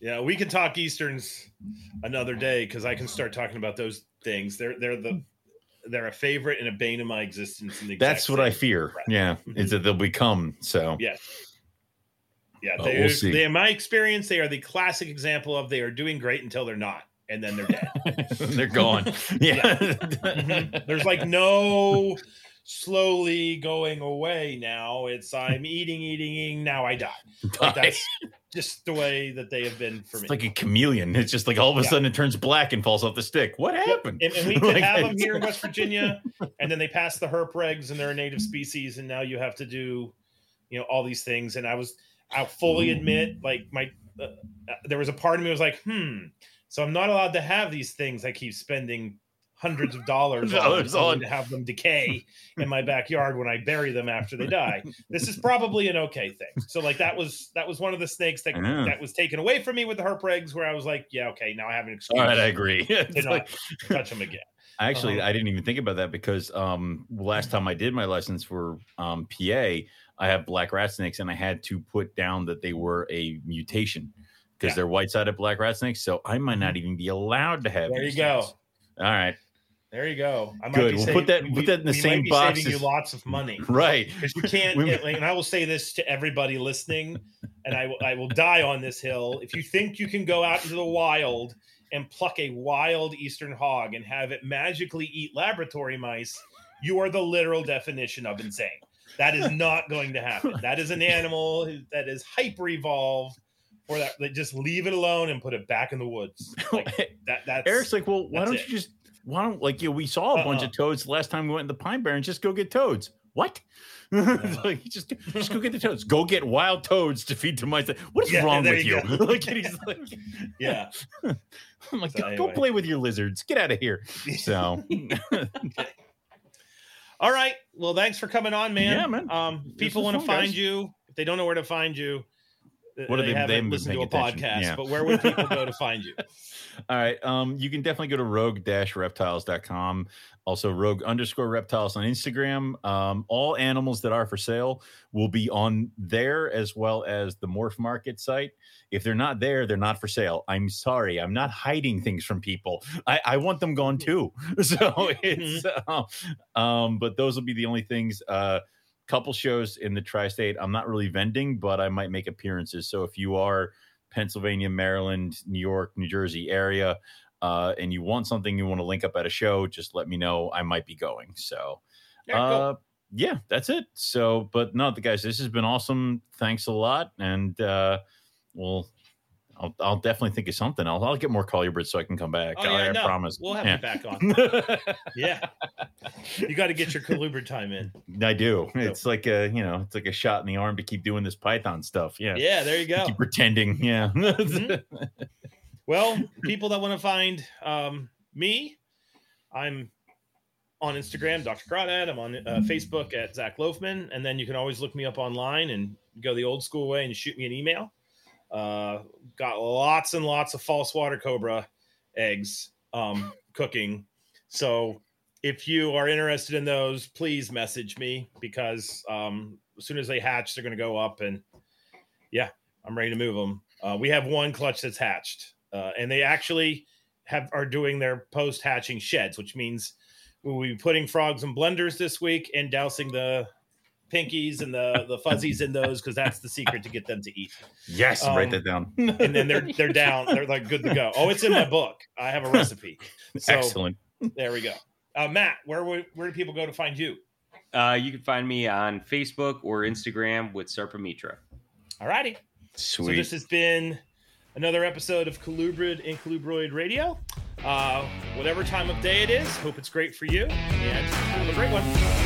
yeah, we can talk Easterns another day because I can start talking about those things. They're they're the they're a favorite and a bane of my existence. In the That's what I fear. Yeah, is that mm-hmm. they'll become so. Yeah. Yeah, they, we'll they, in my experience, they are the classic example of they are doing great until they're not, and then they're dead. they're gone. Yeah. Mhm. There's like no slowly going away now. It's I'm eating, eating, eating. Now I die. Like that's just the way that they have been for It's me. like a chameleon. It's just like all of a Yeah. sudden it turns black and falls off the stick. What happened? and, and we could Like, have them here in West Virginia, and then they pass the herp regs, and they're a native species, and now you have to do, you know, all these things. And I was, I'll fully admit, like my, uh, uh, there was a part of me was like, hmm, so I'm not allowed to have these things. I keep spending hundreds of dollars Dollars only on. to have them decay in my backyard when I bury them after they die. This is probably an okay thing. So like that was that was one of the snakes that that was taken away from me with the herp regs, where I was like, yeah, okay, now I have an excuse All right, I agree. To not like- touch them again. Actually, Uh-huh. I didn't even think about that because um, last time I did my lessons for um, PA, I have black rat snakes, and I had to put down that they were a mutation because Yeah. they're white-sided black rat snakes. So I might not mm-hmm. even be allowed to have. There you Easterns. go. All right, There you go. I might Good. We'll saving- put that- we- put that in the same box Saving you lots of money right. because you can't. We- and I will say this to everybody listening, and I will, I will die on this hill. If you think you can go out into the wild and pluck a wild eastern hog and have it magically eat laboratory mice, you are the literal definition of insane. That is not going to happen. That is an animal that is hyper evolved, or that, that just leave it alone and put it back in the woods. Like, that that's Eric's like, well, why don't it. you just why don't like you know, we saw a bunch Uh-uh. of toads last time we went in the Pine Barrens, just go get toads. What? like just just go get the toads. Go get wild toads to feed to my. mice. What is Yeah, wrong with you? you like like, yeah. I'm like, So go, go play with your lizards. Get out of here. So All right. Well, thanks for coming on, man. Yeah, man. Um, people want to find guys. you. If they don't know where to find you, What are they, they- they haven't haven't listened to a attention. podcast. Yeah. But where would people go to find you? All right. Um, you can definitely go to rogue-reptiles.com. Also, rogue underscore reptiles on Instagram. Um, all animals that are for sale will be on there as well as the Morph Market site. If they're not there, they're not for sale. I'm sorry. I'm not hiding things from people. I, I want them gone too. So it's um, um, but those will be the only things. Uh couple shows in the tri-state. I'm not really vending, but I might make appearances. So if you are Pennsylvania, Maryland, New York, New Jersey area, uh, and you want something, you want to link up at a show, just let me know. I might be going. So, Yeah, cool. uh, yeah, that's it. So, but no, the guys, this has been awesome. Thanks a lot, and uh, well, I'll, I'll definitely think of something. I'll, I'll get more Collier so I can come back. Oh, yeah, I, I no, promise. We'll have yeah. you back on. Yeah. You got to get your colubrid time in. I do. It's like a you know, it's like a shot in the arm to keep doing this Python stuff. Yeah, Yeah, there you go. keep pretending. Yeah. Mhm. Well, people that want to find um, me, I'm on Instagram, Dr. Crawdad. I'm on uh, Facebook at Zac Loughman. And then you can always look me up online and go the old school way and shoot me an email. Uh, got lots and lots of false water cobra eggs um, cooking. So if you are interested in those, please message me because um, as soon as they hatch, they're going to go up. And yeah, I'm ready to move them. Uh, we have one clutch that's hatched, uh, and they actually have are doing their post hatching sheds, which means we'll be putting frogs in blenders this week and dousing the pinkies and the the fuzzies in those because that's the secret to get them to eat. yes, Um, write that down. And then they're they're down, they're like good to go. Oh, it's in my book. I have a recipe. So Excellent. there we go. Uh, Matt, where where do people go to find you? Uh, you can find me on Facebook or Instagram with Sarpamitra. All righty. Sweet. So this has been another episode of Colubrid and Colubroid Radio. Uh, whatever time of day it is, hope it's great for you, and have a great one.